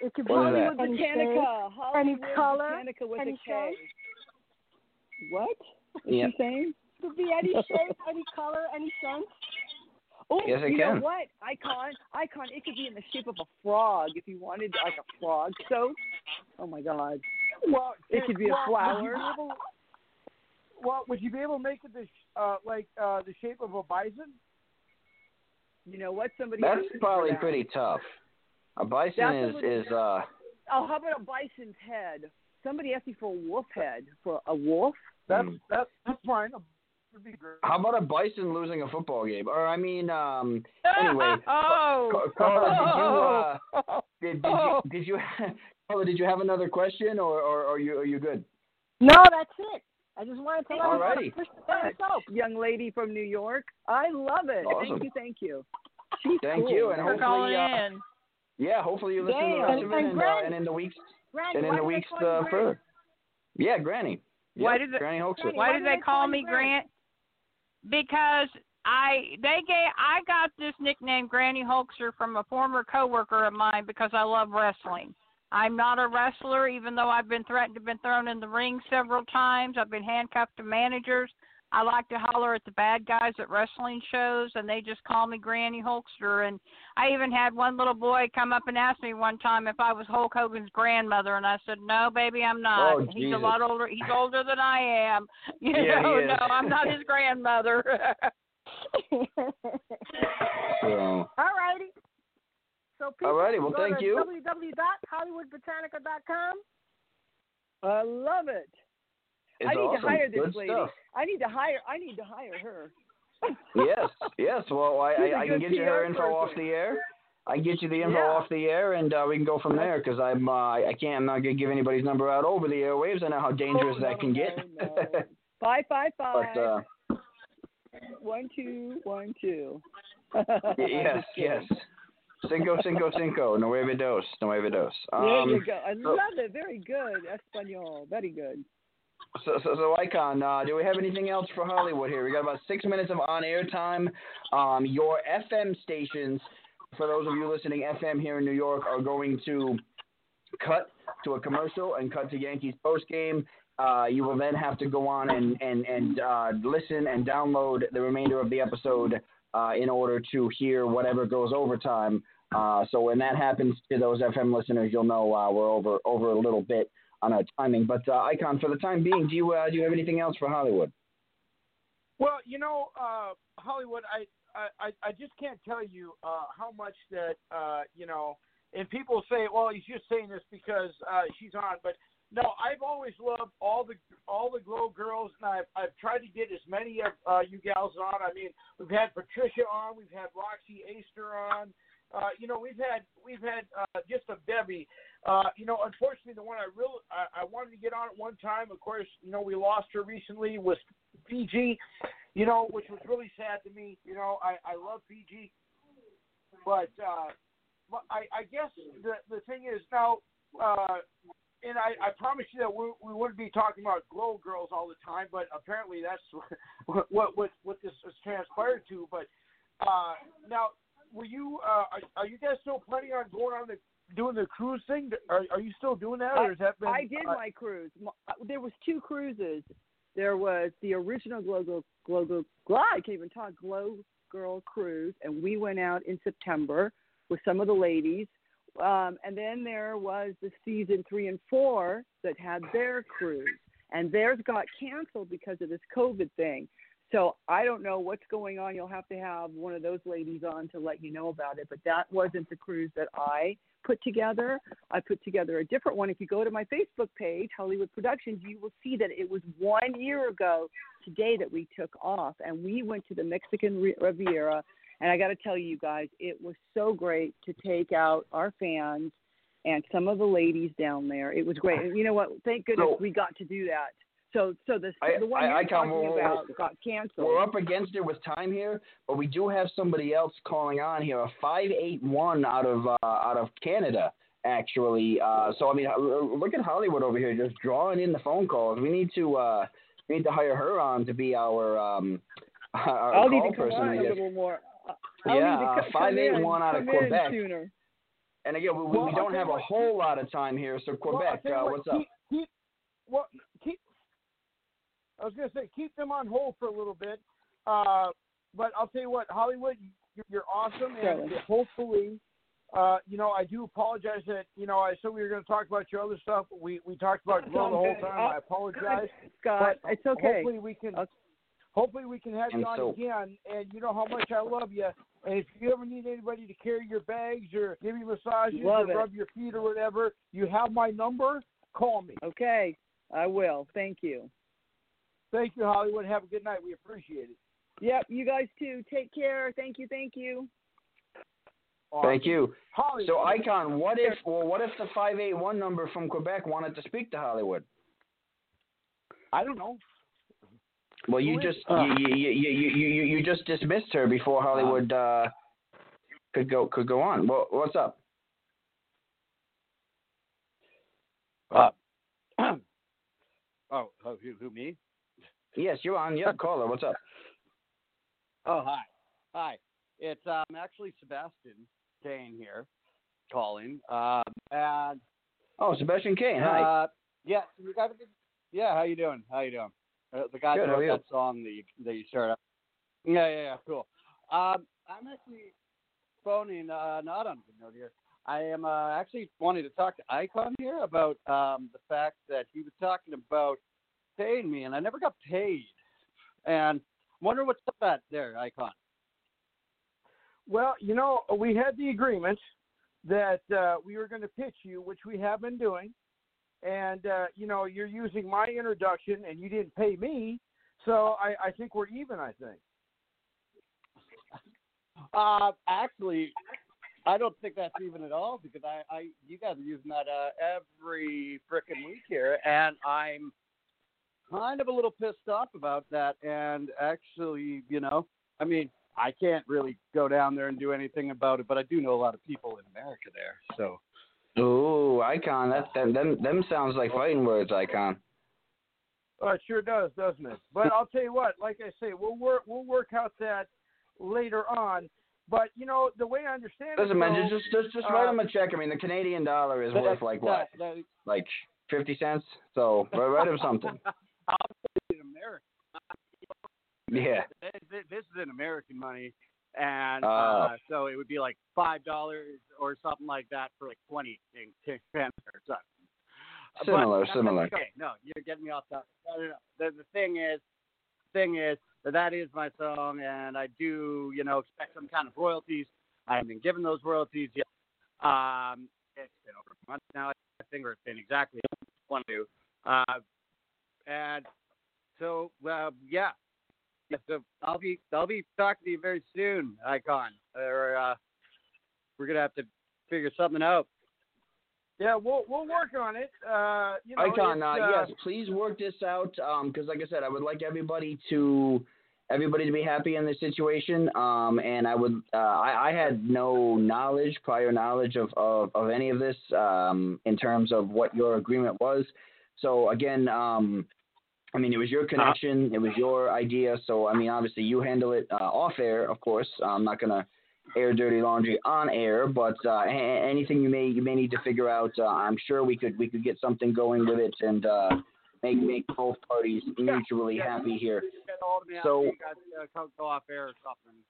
It could be What is that? Hollywood any Botanika. Hollywood any color, Botanika with any a K. shade. What? What Yeah. you saying? It could be any shape, any color, any scent. Oh, Yes, it you can. know what? Icon, icon. It could be in the shape of a frog if you wanted like a frog soap. Oh my God. Well, It could be a well, flower. Would be able, well, would you be able to make it the uh, like uh, the shape of a bison? You know what? Somebody. That's asked probably that. pretty tough. A bison That's is little- is uh Oh, how about a bison's head? Somebody asked me for a wolf head. For a wolf? That's Mm. that's that's fine. Would be great. How about a bison losing a football game? Or I mean, um anyway. oh. Ca- Carla, did you uh did, did you did you Carla, did you have another question or, or are you are you good? No, that's it. I just wanted to let you know Alrighty. to push the. Young lady from New York. I love it. Awesome. Thank you, thank you. She's Thank cool. you, and for calling hopefully uh, in. yeah, hopefully you listen to the Damn. rest of it And- uh, in the weeks Granny, and in the weeks uh, further. Yeah, Granny. Why did they- Granny Hulkster? Granny, Why Why did do they they call call me you Grant? Because I they gave I got this nickname Granny Hulkster from a former coworker of mine because I love wrestling. I'm not a wrestler, even though I've been threatened to been thrown in the ring several times. I've been handcuffed to managers. I like to holler at the bad guys at wrestling shows, and they just call me Granny Hulkster. And I even had one little boy come up and ask me one time if I was Hulk Hogan's grandmother, and I said, "No, baby, I'm not. Oh, He's Jesus. a lot older. He's older than I am. You Yeah, know, he is. no, I'm not his grandmother." So All righty. So people Alrighty, well, thank to you. www.hollywoodbotanica.com. I love it. It's I need awesome. to hire this Good lady. stuff. I need to hire. I need to hire her. yes, yes. Well, I, She's a I, I can good get you her PR info off the air. I can get you the info Yeah. off the air, and uh, we can go from there. Because I'm, uh, I can't, I'm not gonna give anybody's number out over the airwaves. I know how dangerous Oh, that no, can get. no, no. Five five five. but uh, One two one two. y- yes, yes. kidding. Cinco, cinco, cinco. Nueve dos. Nueve dos. there Um, you go. I so- love it. Very good. Espanol. Very good. So, so, so Icon, uh, do we have anything else for Hollywood here? We got about six minutes of on-air time. Um, your FM stations, for those of you listening, FM here in New York, are going to cut to a commercial and cut to Yankees postgame. Uh, you will then have to go on and and and uh, listen and download the remainder of the episode uh, in order to hear whatever goes overtime. Uh, so when that happens to those FM listeners, you'll know uh, we're over over a little bit on our timing. But uh, Icon, for the time being, do you uh, do you have anything else for Hollywood? Well, you know, uh, Hollywood, I, I, I just can't tell you uh, how much that uh, you know. And people say, well, he's just saying this because uh, she's on, but no, I've always loved all the all the Glow girls, and I've I've tried to get as many of uh, you gals on. I mean, we've had Patricia on, we've had Roxy Aster on. Uh, you know, we've had we've had uh, just a bevy. Uh, you know, unfortunately, the one I really I, I wanted to get on at one time, of course, you know, we lost her recently was PG. You know, which was really sad to me. You know, I I love PG, but uh, I I guess the the thing is now. Uh, and I, I promise you that we, we wouldn't be talking about glow girls all the time, but apparently that's what what what, what this has transpired to. But uh, now, were you uh, are, are you guys still planning on going on the doing the cruise thing? Are are you still doing that, or has that been? I did uh, my cruise. Uh, There was two cruises. There was the original Glow Glow Glow Glow Glow. I can't even talk Glow Girl cruise, and we went out in September with some of the ladies. Um, and then there was the season three and four that had their cruise, and theirs got canceled because of this COVID thing. So I don't know what's going on. You'll have to have one of those ladies on to let you know about it. But that wasn't the cruise that I put together. I put together a different one. If you go to my Facebook page, Hollywood Productions, you will see that it was one year ago today that we took off, and we went to the Mexican Riviera. And I got to tell you guys, it was so great to take out our fans and some of the ladies down there. It was great. And you know what? Thank goodness So- we got to do that. So, so the I- the one I- you're I talking we're- about got canceled. We're up against it with time here, but we do have somebody else calling on here, a five eight one out of uh, out of Canada, actually. Uh, so I mean, look at Hollywood over here, just drawing in the phone calls. We need to uh, we need to hire her on to be our um, our I'll call need to come person. on a little more. I'll Yeah, to uh, 581 out of Quebec. sooner. And again, we, Well, we don't have a whole lot of time here. So Quebec, you uh, what, what's up? keep, Keep, well. I was gonna say keep them on hold for a little bit, uh, but I'll tell you what, Hollywood, you're, you're awesome, and Really? hopefully, uh, you know, I do apologize that you know I said we were going to talk about your other stuff. but We we talked about It's Glow the whole time. Oh, I apologize. Scott, but it's okay. Hopefully we can. Okay. Hopefully we can have And you on so- again, and you know how much I love you. And if you ever need anybody to carry your bags or give you massages Love or it. rub your feet or whatever, you have my number. Call me. Okay, I will. Thank you. Thank you, Hollywood. Have a good night. We appreciate it. Yep, you guys too. Take care. Thank you. Thank you. Thank you. Hollywood. So Icon, what if well, what if the five eight one number from Quebec wanted to speak to Hollywood? I don't know. Well, you just uh. you, you, you, you, you, you just dismissed her before Hollywood uh, could go could go on. Well, what's up? Uh, oh, who, who, who, me? Yes, you're on. Yeah, caller. What's up? Oh, hi. Hi. It's um, actually Sebastian Kane here calling. Um, and Oh, Sebastian Kane. Hi. uh, yeah, you got a good, yeah. How you doing? How you doing? Uh, the guy Good, that wrote that song that you that you started. up. Yeah, yeah, yeah. Cool. Um, I'm actually phoning uh, not on the note here. I am uh, actually wanting to talk to Icon here about um, the fact that he was talking about paying me, and I never got paid. And I'm what's up that there, Icon. Well, you know, we had the agreement that uh, we were going to pitch you, which we have been doing. And, uh, you know, you're using my introduction and you didn't pay me. So I, I think we're even, I think. Uh, actually, I don't think that's even at all because I, I you guys are using that uh, every freaking week here, and I'm kind of a little pissed off about that. And actually, you know, I mean, I can't really go down there and do anything about it, but I do know a lot of people in America there, so. Ooh, Icon. That, that them them sounds like fighting words, Icon. Oh, it sure does, doesn't it? But I'll tell you what, like I say, we'll work we'll work out that later on. But you know, the way I understand Listen, it, man, though, just just just write uh, him a check. I mean, the Canadian dollar is That- worth like what, that- that- like fifty cents. So write write him something. I'll say in America. Yeah. This, is in American money, and Oh. uh, so it would be like five dollars or something like that for like twenty in cents or something. Similar, but, similar. Okay, no, you're getting me off that. No, no, no. The, the thing is, thing is that that is my song, and I do, you know, expect some kind of royalties. I haven't been given those royalties yet. Um, it's been over a month now. I think or it's been exactly one to. Uh, and so, uh, yeah. Yeah. So I'll be I'll be talking to you very soon, Icon. Or uh, we're gonna have to figure something out. Yeah, we'll we'll work on it. Uh, you know, Icon, uh, uh, yes, please work this out. Because, like I said, I would like everybody to everybody to be happy in this situation. Um, and I would, uh, I, I had no knowledge, prior knowledge of, of, of any of this um, in terms of what your agreement was. So again, um, I mean, it was your connection, it was your idea. So I mean, obviously, you handle it uh, off air, of course. I'm not gonna air dirty laundry on air, but uh, a- anything you may you may need to figure out, uh, I'm sure we could we could get something going with it and uh, make make both parties mutually happy here. So- you guys uh, go off air or something.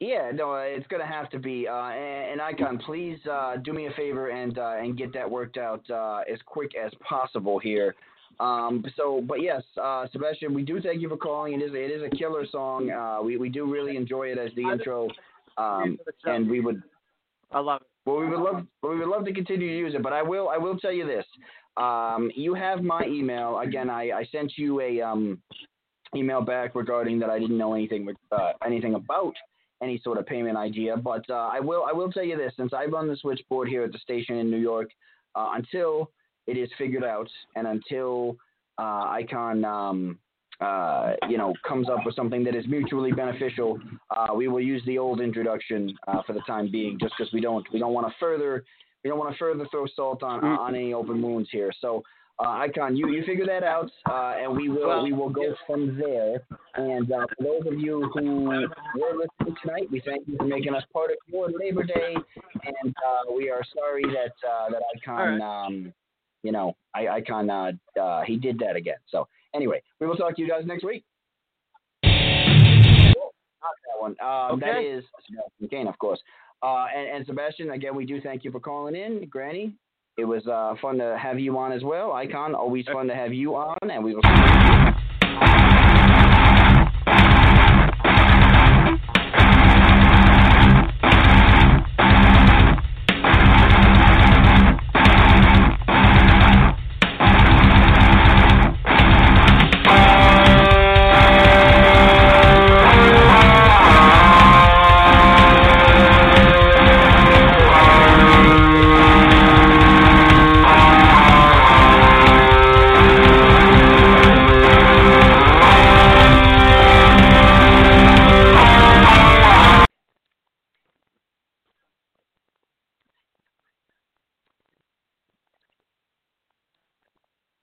Yeah, no, uh, it's gonna have to be. Uh, and, and Icon, please uh, do me a favor and uh, and get that worked out uh, as quick as possible here. Um, so, but yes, uh, Sebastian, we do thank you for calling. It is it is a killer song. Uh, we we do really enjoy it as the intro, um, and we would. I love it. Well, we would love well, we would love to continue to use it, but I will I will tell you this. Um, you have my email again. I, I sent you a um, email back regarding that I didn't know anything uh, anything about any sort of payment idea, but uh, I will I will tell you this since I run the switchboard here at the station in New York, uh, until it is figured out and until uh, Icon um, uh, you know comes up with something that is mutually beneficial, uh, we will use the old introduction uh, for the time being, just because we don't we don't want to further we don't want to further throw salt on on any open wounds here. So. Uh, Icon, you, you figure that out, uh, and we will we will go from there. And uh, for those of you who were listening tonight, we thank you for making us part of your Labor Day, and uh, we are sorry that uh, that Icon, um, you know, I, Icon, uh, uh, he did that again. So anyway, we will talk to you guys next week. Not that one. Um, That Okay. is Sebastian Kane, of course. Uh, and, and Sebastian, again, we do thank you for calling in, Granny. It was uh, fun to have you on as well. Icon, always fun to have you on, and we will.